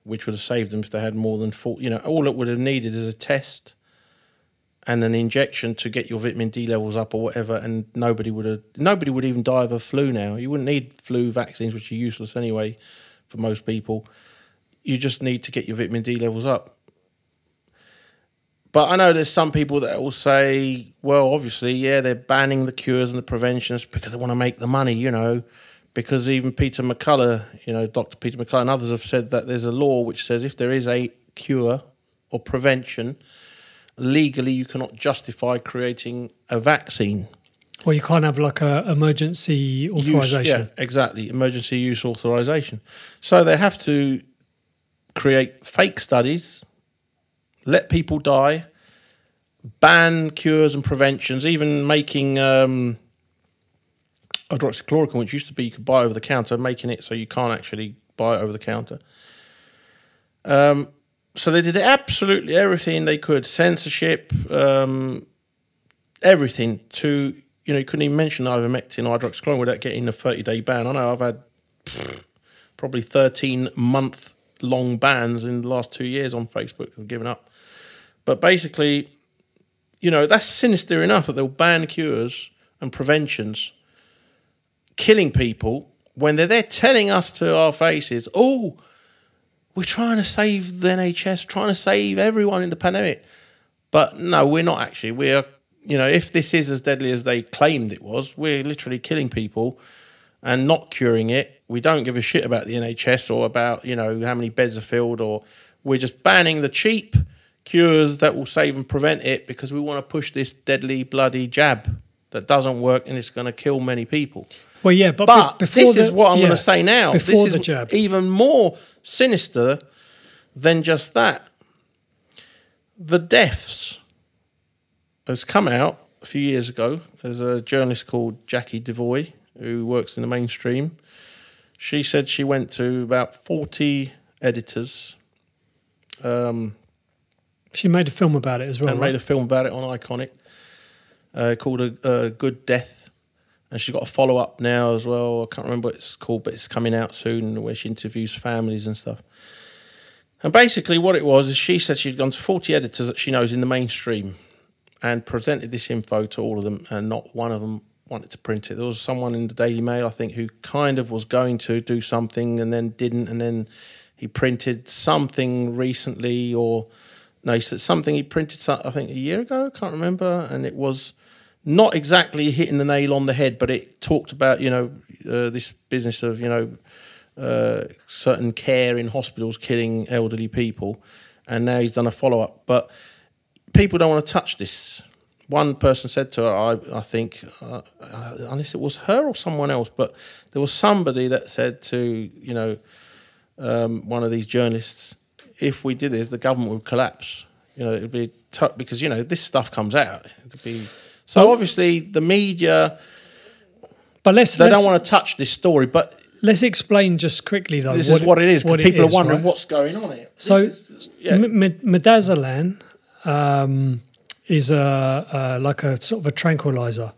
Speaker 2: which would have saved them if they had more than four. You know, all it would have needed is a test and an injection to get your vitamin D levels up or whatever, and nobody would have nobody would even die of a flu now. You wouldn't need flu vaccines, which are useless anyway for most people. You just need to get your vitamin D levels up. But I know there's some people that will say, well, obviously, yeah, they're banning the cures and the preventions because they want to make the money, you know. Because even Peter McCullough, you know, Dr. Peter McCullough and others have said that there's a law which says if there is a cure or prevention, legally you cannot justify creating a vaccine.
Speaker 1: Well, you can't have like a emergency
Speaker 2: Use-
Speaker 1: authorization.
Speaker 2: yeah, exactly. Emergency use authorization. So they have to create fake studies, let people die, ban cures and preventions, even making um, hydroxychloroquine, which used to be you could buy over the counter, making it so you can't actually buy it over the counter. Um, so they did absolutely everything they could, censorship, um, everything to you know you couldn't even mention ivermectin or hydroxychloroquine without getting a 30 day ban. I know I've had probably 13 month long bans in the last two years on Facebook. I've given up. But basically, you know, that's sinister enough that they'll ban cures and preventions, killing people when they're there telling us to our faces, oh, we're trying to save the NHS, trying to save everyone in the pandemic. But no, we're not actually. We're, you know, if this is as deadly as they claimed it was, we're literally killing people and not curing it. We don't give a shit about the NHS or about, you know, how many beds are filled, or we're just banning the cheap cures that will save and prevent it because we want to push this deadly, bloody jab that doesn't work and it's going to kill many people.
Speaker 1: Well, yeah, but,
Speaker 2: But
Speaker 1: be- before
Speaker 2: this
Speaker 1: the,
Speaker 2: is what I'm
Speaker 1: yeah,
Speaker 2: going to say now.
Speaker 1: Before
Speaker 2: this
Speaker 1: the
Speaker 2: is
Speaker 1: jab,
Speaker 2: even more sinister than just that. The deaths has come out a few years ago. There's a journalist called Jacqui Deevoy who works in the mainstream. She said she went to about 40 editors um,
Speaker 1: She made a film about it as well.
Speaker 2: and
Speaker 1: right?
Speaker 2: made a film about it on Ickonic uh, called a, a Good Death. And she's got a follow up now as well. I can't remember what it's called, but it's coming out soon where she interviews families and stuff. And basically, what it was is she said she'd gone to 40 editors that she knows in the mainstream and presented this info to all of them, and not one of them wanted to print it. There was someone in the Daily Mail, I think, who kind of was going to do something and then didn't, and then he printed something recently, or no, he said something he printed, I think, a year ago, I can't remember, and it was not exactly hitting the nail on the head, but it talked about, you know, uh, this business of, you know, uh, certain care in hospitals killing elderly people, and now he's done a follow up. But people don't want to touch this. One person said to her, I, I think, uh, unless it was her or someone else, but there was somebody that said to, you know, um, one of these journalists, if we did this, the government would collapse. You know, it'd be tough because, you know, this stuff comes out. It'd be, so obviously the media,
Speaker 1: but let's
Speaker 2: they
Speaker 1: let's,
Speaker 2: don't want to touch this story, but
Speaker 1: let's explain just quickly though.
Speaker 2: this is what it is because people
Speaker 1: is,
Speaker 2: are wondering
Speaker 1: right?
Speaker 2: what's going on here.
Speaker 1: So,
Speaker 2: is- yeah.
Speaker 1: Midazolam um, is a, a like a sort of a tranquilizer,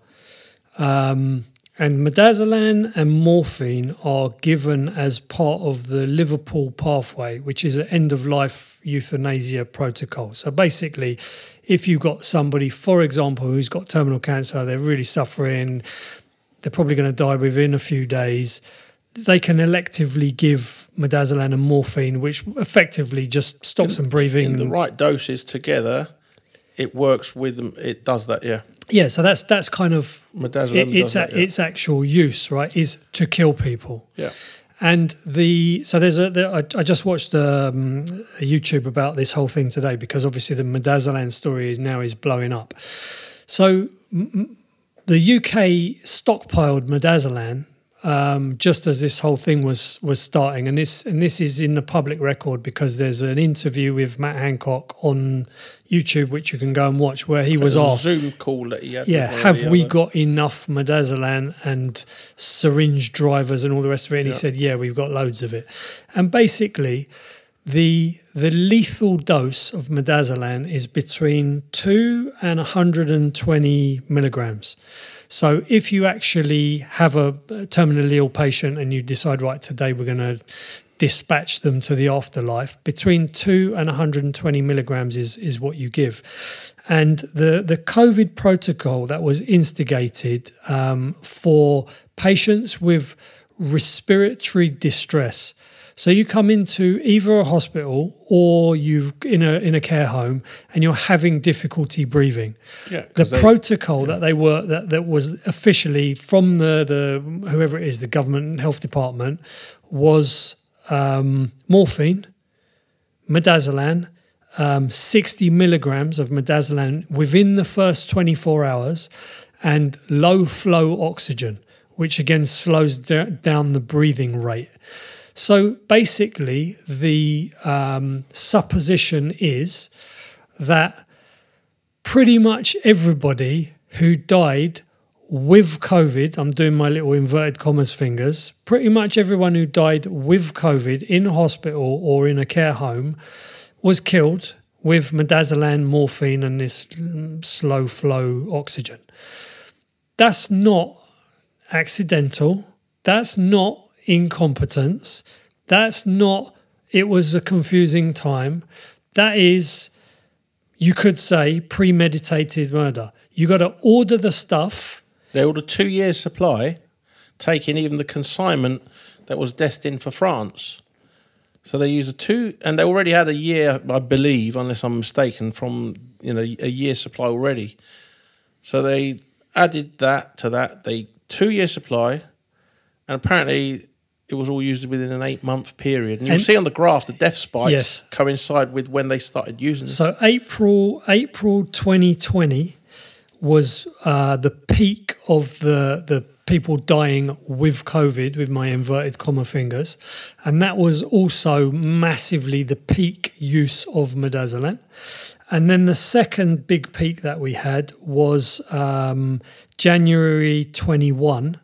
Speaker 1: um, and midazolam and morphine are given as part of the Liverpool pathway, which is an end of life euthanasia protocol. So basically, if you've got somebody, for example, who's got terminal cancer, they're really suffering, they're probably going to die within a few days they can electively give midazolam and morphine, which effectively just stops them breathing.
Speaker 2: in the right doses together, it works with them. It does that, yeah.
Speaker 1: yeah, so that's that's kind of
Speaker 2: Midazolam
Speaker 1: it, its
Speaker 2: that,
Speaker 1: a,
Speaker 2: yeah.
Speaker 1: its actual use, right? Is to kill people.
Speaker 2: yeah.
Speaker 1: And the so there's a there, I, I just watched um, a YouTube about this whole thing today because obviously the midazolam story is now is blowing up. So m- the UK stockpiled midazolam um, just as this whole thing was was starting, and this and this is in the public record because there's an interview with Matt Hancock on YouTube which you can go and watch where he was
Speaker 2: There
Speaker 1: asked
Speaker 2: Zoom call that he had.
Speaker 1: yeah, have we
Speaker 2: other-
Speaker 1: got enough midazolam and syringe drivers and all the rest of it? And he said, yeah, we've got loads of it. And basically, the the lethal dose of midazolam is between two and 120 milligrams. So if you actually have a terminally ill patient and you decide, right, today we're going to dispatch them to the afterlife, between two and 120 milligrams is, is what you give. And the, the COVID protocol that was instigated um, for patients with respiratory distress. So you come into either a hospital or you in a in a care home and you're having difficulty breathing.
Speaker 2: Yeah,
Speaker 1: the
Speaker 2: they-
Speaker 1: protocol that they were that, that was officially from the, the whoever it is the government health department was um, morphine midazolam um, 60 milligrams of midazolam within the first 24 hours and low flow oxygen which again slows da- down the breathing rate so basically the um, supposition is that pretty much everybody who died with COVID, I'm doing my little inverted commas fingers, pretty much everyone who died with COVID in hospital or in a care home was killed with midazolam, morphine, and this slow flow oxygen. That's not accidental. That's not incompetence. That's not, it was a confusing time. That is you could say premeditated murder. You got to order the stuff.
Speaker 2: They ordered two years' supply, taking even the consignment that was destined for France. So they used a two, and they already had a year, I believe, unless I'm mistaken, from you know a year supply already. So they added that to that. They two year supply, and apparently it was all used within an eight month period. And you'll
Speaker 1: And-
Speaker 2: see on the graph the death spikes
Speaker 1: Yes.
Speaker 2: coincide with when they started using it.
Speaker 1: So April April 2020 was uh, the peak of the the people dying with COVID, with my inverted comma fingers, and that was also massively the peak use of midazolam. And then the second big peak that we had was um, January 21,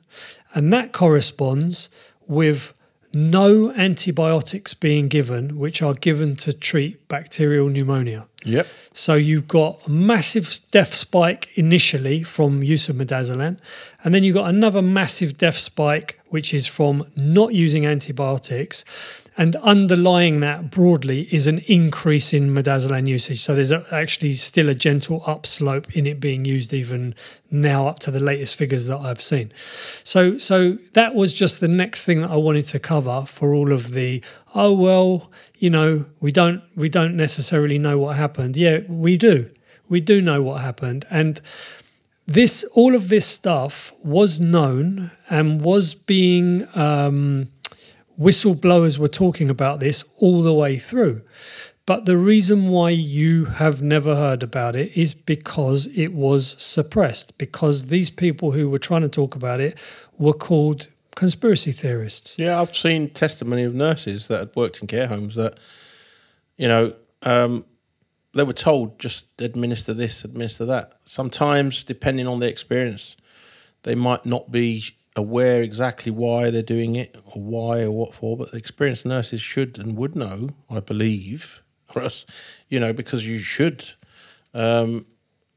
Speaker 1: and that corresponds with no antibiotics being given, which are given to treat bacterial pneumonia.
Speaker 2: Yep.
Speaker 1: So you've got a massive death spike initially from use of midazolam, and then you've got another massive death spike, which is from not using antibiotics. And underlying that broadly is an increase in midazolam usage. So there's actually still a gentle upslope in it being used even now up to the latest figures that I've seen. So so that was just the next thing that I wanted to cover for all of the oh well, you know, we don't we don't necessarily know what happened. Yeah, we do. We do know what happened. And this all of this stuff was known and was being um, whistleblowers were talking about this all the way through. But the reason why you have never heard about it is because it was suppressed, because these people who were trying to talk about it were called conspiracy theorists.
Speaker 2: Yeah, I've seen testimony of nurses that had worked in care homes that, you know, um, they were told just administer this, administer that. Sometimes, depending on their experience, they might not be aware exactly why they're doing it or why or what for, but experienced nurses should and would know, I believe, or else, you know, because you should. Um,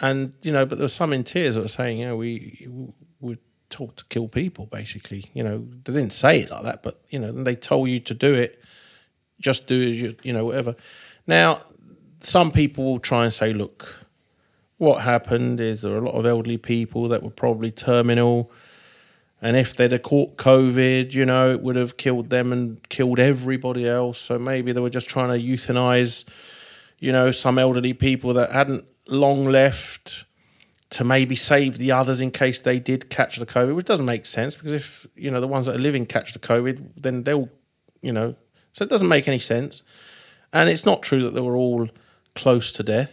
Speaker 2: and, you know, but there were some in tears that were saying, you know, we were taught to kill people, basically. You know, they didn't say it like that, but, you know, they told you to do it, just do it, you, you know, whatever. Now, some people will try and say, look, what happened is there are a lot of elderly people that were probably terminal and if they'd have caught COVID, you know, it would have killed them and killed everybody else. So maybe they were just trying to euthanize, you know, some elderly people that hadn't long left to maybe save the others in case they did catch the COVID, which doesn't make sense because if, you know, the ones that are living catch the COVID, then they'll, you know, so it doesn't make any sense. And it's not true that they were all close to death.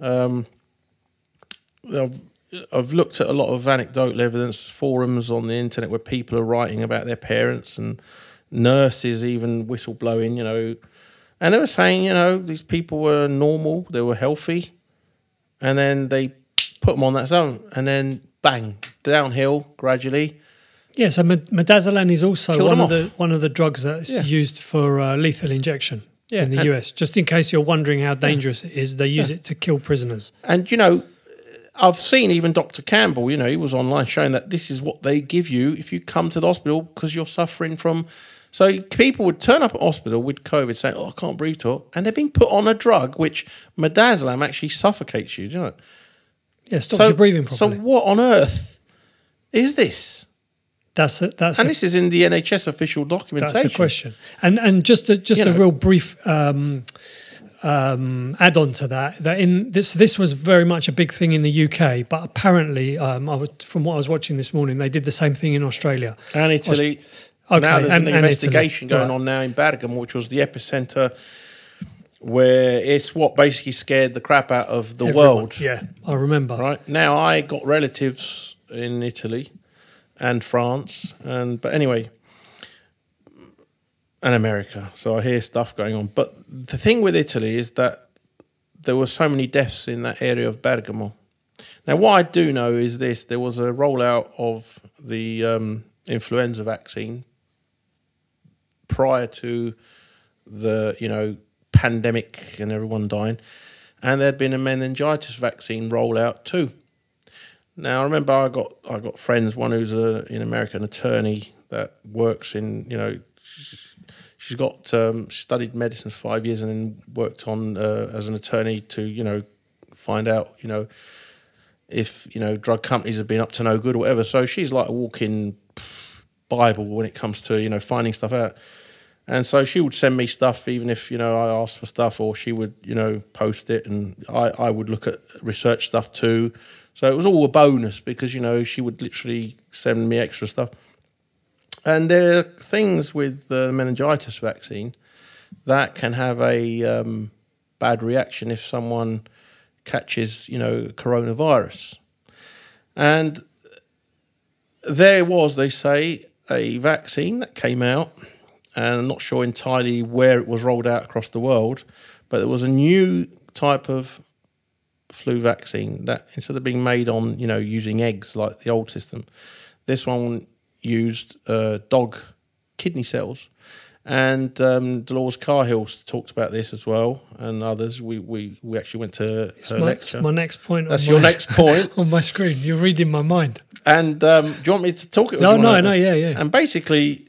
Speaker 2: Um, I've looked at a lot of anecdotal evidence forums on the internet where people are writing about their parents and nurses even whistleblowing, you know, and they were saying, you know, these people were normal, they were healthy, and then they put them on that zone, and then bang, downhill gradually.
Speaker 1: Yeah, so midazolam is also one of the one of the drugs that's yeah. used for uh, lethal injection yeah, in the US. Just in case you're wondering how dangerous yeah. it is, they use it to kill prisoners.
Speaker 2: And you know, I've seen even Dr. Campbell, you know, he was online showing that this is what they give you if you come to the hospital because you're suffering from. So people would turn up at hospital with COVID saying, oh, I can't breathe to and they're being put on a drug which midazolam actually suffocates you, do you know?
Speaker 1: Yeah, stops so, you breathing properly.
Speaker 2: So what on earth is this?
Speaker 1: That's a, that's
Speaker 2: and a, this is in the NHS official documentation.
Speaker 1: That's a question. And and just a, just you a know, real brief um, um, add on to that that in this this was very much a big thing in the UK, but apparently, um, was, from what I was watching this morning, they did the same thing in Australia
Speaker 2: and Italy. Okay, now there's and, an investigation going right. on now in Bergamo, which was the epicenter, where it's what basically scared the crap out of the Everyone, world.
Speaker 1: Yeah, I remember.
Speaker 2: Right now, I got relatives in Italy and France, and but anyway, and America. So I hear stuff going on. But the thing with Italy is that there were so many deaths in that area of Bergamo. Now, what I do know is this there was a rollout of the um, influenza vaccine prior to the, you know, pandemic and everyone dying. And there'd been a meningitis vaccine rollout too. Now I remember I got I got friends, one who's a in America an attorney that works in you know she's got um, studied medicine for five years and then worked on uh, as an attorney to you know find out you know if you know drug companies have been up to no good or whatever. So she's like a walking bible when it comes to you know finding stuff out. And so she would send me stuff, even if you know I asked for stuff, or she would you know post it, and I I would look at research stuff too. So it was all a bonus because you know she would literally send me extra stuff. And there are things with the meningitis vaccine that can have a um, bad reaction if someone catches, you know, coronavirus. And there was, they say, a vaccine that came out, and I'm not sure entirely where it was rolled out across the world, but there was a new type of flu vaccine that instead of being made on, you know, using eggs like the old system, this one used uh, dog kidney cells. And um, Dolores Cahill talked about this as well, and others. We we, we actually went to
Speaker 1: It's
Speaker 2: her
Speaker 1: my,
Speaker 2: lecture.
Speaker 1: my next point.
Speaker 2: That's
Speaker 1: on
Speaker 2: your
Speaker 1: my,
Speaker 2: next point.
Speaker 1: on my screen. You're reading my mind.
Speaker 2: And um, do you want me to talk it? or
Speaker 1: No, no, no, yeah, yeah.
Speaker 2: And basically,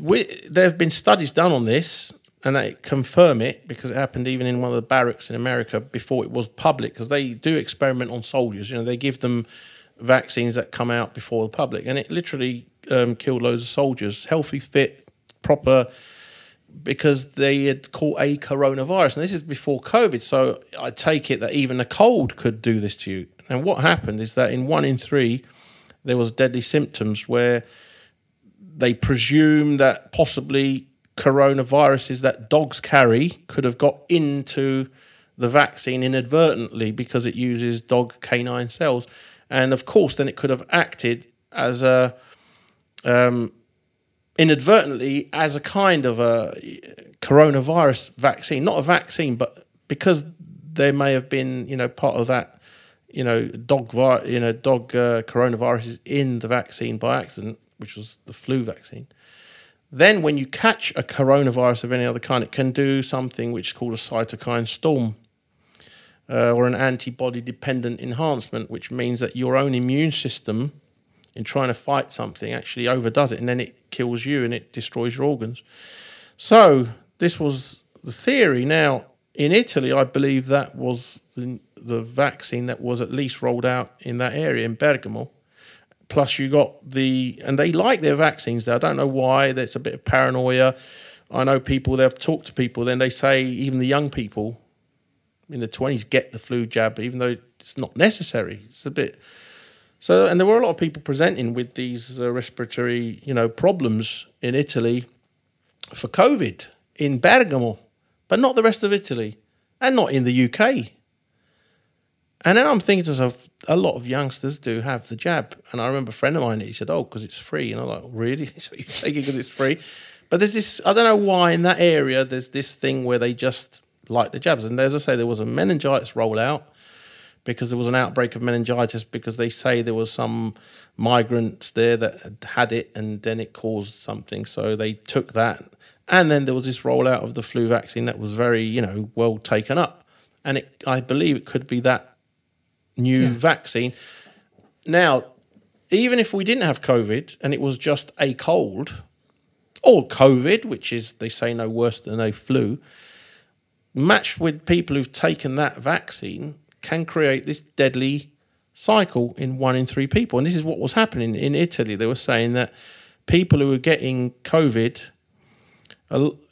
Speaker 2: we, there have been studies done on this, and they confirm it because it happened even in one of the barracks in America before it was public. Because they do experiment on soldiers. You know, they give them vaccines that come out before the public, and it literally um, killed loads of soldiers, healthy, fit, proper. Because they had caught a coronavirus, and this is before COVID. So I take it that even a cold could do this to you. And what happened is that in one in three, there was deadly symptoms where they presume that possibly coronaviruses that dogs carry could have got into the vaccine inadvertently because it uses dog canine cells, and of course, then it could have acted as a um, inadvertently as a kind of a coronavirus vaccine, not a vaccine, but because there may have been, you know, part of that, you know, dog, vi- you know, dog uh, coronaviruses in the vaccine by accident, which was the flu vaccine. Then, when you catch a coronavirus of any other kind, it can do something which is called a cytokine storm uh, or an antibody dependent enhancement, which means that your own immune system, in trying to fight something, actually overdoes it and then it kills you and it destroys your organs. So, this was the theory. Now, in Italy, I believe that was the, the vaccine that was at least rolled out in that area in Bergamo. Plus, you got the, and they like their vaccines there. I don't know why. There's a bit of paranoia. I know people, they've talked to people, then they say even the young people in the 20s get the flu jab, even though it's not necessary. It's a bit. So, and there were a lot of people presenting with these uh, respiratory, you know, problems in Italy for COVID in Bergamo, but not the rest of Italy, and not in the UK. And then I'm thinking to myself, a lot of youngsters do have the jab. And I remember a friend of mine, he said, Oh, because it's free. And I'm like, Really? So you take it because it's free? But there's this, I don't know why in that area, there's this thing where they just like the jabs. And as I say, there was a meningitis rollout because there was an outbreak of meningitis because they say there was some migrants there that had had it and then it caused something. So they took that. And then there was this rollout of the flu vaccine that was very, you know, well taken up. And it, I believe it could be that new
Speaker 1: Yeah.
Speaker 2: vaccine. Now, even if we didn't have COVID and it was just a cold or COVID, which is, they say, no worse than a flu, matched with people who've taken that vaccine can create this deadly cycle in one in three people. And this is what was happening in Italy. They were saying that people who were getting COVID,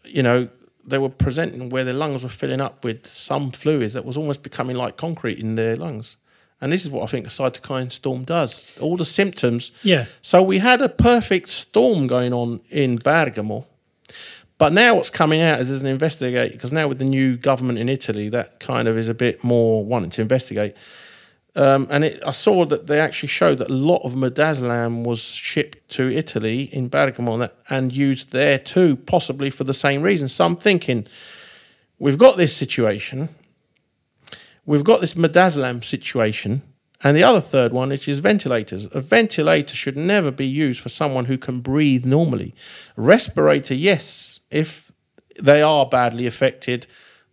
Speaker 2: you know, they were presenting where their lungs were filling up with some fluids that was almost becoming like concrete in their lungs. And this is what I think a cytokine storm does. All the symptoms.
Speaker 1: Yeah.
Speaker 2: So we had a perfect storm going on in Bergamo. But now what's coming out is there's an investigate because now with the new government in Italy, that kind of is a bit more wanting to investigate. Um, and it, I saw that they actually showed that a lot of midazolam was shipped to Italy in Bergamo and, used there too, possibly for the same reason. So I'm thinking, we've got this situation, we've got this midazolam situation, and the other third one, which is ventilators. A ventilator should never be used for someone who can breathe normally. Respirator, yes, if they are badly affected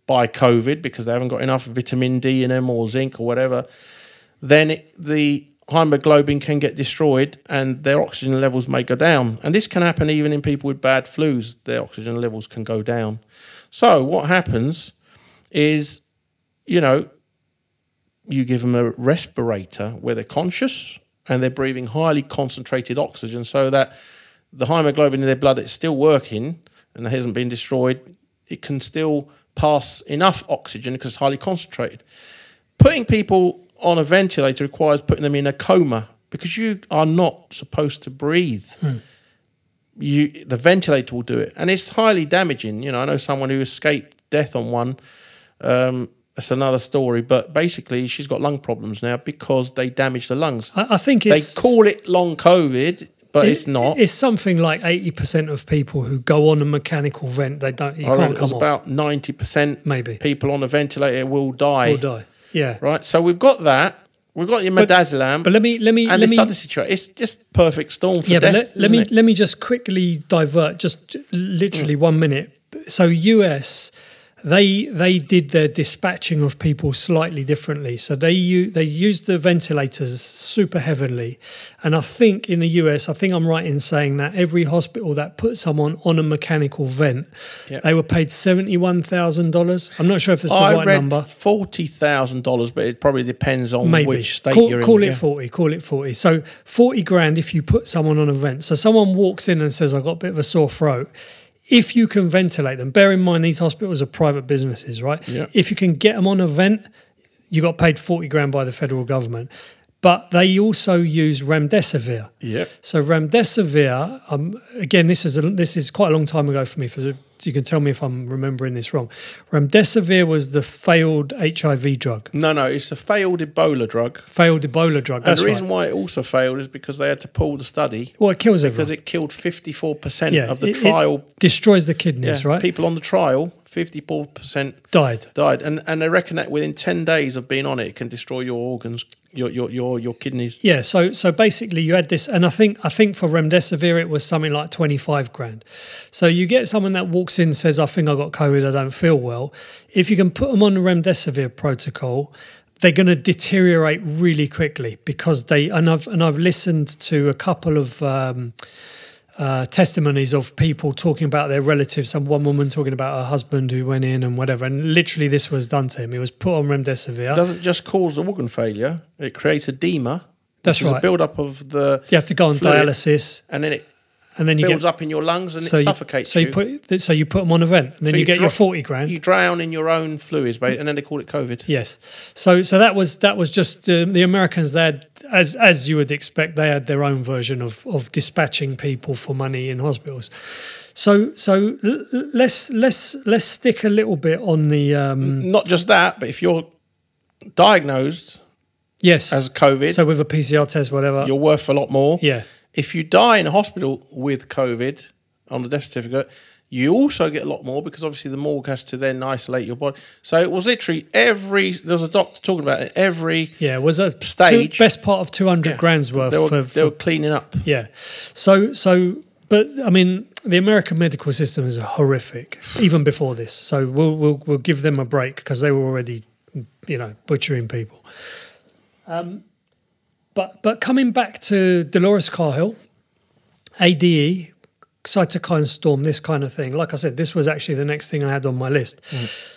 Speaker 2: by COVID because they haven't got enough vitamin D in them or zinc or whatever, then it, the hemoglobin can get destroyed and their oxygen levels may go down. And this can happen even in people with bad flus, their oxygen levels can go down. So, what happens is, you know, you give them a respirator where they're conscious and they're breathing highly concentrated oxygen so that the hemoglobin in their blood is still working and it hasn't been destroyed. It can still pass enough oxygen because it's highly concentrated. Putting people on a ventilator requires putting them in a coma because you are not supposed to breathe. You, the ventilator will do it, and it's highly damaging. You know, I know someone who escaped death on one. Um, that's another story, but basically, she's got lung problems now because they damaged the lungs.
Speaker 1: I, I think
Speaker 2: They call it long COVID, but
Speaker 1: it-
Speaker 2: it's not.
Speaker 1: It's something like eighty percent of people who go on a mechanical vent, they don't. You
Speaker 2: I
Speaker 1: can't come off.
Speaker 2: about ninety percent
Speaker 1: Maybe
Speaker 2: people on a ventilator will die.
Speaker 1: or die. Yeah.
Speaker 2: Right, so we've got that. We've got your
Speaker 1: But-
Speaker 2: midazolam,
Speaker 1: But let me let me
Speaker 2: and
Speaker 1: let
Speaker 2: this
Speaker 1: me
Speaker 2: other situation. It's just perfect storm for
Speaker 1: yeah,
Speaker 2: death.
Speaker 1: but let, let me
Speaker 2: it?
Speaker 1: let me just quickly divert, just literally
Speaker 2: Mm.
Speaker 1: one minute. So US, they they did their dispatching of people slightly differently. So they u- they used the ventilators super heavily, and I think in the US, I think I'm right in saying that every hospital that put someone on a mechanical vent,
Speaker 2: Yep.
Speaker 1: they were paid seventy one thousand dollars. I'm not sure if it's the
Speaker 2: I
Speaker 1: right
Speaker 2: read
Speaker 1: number.
Speaker 2: forty thousand dollars, but it probably depends on
Speaker 1: Maybe
Speaker 2: which state
Speaker 1: call,
Speaker 2: you're
Speaker 1: call
Speaker 2: in.
Speaker 1: it
Speaker 2: yeah.
Speaker 1: 40 call it 40 so 40 grand if you put someone on a vent so someone walks in and says i've got a bit of a sore throat if you can ventilate them bear in mind these hospitals are private businesses right
Speaker 2: Yeah.
Speaker 1: if you can get them on a vent you got paid 40 grand by the federal government but they also use remdesivir
Speaker 2: Yeah.
Speaker 1: so remdesivir, um, again, this is a, this is quite a long time ago for me. For you can tell me if I'm remembering this wrong. Remdesivir was the failed HIV drug,
Speaker 2: No, no, it's a failed Ebola drug.
Speaker 1: failed Ebola drug.
Speaker 2: And the
Speaker 1: right.
Speaker 2: reason why it also failed is because they had to pull the study
Speaker 1: Well, it kills everyone.
Speaker 2: because it killed 54%
Speaker 1: yeah,
Speaker 2: of the
Speaker 1: it- it
Speaker 2: trial.
Speaker 1: destroys the kidneys,
Speaker 2: yeah,
Speaker 1: right?
Speaker 2: People on the trial, 54%
Speaker 1: Died.
Speaker 2: died. And and they reckon that within 10 days of being on it, it can destroy your organs, your your your, your kidneys.
Speaker 1: Yeah. So so basically, you had this, and I think I think for remdesivir it was something like twenty five grand. So you get someone that walks in says, "I think I got COVID. I don't feel well." If you can put them on the remdesivir protocol. They're going to deteriorate really quickly because they and I've and I've listened to a couple of um, uh, testimonies of people talking about their relatives. Some one woman talking about her husband who went in and whatever, and literally this was done to him. He was put on remdesivir.
Speaker 2: It doesn't just cause the organ failure, it creates edema.
Speaker 1: That's right.
Speaker 2: a build up of the,
Speaker 1: you have to go on
Speaker 2: fluid,
Speaker 1: dialysis,
Speaker 2: and then it
Speaker 1: and then you
Speaker 2: builds
Speaker 1: get
Speaker 2: up in your lungs and
Speaker 1: so
Speaker 2: it
Speaker 1: you,
Speaker 2: suffocates
Speaker 1: so you. put so you put them on a vent, and then
Speaker 2: So
Speaker 1: you,
Speaker 2: you
Speaker 1: get your forty grand.
Speaker 2: You drown in your own fluids, mate, and then they call it COVID.
Speaker 1: yes. So so that was that was just um, the Americans. They had as as you would expect, they had their own version of of dispatching people for money in hospitals. So so let's let's let's stick a little bit on the um,
Speaker 2: Not just that, but if you're diagnosed
Speaker 1: yes.
Speaker 2: as COVID,
Speaker 1: so with a PCR test, whatever.
Speaker 2: you're worth a lot more.
Speaker 1: Yeah.
Speaker 2: If you die in a hospital with COVID on the death certificate, you also get a lot more because obviously the morgue has to then isolate your body. So it was literally every. There was a doctor talking about it. Every
Speaker 1: Yeah, it was a two,
Speaker 2: Stage.
Speaker 1: best part of two hundred
Speaker 2: Yeah.
Speaker 1: grand's worth
Speaker 2: they were,
Speaker 1: for,
Speaker 2: they were cleaning up.
Speaker 1: Yeah. So so but I mean the American medical system is horrific even before this. So we'll we'll we'll give them a break because they were already you know butchering people. Um but but coming back to Dolores Cahill, ADE, cytokine storm, this kind of thing. Like I said, this was actually the next thing I had on my list.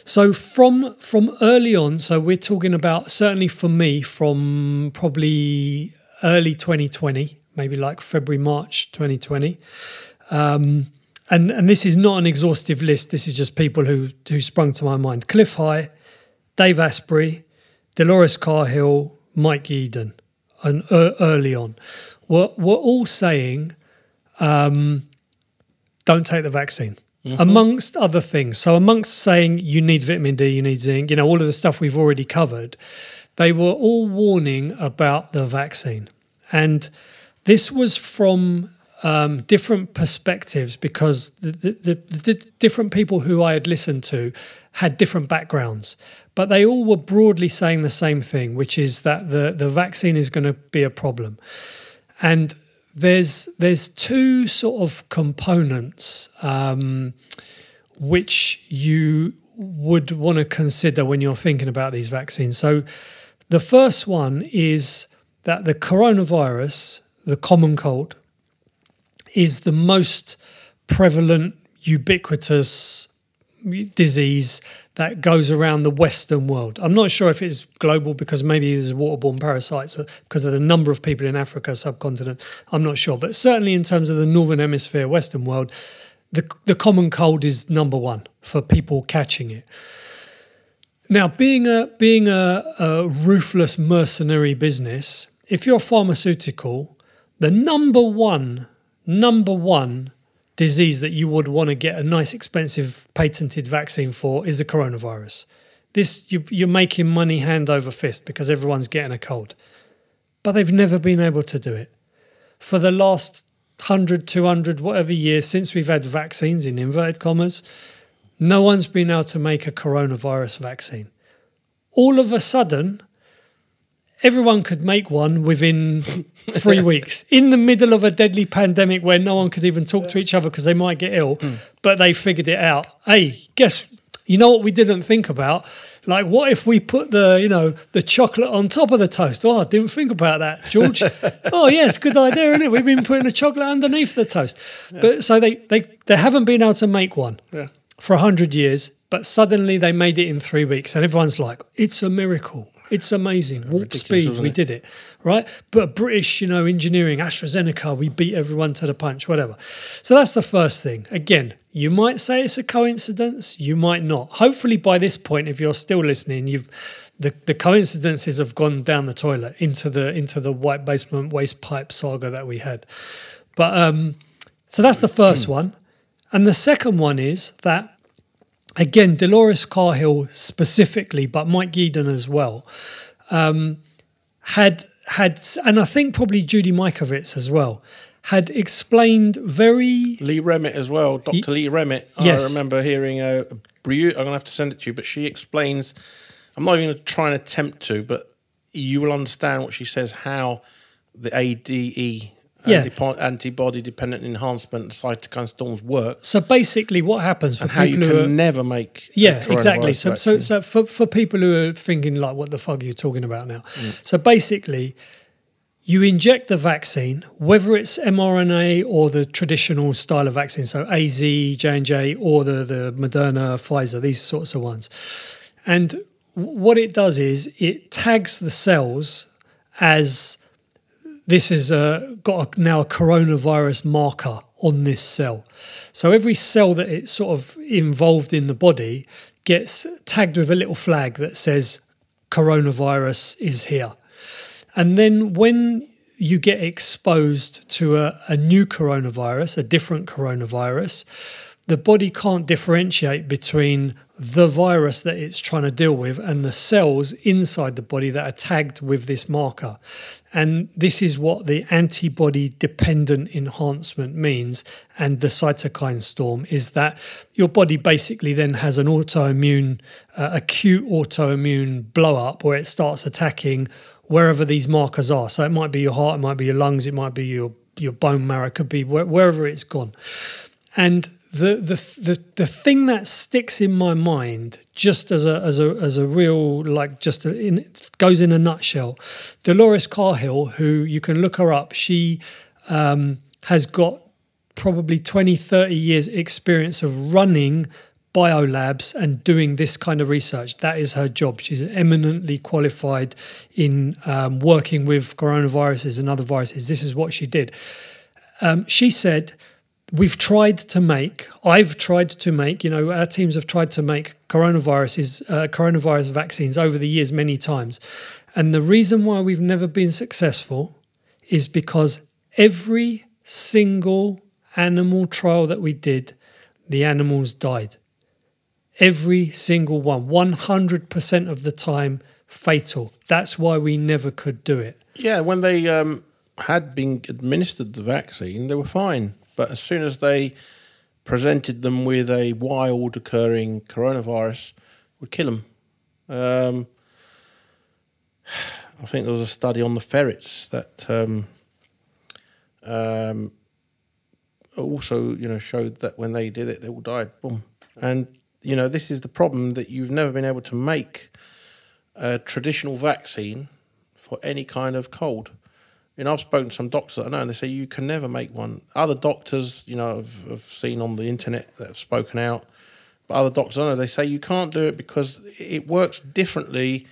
Speaker 1: So from from early on, so we're talking about certainly for me from probably early 2020, maybe like February March 2020. Um, and and this is not an exhaustive list. This is just people who who sprung to my mind: Cliff High, Dave Asprey, Dolores Cahill, Mike Yeadon, and uh, early on, were were all saying, um, "Don't take the vaccine." Amongst other things, so amongst saying you need vitamin D, you need zinc, you know all of the stuff we've already covered, they were all warning about the vaccine, and this was from um, different perspectives because the, the, the, the different people who I had listened to had different backgrounds, but they all were broadly saying the same thing, which is that the, the vaccine is going to be a problem. And there's there's two sort of components um, which you would want to consider when you're thinking about these vaccines. So the first one is that the coronavirus, the common cold, is the most prevalent, ubiquitous disease that goes around the Western world. I'm not sure if it's global because maybe there's waterborne parasites because of the number of people in Africa, subcontinent. I'm not sure, but certainly in terms of the Northern Hemisphere, Western world, the the common cold is number one for people catching it. Now, being a being a, a ruthless mercenary business, if you're pharmaceutical, the number one number one disease that you would want to get a nice, expensive, patented vaccine for is the coronavirus. This you, you're making money hand over fist because everyone's getting a cold, but they've never been able to do it for the last 100, 200, whatever years since we've had vaccines in inverted commas. No one's been able to make a coronavirus vaccine. All of a sudden, everyone could make one within three weeks in the middle of a deadly pandemic where no one could even talk to each other because they might get ill. Hmm. But they figured it out. Hey, guess you know what we didn't think about? Like, what if we put the, you know, the chocolate on top of the toast? Oh, I didn't think about that, George. oh, yes, good idea, isn't it? We've been putting the chocolate underneath the toast. But so they, they, they haven't been able to make one
Speaker 2: Yeah.
Speaker 1: for a hundred years, but suddenly they made it in three weeks, and everyone's like, "It's a miracle! It's amazing! Warp speed, we
Speaker 2: it?
Speaker 1: did it, right?" But British, you know, engineering, AstraZeneca, we beat everyone to the punch, whatever. So that's the first thing. Again, you might say it's a coincidence, you might not. Hopefully, by this point, if you're still listening, you've the, the coincidences have gone down the toilet into the into the white basement waste pipe saga that we had. But um, so that's the first one. And the second one is that, again, Dolores Cahill specifically, but Mike Yeadon as well, um, had, had, and I think probably Judy Mikovits as well, had explained very
Speaker 2: Lee Merritt as well, Dr. Lee Merritt.
Speaker 1: Yes.
Speaker 2: I remember hearing a. I'm gonna have to send it to you, but she explains. I'm not even gonna try and attempt to, but you will understand what she says. How the ADE,
Speaker 1: Yeah.
Speaker 2: antipo- antibody dependent enhancement cytokine storms work,
Speaker 1: So basically, what happens for
Speaker 2: and how you
Speaker 1: people
Speaker 2: can
Speaker 1: who are,
Speaker 2: never make
Speaker 1: yeah, exactly. So, so, so for for people who are thinking like, what the fuck are you talking about now?
Speaker 2: Mm.
Speaker 1: So basically, you inject the vaccine, whether it's mRNA or the traditional style of vaccine, so AZ, J and J, or the the Moderna, Pfizer, these sorts of ones, and what it does is it tags the cells as this is a, got a, now a coronavirus marker on this cell. So every cell that it's sort of involved in the body gets tagged with a little flag that says coronavirus is here. And then when you get exposed to a, a new coronavirus, a different coronavirus, the body can't differentiate between the virus that it's trying to deal with and the cells inside the body that are tagged with this marker. And this is what the antibody dependent enhancement means. And the cytokine storm is that your body basically then has an autoimmune, uh, acute autoimmune blow up where it starts attacking wherever these markers are. So it might be your heart, it might be your lungs, it might be your, your bone marrow, it could be where, wherever it's gone. And the, the the the thing that sticks in my mind, just as a as a as a real like just a, in goes in a nutshell, Dolores Cahill, who you can look her up, she um, has got probably 20, 30 years experience of running biolabs and doing this kind of research. That is her job. She's eminently qualified in um, working with coronaviruses and other viruses. This is what she did. Um, she said, We've tried to make, I've tried to make, you know, our teams have tried to make coronaviruses, uh, coronavirus vaccines over the years many times. And the reason why we've never been successful is because every single animal trial that we did, the animals died. Every single one, 100% of the time, fatal. That's why we never could do it.
Speaker 2: Yeah, when they um, had been administered the vaccine, they were fine. But as soon as they presented them with a wild occurring coronavirus, would kill them. Um, I think there was a study on the ferrets that um, um, also, you know, showed that when they did it, they all died. Boom. And you know, this is the problem that you've never been able to make a traditional vaccine for any kind of cold. Know, I've spoken to some doctors that I know, and they say you can never make one. Other doctors, you know, I've, I've seen on the internet that have spoken out, but other doctors I know, they say you can't do it because it works differently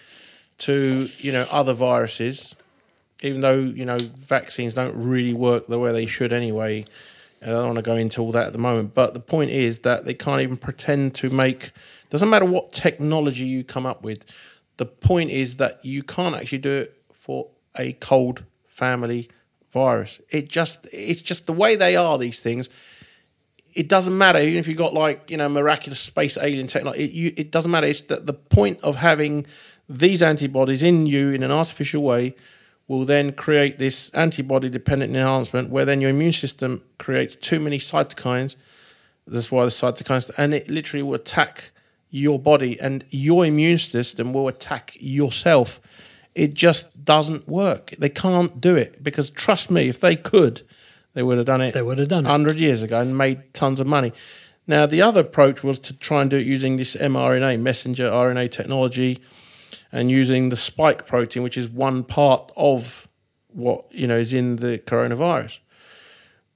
Speaker 2: to, you know, other viruses, even though, you know, vaccines don't really work the way they should anyway. And I don't want to go into all that at the moment, but the point is that they can't even pretend to make, doesn't matter what technology you come up with, the point is that you can't actually do it for a cold family virus. It just it's just the way they are these things. It doesn't matter even if you've got like you know miraculous space alien technology. It, you, it doesn't matter. It's that the point of having these antibodies in you in an artificial way will then create this antibody dependent enhancement where then your immune system creates too many cytokines. That's why the cytokines and it literally will attack your body and your immune system will attack yourself It just doesn't work. They can't do it because trust me, if they could, they would have done it
Speaker 1: They would have done it.
Speaker 2: 100 years ago and made tons of money. Now, the other approach was to try and do it using this mRNA, messenger RNA technology, and using the spike protein, which is one part of what you know is in the coronavirus.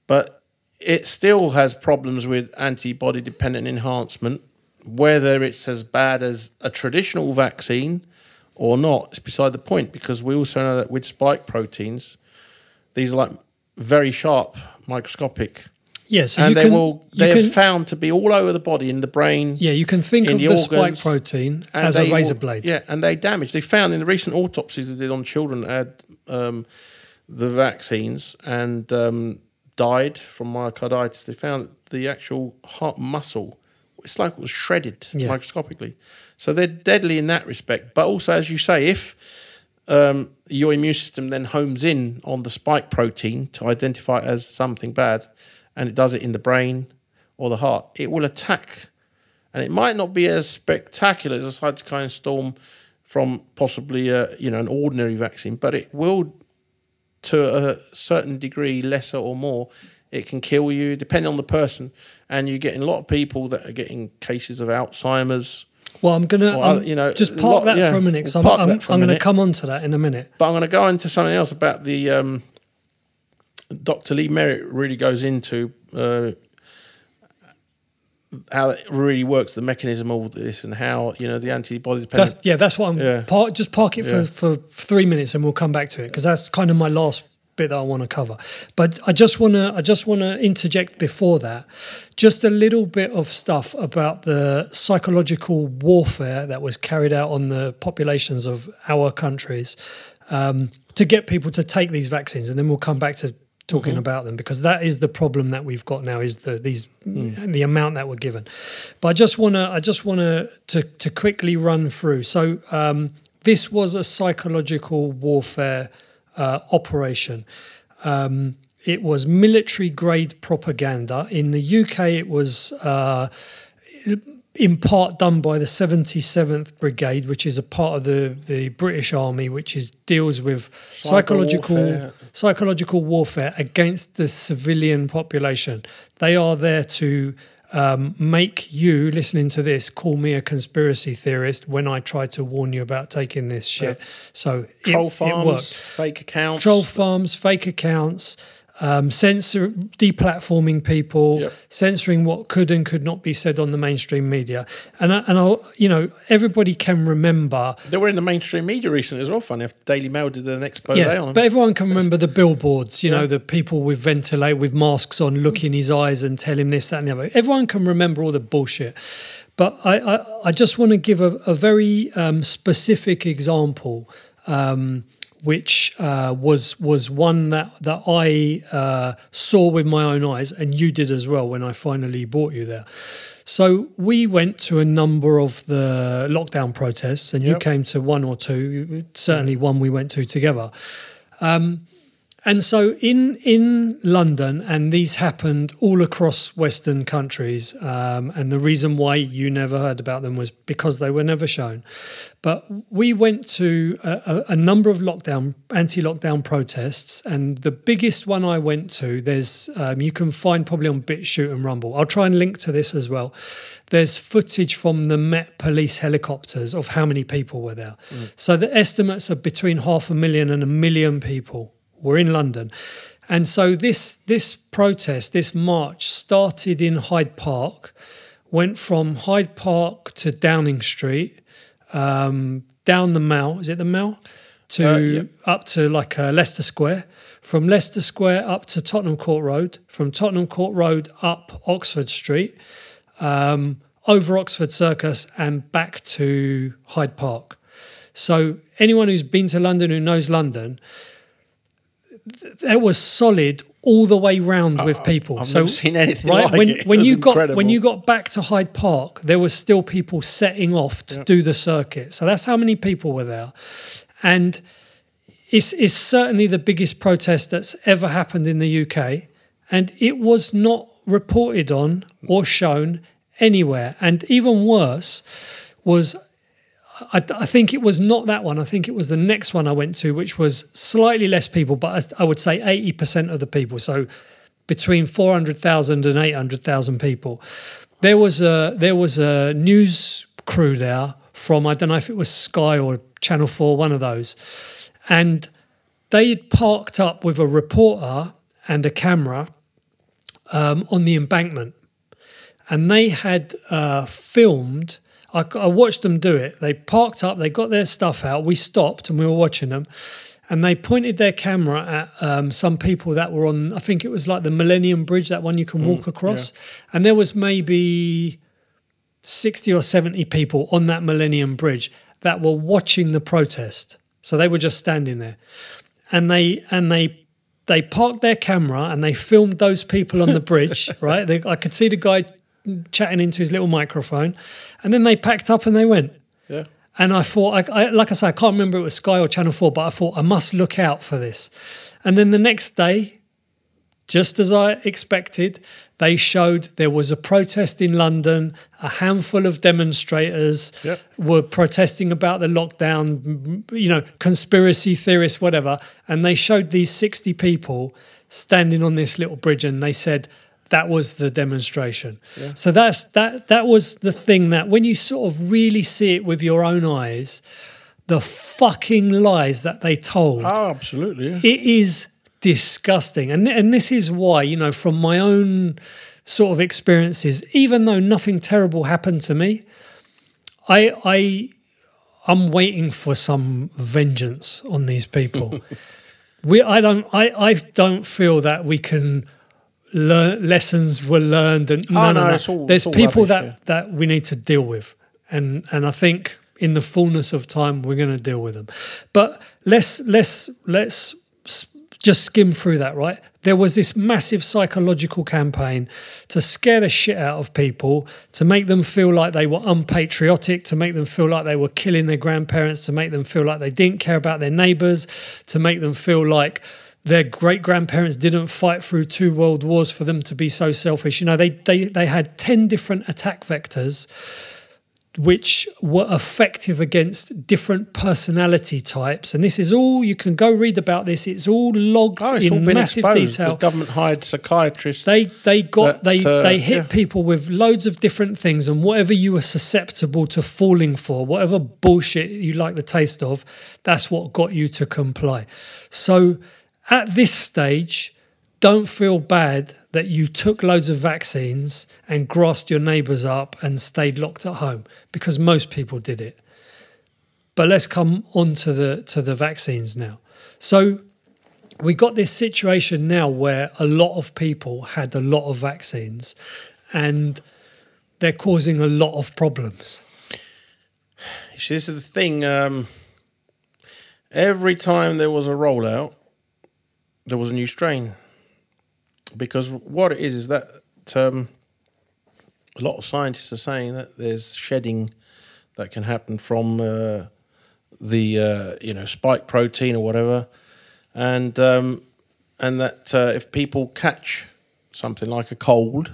Speaker 2: But it still has problems with antibody dependent enhancement, whether it's as bad as a traditional vaccine or not. It's beside the point because we also know that with spike proteins, these are like very sharp, microscopic
Speaker 1: Yeah, so
Speaker 2: and they
Speaker 1: can,
Speaker 2: will they
Speaker 1: can
Speaker 2: have found to be all over the body in the brain
Speaker 1: yeah, you can think of
Speaker 2: the
Speaker 1: the, spike protein as a razor
Speaker 2: will-
Speaker 1: blade.
Speaker 2: yeah and they damage they found in the recent autopsies they did on children that had um, the vaccines and um, died from myocarditis they found the actual heart muscle it's like it was shredded
Speaker 1: Yeah.
Speaker 2: microscopically so they're deadly in that respect but also as you say if um, your immune system then homes in on the spike protein to identify it as something bad, and it does it in the brain or the heart, it will attack. And it might not be as spectacular as a cytokine storm from possibly a, you know an ordinary vaccine, but it will, to a certain degree, lesser or more, it can kill you depending on the person. And you're getting a lot of people that are getting cases of Alzheimer's.
Speaker 1: Well, I'm gonna um,
Speaker 2: you know,
Speaker 1: just park
Speaker 2: lot-
Speaker 1: that
Speaker 2: yeah,
Speaker 1: for a minute because
Speaker 2: we'll
Speaker 1: I'm, I'm,
Speaker 2: that for a
Speaker 1: I'm going to come on to that in a minute.
Speaker 2: But I'm going to go into something else about the. Um, Dr. Lee Merritt really goes into uh, how it really works, the mechanism of this, and how you know the antibodies.
Speaker 1: That's yeah, that's what I'm.
Speaker 2: Yeah.
Speaker 1: Park, just park it
Speaker 2: Yeah.
Speaker 1: for, for three minutes, and we'll come back to it because that's kind of my last bit that I want to cover. But I just want to I just want to interject before that, just a little bit of stuff about the psychological warfare that was carried out on the populations of our countries um, to get people to take these vaccines, and then we'll come back to talking
Speaker 2: Mm-hmm.
Speaker 1: about them because that is the problem that we've got now is the these
Speaker 2: Mm.
Speaker 1: the amount that we're given. But I just want to I just want to to to quickly run through. So um, this was a psychological warfare uh, operation. Um, it was military grade propaganda. In the UK, it was uh, in part done by the 77th Brigade, which is a part of the, the British Army, which is deals with psychological
Speaker 2: warfare.
Speaker 1: psychological warfare against the civilian population. They are there to um, make you listening to this call me a conspiracy theorist when I try to warn you about taking this shit. So
Speaker 2: Troll
Speaker 1: it
Speaker 2: farms,
Speaker 1: worked
Speaker 2: fake accounts.
Speaker 1: troll farms, fake accounts, um, censor, deplatforming people,
Speaker 2: Yep.
Speaker 1: censoring what could and could not be said on the mainstream media. And I, and I, you know, everybody can remember.
Speaker 2: They were in the mainstream media recently as well. Funny, if Daily Mail did an expose
Speaker 1: Yeah,
Speaker 2: on them.
Speaker 1: but everyone can remember the billboards. You know, the people with ventilate with masks on, look in his eyes and tell him this, that, and the other. Everyone can remember all the bullshit. But I, I, I just want to give a, a very um, specific example um, which uh, was was one that that I uh, saw with my own eyes, and you did as well when I finally brought you there. So we went to a number of the lockdown protests, and you came to one or two. Certainly, one we went to together. Um, and so in in London, and these happened all across Western countries. Um, and the reason why you never heard about them was because they were never shown. But we went to a, a, a number of lockdown, anti-lockdown protests, and the biggest one I went to, there's um, you can find probably on BitChute and Rumble. I'll try and link to this as well. There's footage from the Met Police helicopters of how many people were there. So the estimates are between half a million and a million people were in London. And so this this protest, this march started in Hyde Park, went from Hyde Park to Downing Street, um, down the Mall, is it the Mall? To
Speaker 2: Uh, yep.
Speaker 1: up to like uh, Leicester Square, from Leicester Square up to Tottenham Court Road, from Tottenham Court Road up Oxford Street, um, over Oxford Circus and back to Hyde Park. So anyone who's been to London who knows London, th- there was solid all the way round with people.
Speaker 2: Uh, I've
Speaker 1: so
Speaker 2: never seen anything
Speaker 1: right
Speaker 2: like
Speaker 1: when
Speaker 2: it. It
Speaker 1: when
Speaker 2: was
Speaker 1: you got when you got back to Hyde Park, there was still people setting off to do the circuit. So that's how many people were there, and it's it's certainly the biggest protest that's ever happened in the UK, and it was not reported on or shown anywhere. And even worse was I, I think it was not that one. I think it was the next one I went to, which was slightly less people, but I, I would say 80% of the people. So between 400,000 and 800,000 people. There was a there was a news crew there from I don't know if it was Sky or Channel 4, one of those. And they parked up with a reporter and a camera um, on the embankment. And they had uh, filmed, I, I watched them do it. They parked up, they got their stuff out. We stopped and we were watching them. And they pointed their camera at um, some people that were on, I think it was like the Millennium Bridge, that one you can walk across. And there was maybe 60 or 70 people on that Millennium Bridge that were watching the protest. So they were just standing there. And they and they they parked their camera and they filmed those people on the bridge, right? They, I could see the guy chatting into his little microphone. And then they packed up and they went.
Speaker 2: Yeah.
Speaker 1: And I thought, I, I, like I said, I can't remember it was Sky or Channel 4, but I thought I must look out for this. And then the next day, just as I expected, they showed there was a protest in London. A handful of demonstrators
Speaker 2: Yep.
Speaker 1: were protesting about the lockdown, you know, conspiracy theorists, whatever. And they showed these 60 people standing on this little bridge and they said, that was the demonstration. So that's that that was the thing that when you sort of really see it with your own eyes, the fucking lies that they told
Speaker 2: Oh, absolutely. Yeah.
Speaker 1: it is disgusting and and this is why you know from my own sort of experiences even though nothing terrible happened to me i i i'm waiting for some vengeance on these people we i don't i i don't feel that we can learn lessons were learned and
Speaker 2: Oh,
Speaker 1: no,
Speaker 2: no,
Speaker 1: no.
Speaker 2: it's all-
Speaker 1: there's people
Speaker 2: rubbish,
Speaker 1: that that we need to deal with and and i think in the fullness of time we're going to deal with them. But let's let's let's just skim through that right? There was this massive psychological campaign to scare the shit out of people to make them feel like they were unpatriotic to make them feel like they were killing their grandparents to make them feel like they didn't care about their neighbors to make them feel like their great grandparents didn't fight through two world wars for them to be so selfish. You know, they they they had ten different attack vectors which were effective against different personality types. And this is all you can go read about this. It's all logged
Speaker 2: Oh, it's
Speaker 1: in
Speaker 2: all
Speaker 1: massive
Speaker 2: exposed.
Speaker 1: detail.
Speaker 2: The government hired psychiatrists.
Speaker 1: They they got
Speaker 2: But,
Speaker 1: they
Speaker 2: uh,
Speaker 1: they hit
Speaker 2: yeah.
Speaker 1: people with loads of different things, and whatever you were susceptible to falling for, whatever bullshit you like the taste of, that's what got you to comply. So at this stage, don't feel bad that you took loads of vaccines and grassed your neighbours up and stayed locked at home because most people did it. But let's come on to the to the vaccines now. So we got this situation now where a lot of people had a lot of vaccines and they're causing a lot of problems.
Speaker 2: See, this is the thing. Um, every time there was a rollout, there was a new strain. Because what it is is that um, a lot of scientists are saying that there's shedding that can happen from uh, the uh, you know spike protein or whatever, and um, and that uh, if people catch something like a cold,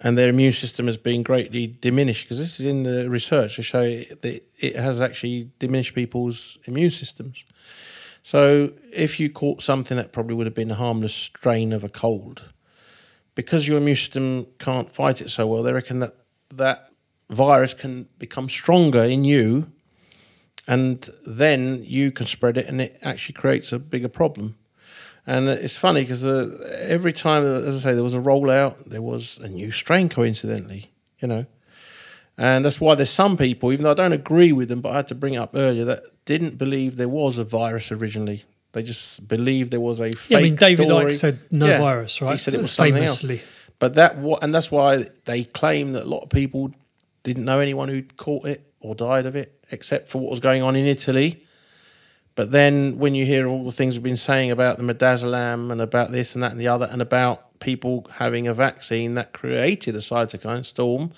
Speaker 2: and their immune system has been greatly diminished because this is in the research to show that it has actually diminished people's immune systems. So if you caught something that probably would have been a harmless strain of a cold, because your immune system can't fight it so well, they reckon that that virus can become stronger in you, and then you can spread it, and it actually creates a bigger problem. And it's funny because uh, every time, as I say, there was a rollout, there was a new strain, coincidentally, you know. And that's why there's some people, even though I don't agree with them, but I had to bring it up earlier, that didn't believe there was a virus originally. They just believed there was a fake
Speaker 1: Yeah, I mean, David
Speaker 2: story.
Speaker 1: Icke said no
Speaker 2: Yeah,
Speaker 1: virus, right?
Speaker 2: He said it was something else.
Speaker 1: famously.
Speaker 2: But that and that's why they claim that a lot of people didn't know anyone who'd caught it or died of it, except for what was going on in Italy. But then when you hear all the things we've been saying about the midazolam and about this and that and the other, and about people having a vaccine that created a cytokine storm,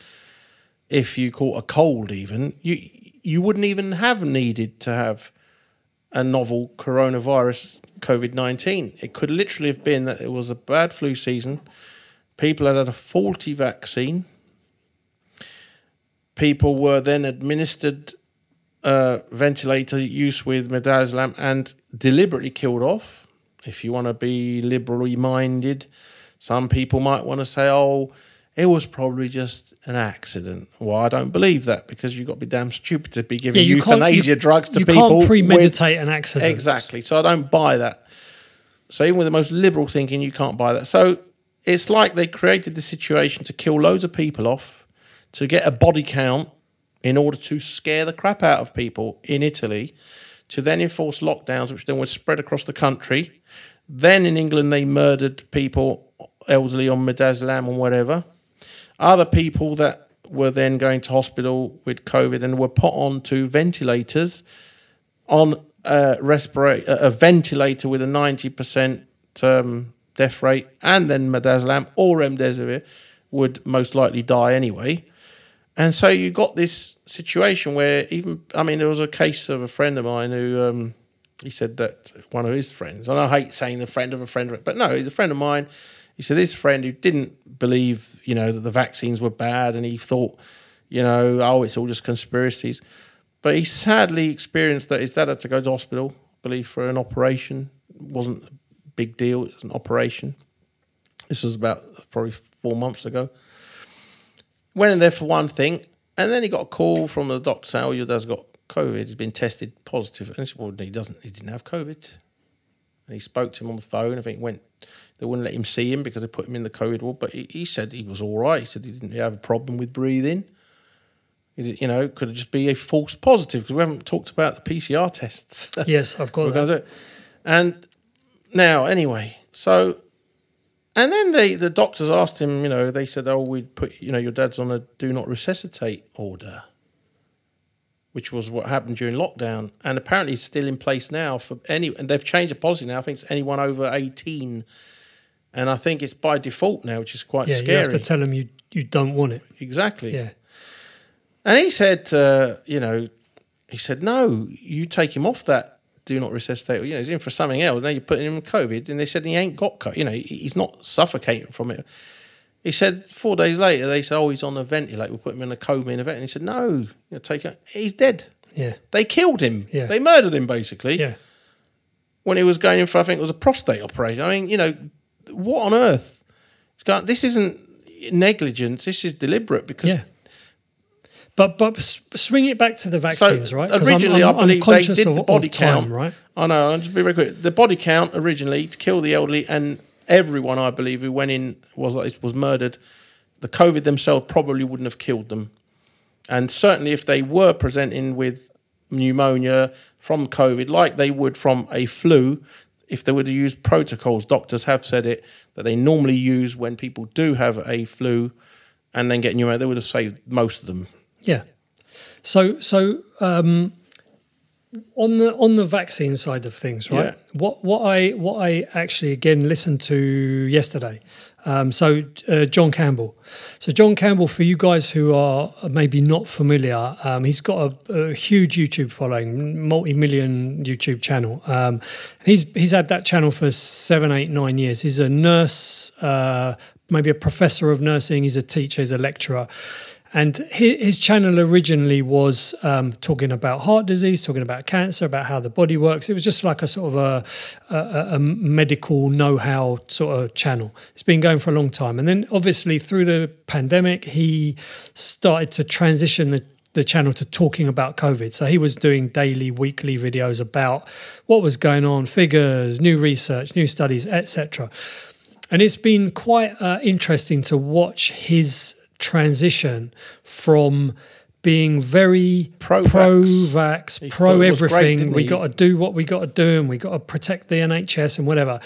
Speaker 2: if you caught a cold, even you you wouldn't even have needed to have a novel coronavirus COVID nineteen. It could literally have been that it was a bad flu season. People had had a faulty vaccine. People were then administered uh, ventilator use with midazolam and deliberately killed off. If you want to be liberally minded, some people might want to say, "Oh, it was probably just an accident." Well, I don't believe that because you've got to be damn stupid to be giving
Speaker 1: you
Speaker 2: euthanasia
Speaker 1: you-
Speaker 2: drugs to
Speaker 1: you
Speaker 2: people.
Speaker 1: You can't
Speaker 2: with-
Speaker 1: premeditate an accident.
Speaker 2: Exactly. So I don't buy that. So even with the most liberal thinking, you can't buy that. So it's like they created the situation to kill loads of people off, to get a body count in order to scare the crap out of people in Italy, to then enforce lockdowns, which then were spread across the country. Then in England, they murdered people, elderly on midazolam and whatever. Other people that were then going to hospital with COVID and were put onto ventilators on a respirate a ventilator with a ninety percent um, death rate, and then midazolam or remdesivir would most likely die anyway. And so you got this situation where even I mean there was a case of a friend of mine who um, he said that one of his friends, and I hate saying the friend of a friend, but no, he's a friend of mine. He said his friend who didn't believe, you know, that the vaccines were bad, and he thought, you know, oh, it's all just conspiracies. But he sadly experienced that his dad had to go to hospital, I believe, for an operation. It wasn't a big deal, it was an operation. This was about probably four months ago. Went in there for one thing, and then he got a call from the doctor saying, Oh, your dad's got COVID, he's been tested positive. And he said, Well, he doesn't, he didn't have COVID. And he spoke to him on the phone. I think went, they wouldn't let him see him because they put him in the COVID ward. But he, he said he was all right. He said he didn't have a problem with breathing. You know, could it just be a false positive? Because we haven't talked about the PCR tests.
Speaker 1: Yes, I've got that.
Speaker 2: going to do it. And now, anyway, so, and then they, the doctors asked him, you know, they said, oh, we'd put, you know, your dad's on a do not resuscitate order, which was what happened during lockdown. And apparently it's still in place now for any, and they've changed the policy now. I think it's anyone over 18. And I think it's by default now, which is quite
Speaker 1: Yeah, you
Speaker 2: scary.
Speaker 1: have to tell them you, you don't want it.
Speaker 2: exactly.
Speaker 1: Yeah.
Speaker 2: And he said, uh, you know, he said, no, you take him off that do not resuscitate. You know, he's in for something else. Now you're putting him in COVID. And they said he ain't got COVID. You know, he's not suffocating from it. He said four days later, they said, oh, he's on a ventilator. We'll put him in a coma in a vent. And he said, no, you know, take him. He's dead.
Speaker 1: Yeah.
Speaker 2: They killed him.
Speaker 1: Yeah.
Speaker 2: They murdered him, basically,
Speaker 1: Yeah.
Speaker 2: when he was going in for, I think it was a prostate operation. I mean, you know, what on earth? This isn't negligence. This is deliberate because
Speaker 1: Yeah. But but swing it back to the vaccines, right?
Speaker 2: Originally,
Speaker 1: I'm, I'm,
Speaker 2: I believe
Speaker 1: I'm conscious
Speaker 2: they did
Speaker 1: of,
Speaker 2: the body
Speaker 1: time,
Speaker 2: count.
Speaker 1: right?
Speaker 2: I know. I'll just be very quick. The body count originally to kill the elderly and everyone, I believe, who went in was was murdered. The COVID themselves probably wouldn't have killed them, and certainly if they were presenting with pneumonia from COVID, like they would from a flu, if they would have used protocols, doctors have said it that they normally use when people do have a flu and then get pneumonia, they would have saved most of them.
Speaker 1: Yeah. So so um, on the on the vaccine side of things, right?
Speaker 2: Yeah.
Speaker 1: What what I what I actually again listened to yesterday. Um, so uh, John Campbell. So John Campbell, for you guys who are maybe not familiar, um, he's got a, a huge YouTube following, multi-million YouTube channel. Um, he's he's had that channel for seven, eight, nine years. He's a nurse, uh, maybe a professor of nursing. He's a teacher. He's a lecturer. And his, channel originally was um, talking about heart disease, talking about cancer, about how the body works. It was just like a sort of a, a, a medical know-how sort of channel. It's been going for a long time, and then obviously through the pandemic, he started to transition the the channel to talking about COVID. So he was doing daily, weekly videos about what was going on, figures, new research, new studies, etc. And it's been quite uh, interesting to watch his transition from being very
Speaker 2: Pro-vax.
Speaker 1: pro-vax,
Speaker 2: He
Speaker 1: pro
Speaker 2: was great,
Speaker 1: everything. we got to do what we got to do, and we got to protect the NHS and whatever.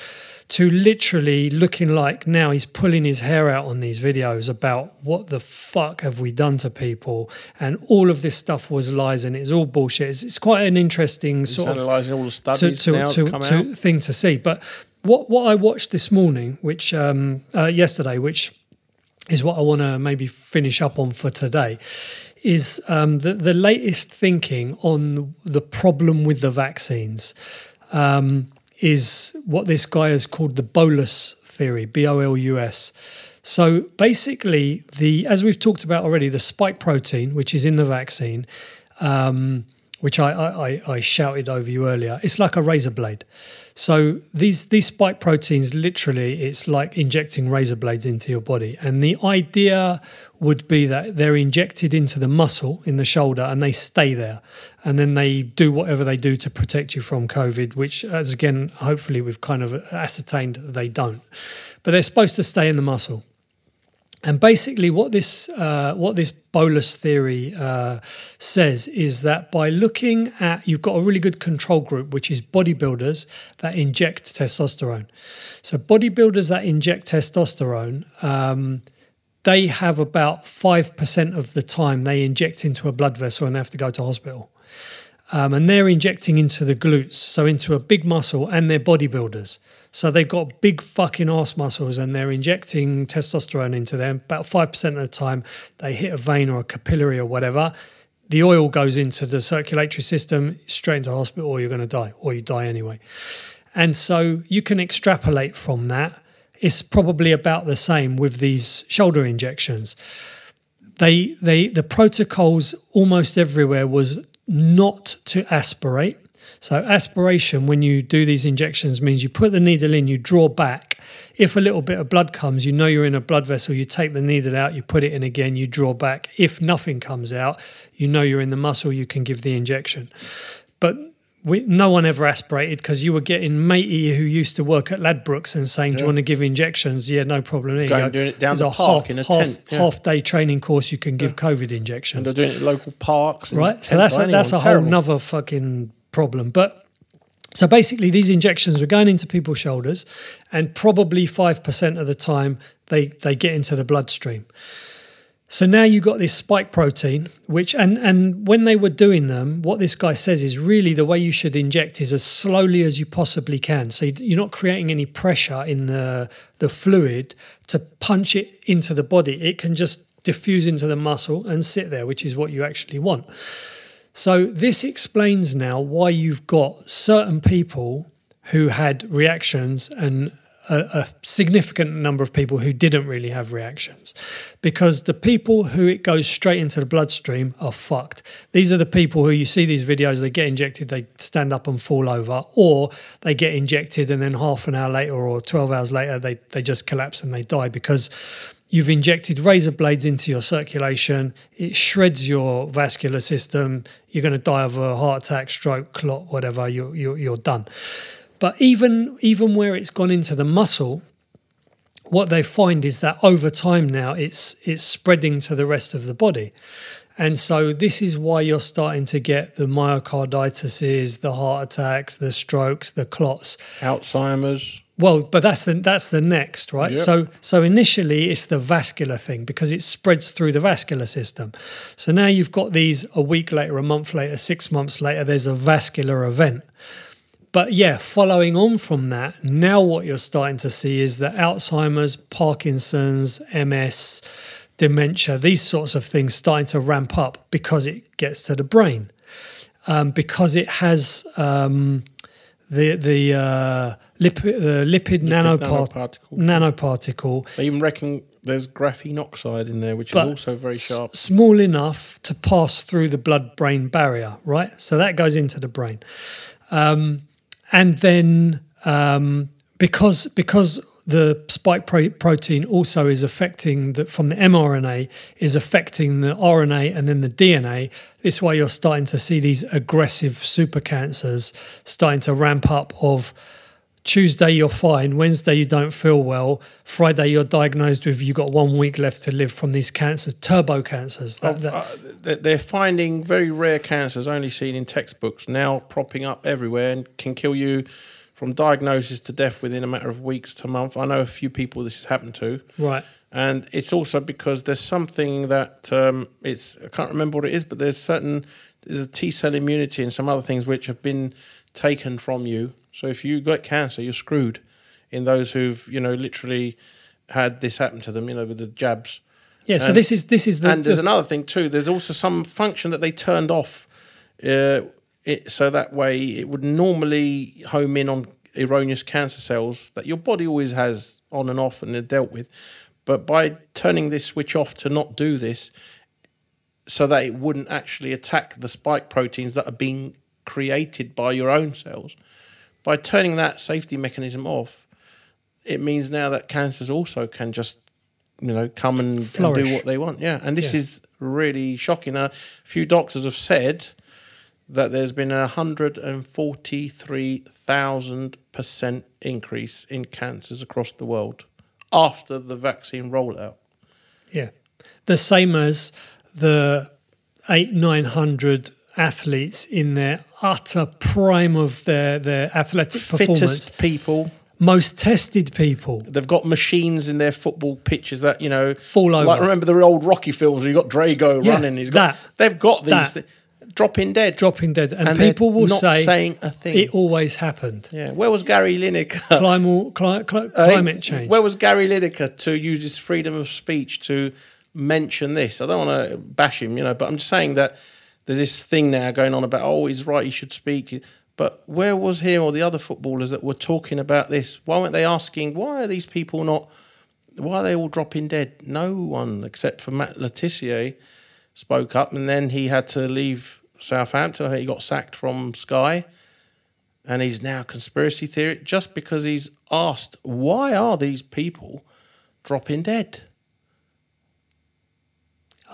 Speaker 1: To literally looking like now he's pulling his hair out on these videos about what the fuck have we done to people, and all of this stuff was lies and it's all bullshit. It's, it's quite an interesting
Speaker 2: He's
Speaker 1: sort of
Speaker 2: all the studies
Speaker 1: to, to,
Speaker 2: to
Speaker 1: to thing to see. But what what I watched this morning, which um, uh, yesterday, which is what I want to maybe finish up on for today, is um, the the latest thinking on the problem with the vaccines. Um, is what this guy has called the bolus theory, B O L U S. So basically, the as we've talked about already, the spike protein, which is in the vaccine, um, which I, I, I- I shouted over you earlier. It's like a razor blade. So these these spike proteins, literally, it's like injecting razor blades into your body. And the idea would be that they're injected into the muscle in the shoulder and they stay there. And then they do whatever they do to protect you from COVID, which, as again, hopefully we've kind of ascertained they don't. But they're supposed to stay in the muscle. And basically, what this uh, what this bolus theory uh, says is that by looking at you've got a really good control group, which is bodybuilders that inject testosterone. So bodybuilders that inject testosterone, um, they have about five percent of the time they inject into a blood vessel and they have to go to hospital. Um, and they're injecting into the glutes, so into a big muscle, and they're bodybuilders. So they've got big fucking ass muscles and they're injecting testosterone into them. About 5% of the time, they hit a vein or a capillary or whatever. The oil goes into the circulatory system, straight into hospital, or you're going to die, or you die anyway. And so you can extrapolate from that. It's probably about the same with these shoulder injections. They, they, the protocols almost everywhere was not to aspirate. So aspiration, when you do these injections, means you put the needle in, you draw back. If a little bit of blood comes, you know you're in a blood vessel. You take the needle out, you put it in again, you draw back. If nothing comes out, you know you're in the muscle. You can give the injection. But we, no one ever aspirated because you were getting matey who used to work at Ladbrokes and saying, "Do you want to give injections?" Yeah, no problem. There you
Speaker 2: Go
Speaker 1: go.
Speaker 2: and doing it down
Speaker 1: There's
Speaker 2: the
Speaker 1: a
Speaker 2: park
Speaker 1: half,
Speaker 2: in a
Speaker 1: half,
Speaker 2: tent, yeah.
Speaker 1: half day training course you can give COVID injections
Speaker 2: And they're doing it in local parks.
Speaker 1: right? So that's a, that's a whole
Speaker 2: Terrible.
Speaker 1: nother fucking problem. But so basically, these injections were going into people's shoulders, and probably five percent of the time they they get into the bloodstream. So now you've got this spike protein, which and and when they were doing them, what this guy says is really the way you should inject is as slowly as you possibly can. So you're not creating any pressure in the the fluid to punch it into the body. It can just diffuse into the muscle and sit there, which is what you actually want. So this explains now why you've got certain people who had reactions and a, a significant number of people who didn't really have reactions. Because the people who it goes straight into the bloodstream are fucked. These are the people who you see these videos, they get injected, they stand up and fall over, or they get injected and then half an hour later or 12 hours later, they, they just collapse and they die because You've injected razor blades into your circulation. It shreds your vascular system. You're going to die of a heart attack, stroke, clot, whatever. You're, you're, you're done. But even even where it's gone into the muscle, what they find is that over time now it's it's spreading to the rest of the body. And so this is why you're starting to get the myocarditis, the heart attacks, the strokes, the clots.
Speaker 2: Alzheimer's.
Speaker 1: Well, but that's the that's the next, right?
Speaker 2: Yep.
Speaker 1: So so initially it's the vascular thing because it spreads through the vascular system. So now you've got these a week later, a month later, six months later, there's a vascular event. But yeah, following on from that, now what you're starting to see is that Alzheimer's, Parkinson's, MS, dementia, these sorts of things starting to ramp up because it gets to the brain. Um, because it has um, the the uh, lipid, the lipid, nanopart-
Speaker 2: nanoparticle.
Speaker 1: nanoparticle
Speaker 2: They even reckon there's graphene oxide in there, which
Speaker 1: But
Speaker 2: is also very sharp.
Speaker 1: s- small enough to pass through the blood brain barrier, right? So that goes into the brain. Um, and then um, because because the spike pro- protein also is affecting the from the mRNA is affecting the RNA and then the DNA. This way, you're starting to see these aggressive super cancers starting to ramp up. Of Tuesday you're fine, Wednesday you don't feel well, Friday you're diagnosed with you've got one week left to live from these cancers, turbo cancers. That- that-
Speaker 2: Uh, they- they're finding very rare cancers only seen in textbooks now propping up everywhere and can kill you from diagnosis to death within a matter of weeks to month. I know a few people this has happened to.
Speaker 1: right.
Speaker 2: and it's also because there's something that um, it's I can't remember what it is, but there's certain there's a T cell immunity and some other things which have been taken from you. So if you got cancer, you're screwed. In those who've you know literally had this happen to them, you know, with the jabs.
Speaker 1: Yeah, so this is this is the,
Speaker 2: and there's
Speaker 1: the-
Speaker 2: another thing too. There's also some function that they turned off, uh, it, so that way it would normally home in on erroneous cancer cells that your body always has on and off and they're dealt with. But by turning this switch off to not do this, so that it wouldn't actually attack the spike proteins that are being created by your own cells. By turning that safety mechanism off, it means now that cancers also can just, you know, come and, and do what they want. Yeah, and this
Speaker 1: Yeah.
Speaker 2: is really shocking. A few doctors have said that there's been a hundred and forty-three thousand percent increase in cancers across the world after the vaccine rollout.
Speaker 1: Yeah. The same as the eight, nine hundred athletes in their utter prime of their, their athletic performance.
Speaker 2: Fittest people.
Speaker 1: Most tested people.
Speaker 2: They've got machines in their football pitches that you know
Speaker 1: Fall over.
Speaker 2: Like remember the old Rocky films where you got Drago
Speaker 1: Yeah,
Speaker 2: running. He's got.
Speaker 1: that.
Speaker 2: they've got these thi- dropping dead.
Speaker 1: Dropping dead. And,
Speaker 2: And
Speaker 1: people will
Speaker 2: not
Speaker 1: say
Speaker 2: saying a thing.
Speaker 1: it always happened.
Speaker 2: yeah. Where was Gary Lineker?
Speaker 1: Climal, cli- cli-
Speaker 2: Uh,
Speaker 1: climate change.
Speaker 2: Where was Gary Lineker to use his freedom of speech to mention this? I don't want to bash him, you know, but I'm just saying that there's this thing now going on about, oh, he's right, he should speak. But where was him or the other footballers that were talking about this? Why weren't they asking, why are these people not, why are they all dropping dead? No one except for Matt Le Tissier spoke up and then he had to leave Southampton. He got sacked from Sky and he's now conspiracy theory just because he's asked why are these people dropping dead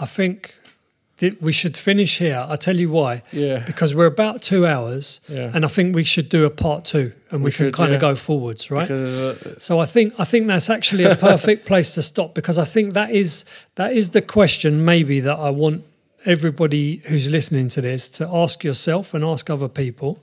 Speaker 1: I think we should finish here. I'll tell you why.
Speaker 2: Yeah.
Speaker 1: Because we're about two hours,
Speaker 2: Yeah.
Speaker 1: and I think we should do a part two, and we,
Speaker 2: We
Speaker 1: can kind
Speaker 2: yeah.
Speaker 1: of go forwards, right?
Speaker 2: because uh,
Speaker 1: So I think I think that's actually a perfect place to stop because I think that is that is the question maybe that I want everybody who's listening to this to ask yourself and ask other people.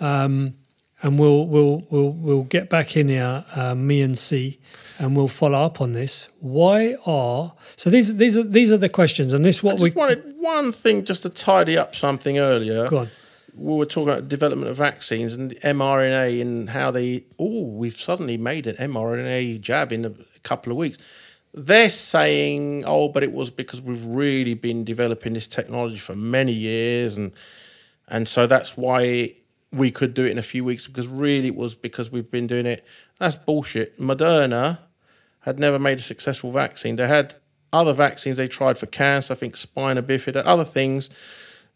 Speaker 1: Um, and we'll we'll we'll we'll get back in here, uh, me and C, and we'll follow up on this. Why are so these these are these are the questions, and this
Speaker 2: I
Speaker 1: what
Speaker 2: just
Speaker 1: we
Speaker 2: wanted one thing just to tidy up something earlier
Speaker 1: go on.
Speaker 2: we were talking about development of vaccines and mRNA and how they oh we've suddenly made an mRNA jab in a couple of weeks they're saying oh but it was because we've really been developing this technology for many years and and so that's why we could do it in a few weeks because really it was because we've been doing it. That's bullshit. Moderna had never made a successful vaccine. They had other vaccines they tried for cancer, I think spina bifida, other things,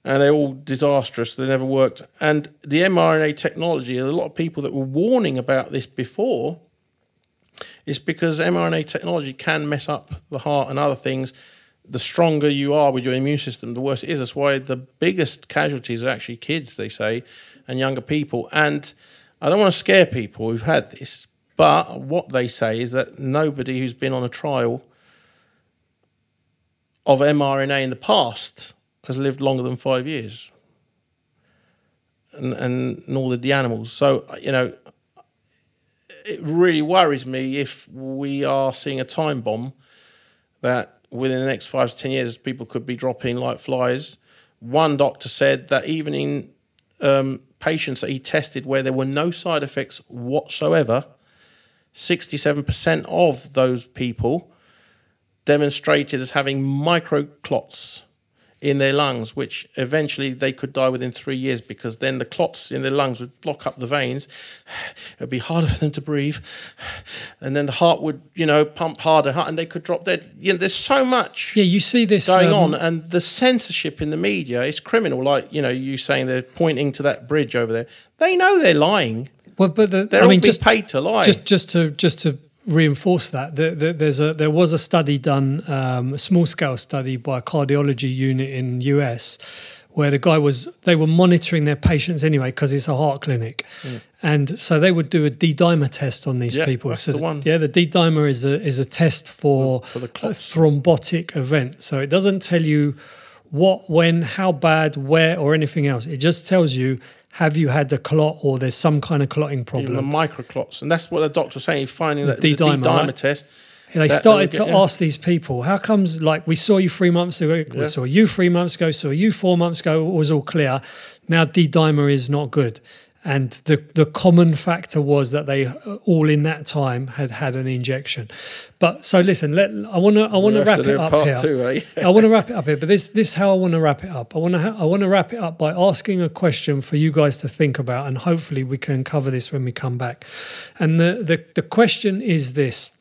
Speaker 2: and they're all disastrous. They never worked. And the mRNA technology, a lot of people that were warning about this before, is because mRNA technology can mess up the heart and other things. The stronger you are with your immune system, the worse it is. That's why the biggest casualties are actually kids, they say, and younger people. And I don't want to scare people who've had this, but what they say is that nobody who's been on a trial of mRNA in the past has lived longer than five years. And, and nor did the animals. So, you know, it really worries me if we are seeing a time bomb that within the next five to ten years people could be dropping like flies. One doctor said that even in um, patients that he tested where there were no side effects whatsoever, 67% of those people demonstrated as having microclots in their lungs, which eventually they could die within three years because then the clots in their lungs would block up the veins. It would be harder for them to breathe, and then the heart would, you know, pump harder, and they could drop dead. You know, there's so much
Speaker 1: Yeah, you see this
Speaker 2: going
Speaker 1: um,
Speaker 2: on, and the censorship in the media is criminal. Like you know, you saying they're pointing to that bridge over there. They know they're lying.
Speaker 1: Well, but the,
Speaker 2: They're
Speaker 1: I
Speaker 2: all
Speaker 1: mean, just
Speaker 2: paid to lie.
Speaker 1: just just to just to reinforce that, the, the, there's a there was a study done, um, a small scale study by a cardiology unit in US, where the guy was they were monitoring their patients anyway because it's a heart clinic, and so they would do a D dimer test on these.
Speaker 2: Yeah,
Speaker 1: people.
Speaker 2: that's
Speaker 1: so
Speaker 2: the one.
Speaker 1: Yeah, the D dimer is a is a test for,
Speaker 2: For the
Speaker 1: a thrombotic event. So it doesn't tell you what, when, how bad, where, or anything else. It just tells you have you had the clot or there's some kind of clotting
Speaker 2: even
Speaker 1: problem.
Speaker 2: the microclots, and that's what the doctor's saying. He's finding that the
Speaker 1: D-dimer,
Speaker 2: D-dimer
Speaker 1: right?
Speaker 2: test.
Speaker 1: They
Speaker 2: they
Speaker 1: started to
Speaker 2: yeah.
Speaker 1: ask these people, how comes, like, we saw you three months ago, we saw you three months ago, saw you four months ago, it was all clear. Now D dimer is not good. And the, the common factor was that they uh, all in that time had had an injection. But so listen, let I want to I want to wrap it up here.
Speaker 2: two, eh?
Speaker 1: I want to wrap it up here, but this this is how I want to wrap it up. I want to ha- I want to wrap it up by asking a question for you guys to think about, and hopefully we can cover this when we come back. And the the, the question is this: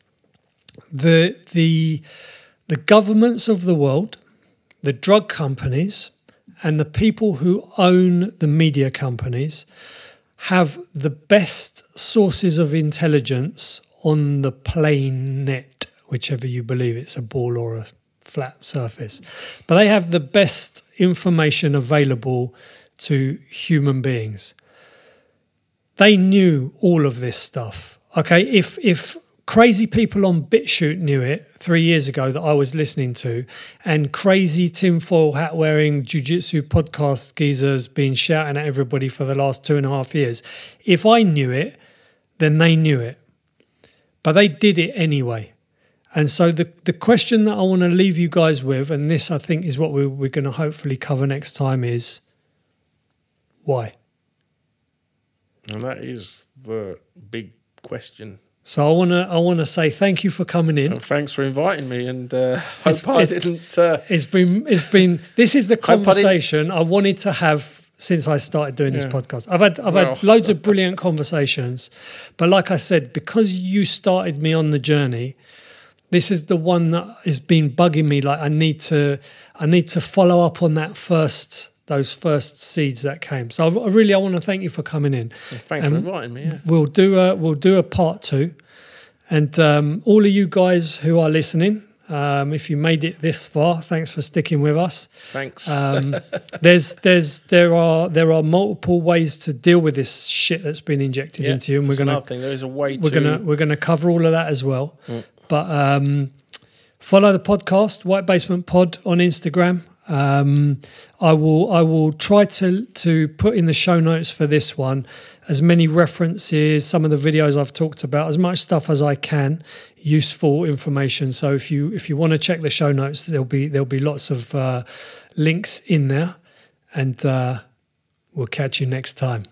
Speaker 1: the the the governments of the world the drug companies and the people who own the media companies have the best sources of intelligence on the plane net, whichever you believe it's a ball or a flat surface. But they have the best information available to human beings. They knew all of this stuff. Okay, if if crazy people on BitChute knew it three years ago that I was listening to, and crazy tinfoil hat wearing jujitsu podcast geezers been shouting at everybody for the last two and a half years. If I knew it, then they knew it. But they did it anyway. And so the, the question that I want to leave you guys with, and this I think is what we're, we're going to hopefully cover next time, is why?
Speaker 2: And that is the big question.
Speaker 1: So I want to I want to say thank you for coming in.
Speaker 2: And thanks for inviting me. And uh,
Speaker 1: It's-
Speaker 2: hope I didn't. Uh,
Speaker 1: It's been it's been this is the
Speaker 2: Hope I
Speaker 1: conversation I wanted to have since I started doing this podcast. I've had I've
Speaker 2: Well.
Speaker 1: had loads of brilliant conversations, but like I said, because you started me on the journey, this is the one that has been bugging me. Like I need to I need to follow up on that first those first seeds that came. So I, really I want to thank you for coming in.
Speaker 2: thanks
Speaker 1: Um,
Speaker 2: for inviting me. Yeah.
Speaker 1: We'll do a we'll do a part two, and um, all of you guys who are listening, um, if you made it this far, thanks for sticking with us.
Speaker 2: Thanks.
Speaker 1: Um, there's there's there are there are multiple ways to deal with this shit that's been injected
Speaker 2: yeah,
Speaker 1: into you, and we're gonna
Speaker 2: thing. There is a way
Speaker 1: we're
Speaker 2: to.
Speaker 1: gonna we're gonna cover all of that as well.
Speaker 2: Mm.
Speaker 1: But um, follow the podcast, White Basement Pod on Instagram. Um, I will I will try to to put in the show notes for this one as many references, some of the videos I've talked about, as much stuff as I can, useful information. So if you if you want to check the show notes, there'll be there'll be lots of uh, links in there, and uh, we'll catch you next time.